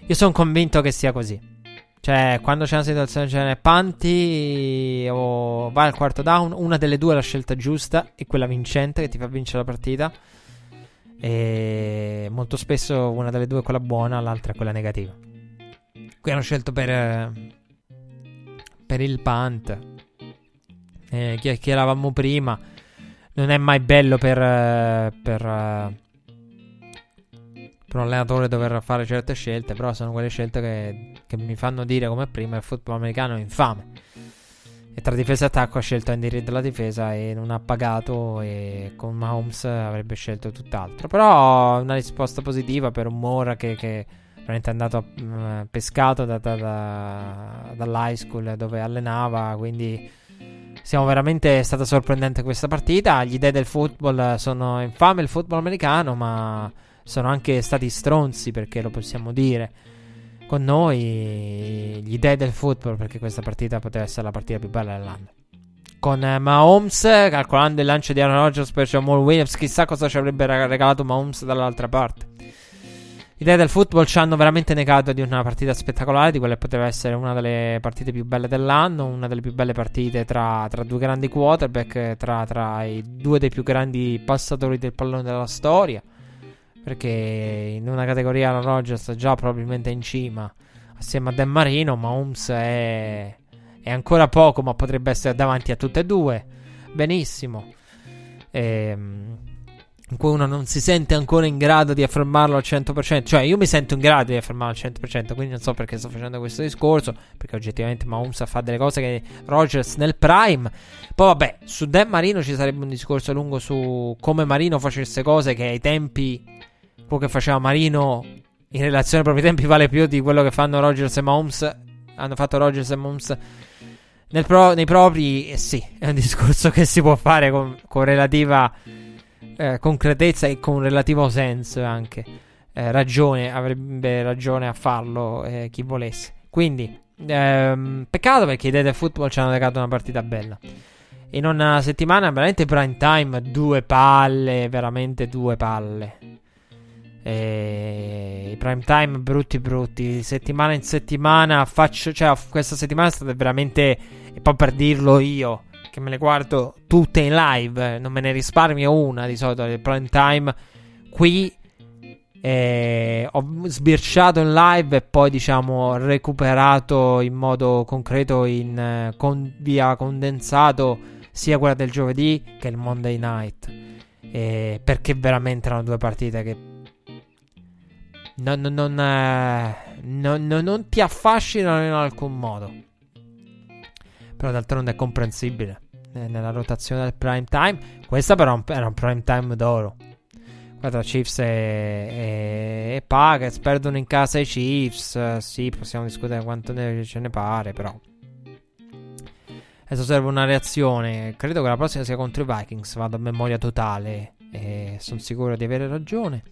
io sono convinto che sia così. Cioè, quando c'è una situazione del genere, panti o vai al quarto down, una delle due è la scelta giusta e quella vincente che ti fa vincere la partita. E molto spesso una delle due è quella buona, l'altra è quella negativa. Qui hanno scelto per, per il punt. Eh, chiacchieravamo prima. Non è mai bello per, per per un allenatore dover fare certe scelte, però sono quelle scelte che, che mi fanno dire come prima il football americano è infame. E tra difesa e attacco ha scelto Andy Reid la difesa e non ha pagato e con Mahomes avrebbe scelto tutt'altro. Però una risposta positiva per un Mora che, che veramente è andato mh, pescato da, da, da, dall'high school dove allenava, quindi siamo veramente stata sorprendente questa partita. Gli idee del football sono infame il football americano, ma sono anche stati stronzi, perché lo possiamo dire. Con noi, gli dei del football, perché questa partita poteva essere la partita più bella dell'anno. Con eh, Mahomes, calcolando il lancio di Aaron Rodgers per Jamal Williams, chissà cosa ci avrebbe regalato Mahomes dall'altra parte. Gli dei del football ci hanno veramente negato di una partita spettacolare, di quella che poteva essere una delle partite più belle dell'anno, una delle più belle partite tra, tra due grandi quarterback, tra, tra i due dei più grandi passatori del pallone della storia. Perché in una categoria la Rogers già probabilmente in cima assieme a Dan Marino, ma Holmes è, è ancora poco, ma potrebbe essere davanti a tutte e due. Benissimo. Ehm in cui uno non si sente ancora in grado di affermarlo al 100%. Cioè, io mi sento in grado di affermarlo al 100%, quindi non so perché sto facendo questo discorso, perché oggettivamente Mahomes fa delle cose che Rogers nel prime. Poi vabbè, su Dan Marino ci sarebbe un discorso lungo su come Marino facesse cose che ai tempi quello che faceva Marino in relazione ai propri tempi vale più di quello che fanno Rogers e Mahomes. Hanno fatto Rogers e Mahomes pro, nei propri. Eh sì, è un discorso che si può fare con, con relativa eh, concretezza e con relativo senso anche. Eh, ragione, avrebbe ragione a farlo eh, chi volesse. Quindi, ehm, peccato perché i Dead Football ci hanno legato una partita bella. In una settimana veramente prime time, due palle, veramente due palle. E I prime time brutti brutti, settimana in settimana faccio, cioè questa settimana è stata veramente, e poi per dirlo io, che me le guardo tutte in live, non me ne risparmio una di solito del prime time, qui eh, ho sbirciato in live e poi diciamo recuperato in modo concreto in con, via condensato sia quella del giovedì che il Monday night. Eh, perché veramente erano due partite che non, non, eh, non, non ti affascinano in alcun modo. Però d'altronde è comprensibile. Nella rotazione del prime time. Questa però era un prime time d'oro. Qua tra Chiefs e, e, e Packers perdono in casa i Chiefs. Sì, possiamo discutere quanto ne, ce ne pare, però. Adesso serve una reazione. Credo che la prossima sia contro i Vikings. Vado a memoria totale. E sono sicuro di avere ragione.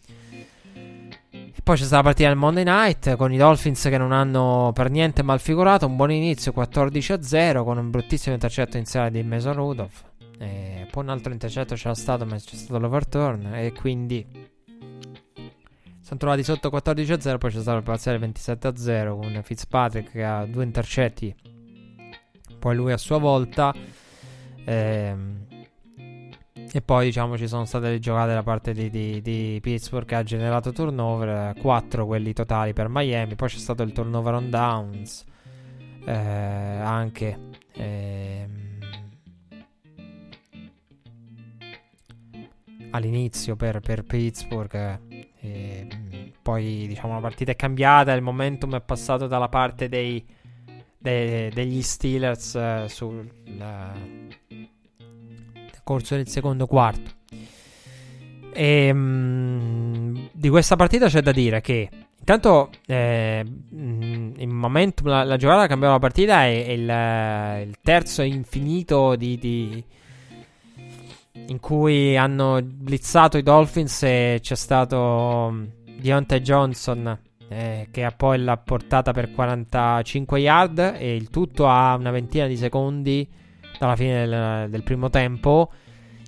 Poi c'è stata la partita del Monday Night con i Dolphins che non hanno per niente mal figurato. Un buon inizio 14 a 0 con un bruttissimo intercetto iniziale di Mason Rudolph. E poi un altro intercetto c'era stato, ma c'è stato l'overturn. E quindi sono trovati sotto 14-0, poi c'è stato il parziale 27-0 con Fitzpatrick che ha due intercetti, poi lui a sua volta. Ehm, e poi diciamo ci sono state le giocate da parte di, di, di Pittsburgh che ha generato turnover, 4 quelli totali per Miami, poi c'è stato il turnover on downs eh, anche. Ehm, all'inizio per, per Pittsburgh. E, poi diciamo la partita è cambiata, il momentum è passato dalla parte dei, dei, degli Steelers eh, sul uh, corso del secondo quarto. E, mh, di questa partita c'è da dire che intanto eh, il momentum, la, la giocata che cambiò la partita è, è il, il, terzo infinito di, di in cui hanno blitzato i Dolphins e c'è stato mm, Deontay Johnson eh, che ha poi l'ha portata per 45 yard e il tutto a una ventina di secondi dalla fine del, del primo tempo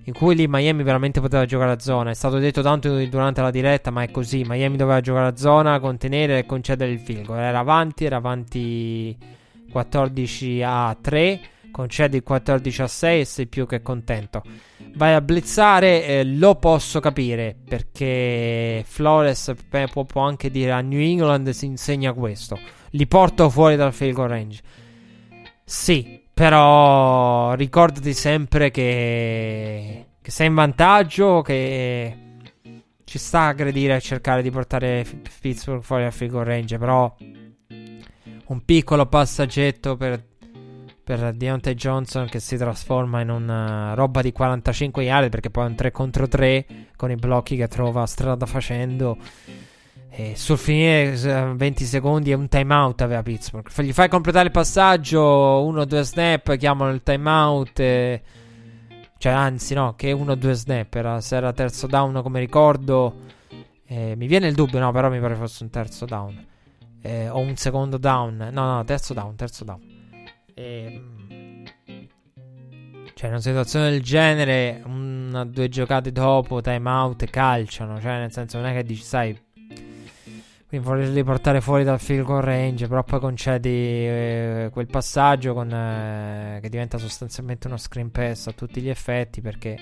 in cui lì Miami veramente poteva giocare a zona. È stato detto tanto durante la diretta, ma è così. Miami doveva giocare a zona, contenere e concedere il field goal. Era avanti, era avanti 14 a 3, concedi il 14 a 6 e sei più che contento vai a blizzare, eh, lo posso capire perché Flores può, può, anche dire a New England si insegna questo. Li porto fuori dal field goal range. Sì, però ricordati sempre che, che sei in vantaggio, che ci sta a aggredire e cercare di portare Pittsburgh fuori dal goal range, però un piccolo passaggetto per per Deontay Johnson che si trasforma in una roba di 45 yard perché poi è un 3 contro 3 con i blocchi che trova strada facendo e sul finire 20 secondi e un timeout aveva Pittsburgh. Gli fai completare il passaggio uno o due snap chiamano il timeout e... cioè anzi no che uno o due snap era, se era terzo down come ricordo. Eh, mi viene il dubbio no però mi pare fosse un terzo down. Eh, o un secondo down no no terzo down terzo down. E, ehm, cioè, in una situazione del genere, una, due giocate dopo, time out, calciano. Cioè, nel senso, non è che dici, sai, quindi volevi portare fuori dal field goal range, però poi concedi eh, quel passaggio con, eh, che diventa sostanzialmente uno screen pass a tutti gli effetti perché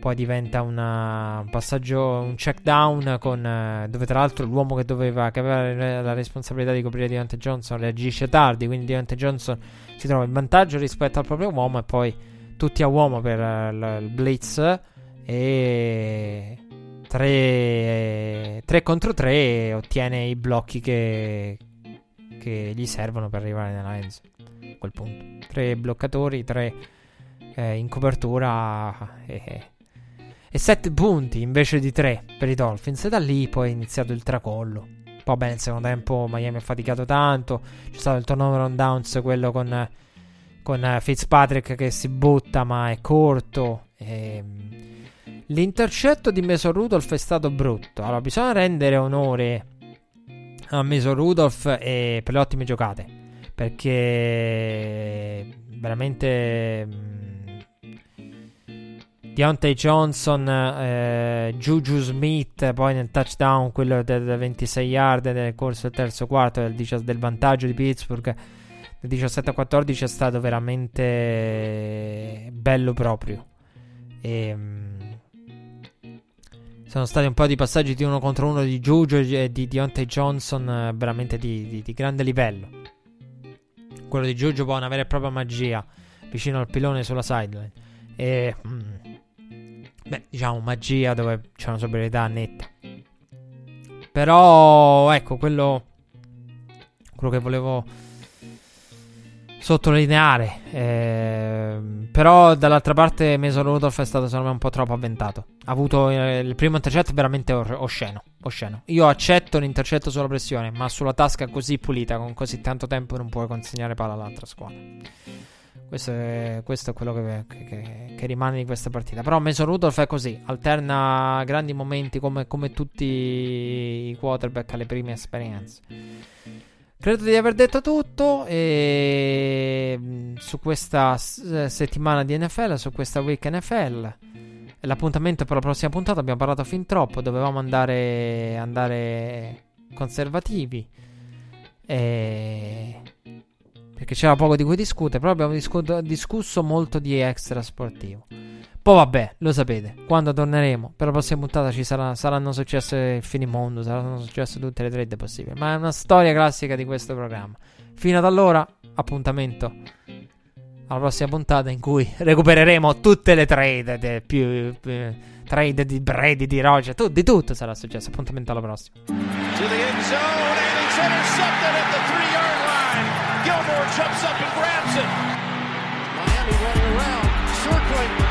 poi diventa una, un passaggio, un check down con, eh, dove tra l'altro l'uomo che, doveva, che aveva la responsabilità di coprire Deontay Johnson reagisce tardi, quindi Deontay Johnson si trova in vantaggio rispetto al proprio uomo e poi tutti a uomo per uh, il blitz e 3, 3 contro 3 ottiene i blocchi che, che gli servono per arrivare nella end a quel punto. 3 bloccatori, 3 eh, in copertura e e 7 punti invece di 3 per i Dolphins. E da lì poi è iniziato il tracollo. Poi bene, nel secondo tempo Miami ha faticato tanto. C'è stato il turnover on downs, quello con, con Fitzpatrick che si butta ma è corto. E, ehm, l'intercetto di Mason Rudolph è stato brutto. Allora, bisogna rendere onore a Mason Rudolph e per le ottime giocate. Perché veramente Deontay Johnson, eh, Juju Smith, poi nel touchdown, quello da 26 yard nel corso del terzo quarto del, del vantaggio di Pittsburgh del 17 a 14 è stato veramente bello proprio. E, ehm, sono stati un po' di passaggi di uno contro uno di Juju e di Deontay Johnson eh, veramente di, di, di grande livello. Quello di Juju poi una vera e propria magia vicino al pilone sulla sideline. E, mm, Beh, diciamo magia dove c'è una sobrietà netta. Però, ecco, quello. Quello che volevo sottolineare. Eh, però, dall'altra parte, Mason Rudolph è stato, secondo me, un po' troppo avventato. Ha avuto eh, il primo intercetto veramente osceno, osceno. Io accetto l'intercetto sulla pressione, ma sulla tasca così pulita, con così tanto tempo, non puoi consegnare palla all'altra squadra. Questo è, questo è quello che, che, che, rimane di questa partita. Però Mason Rudolph è così, alterna grandi momenti come, come tutti i quarterback alle prime esperienze. Credo di aver detto tutto e, mm, su questa settimana di NFL, su questa week NFL. l'appuntamento per la prossima puntata. Abbiamo parlato fin troppo. Dovevamo andare, andare conservativi. E... Perché c'era poco di cui discutere. Però abbiamo discu- discusso molto di extra sportivo. Poi vabbè, lo sapete, quando torneremo per la prossima puntata ci sarà, saranno successe il finimondo, saranno successe tutte le trade possibili. Ma è una storia classica di questo programma. Fino ad allora, appuntamento alla prossima puntata in cui recupereremo tutte le trade, de, più, più, trade di Brady, di Roger, tu, di tutto sarà successo. Appuntamento alla prossima. To the end zone and it's intercepted at the three yard line. Gilmore jumps up and grabs it. Miami running around, circling.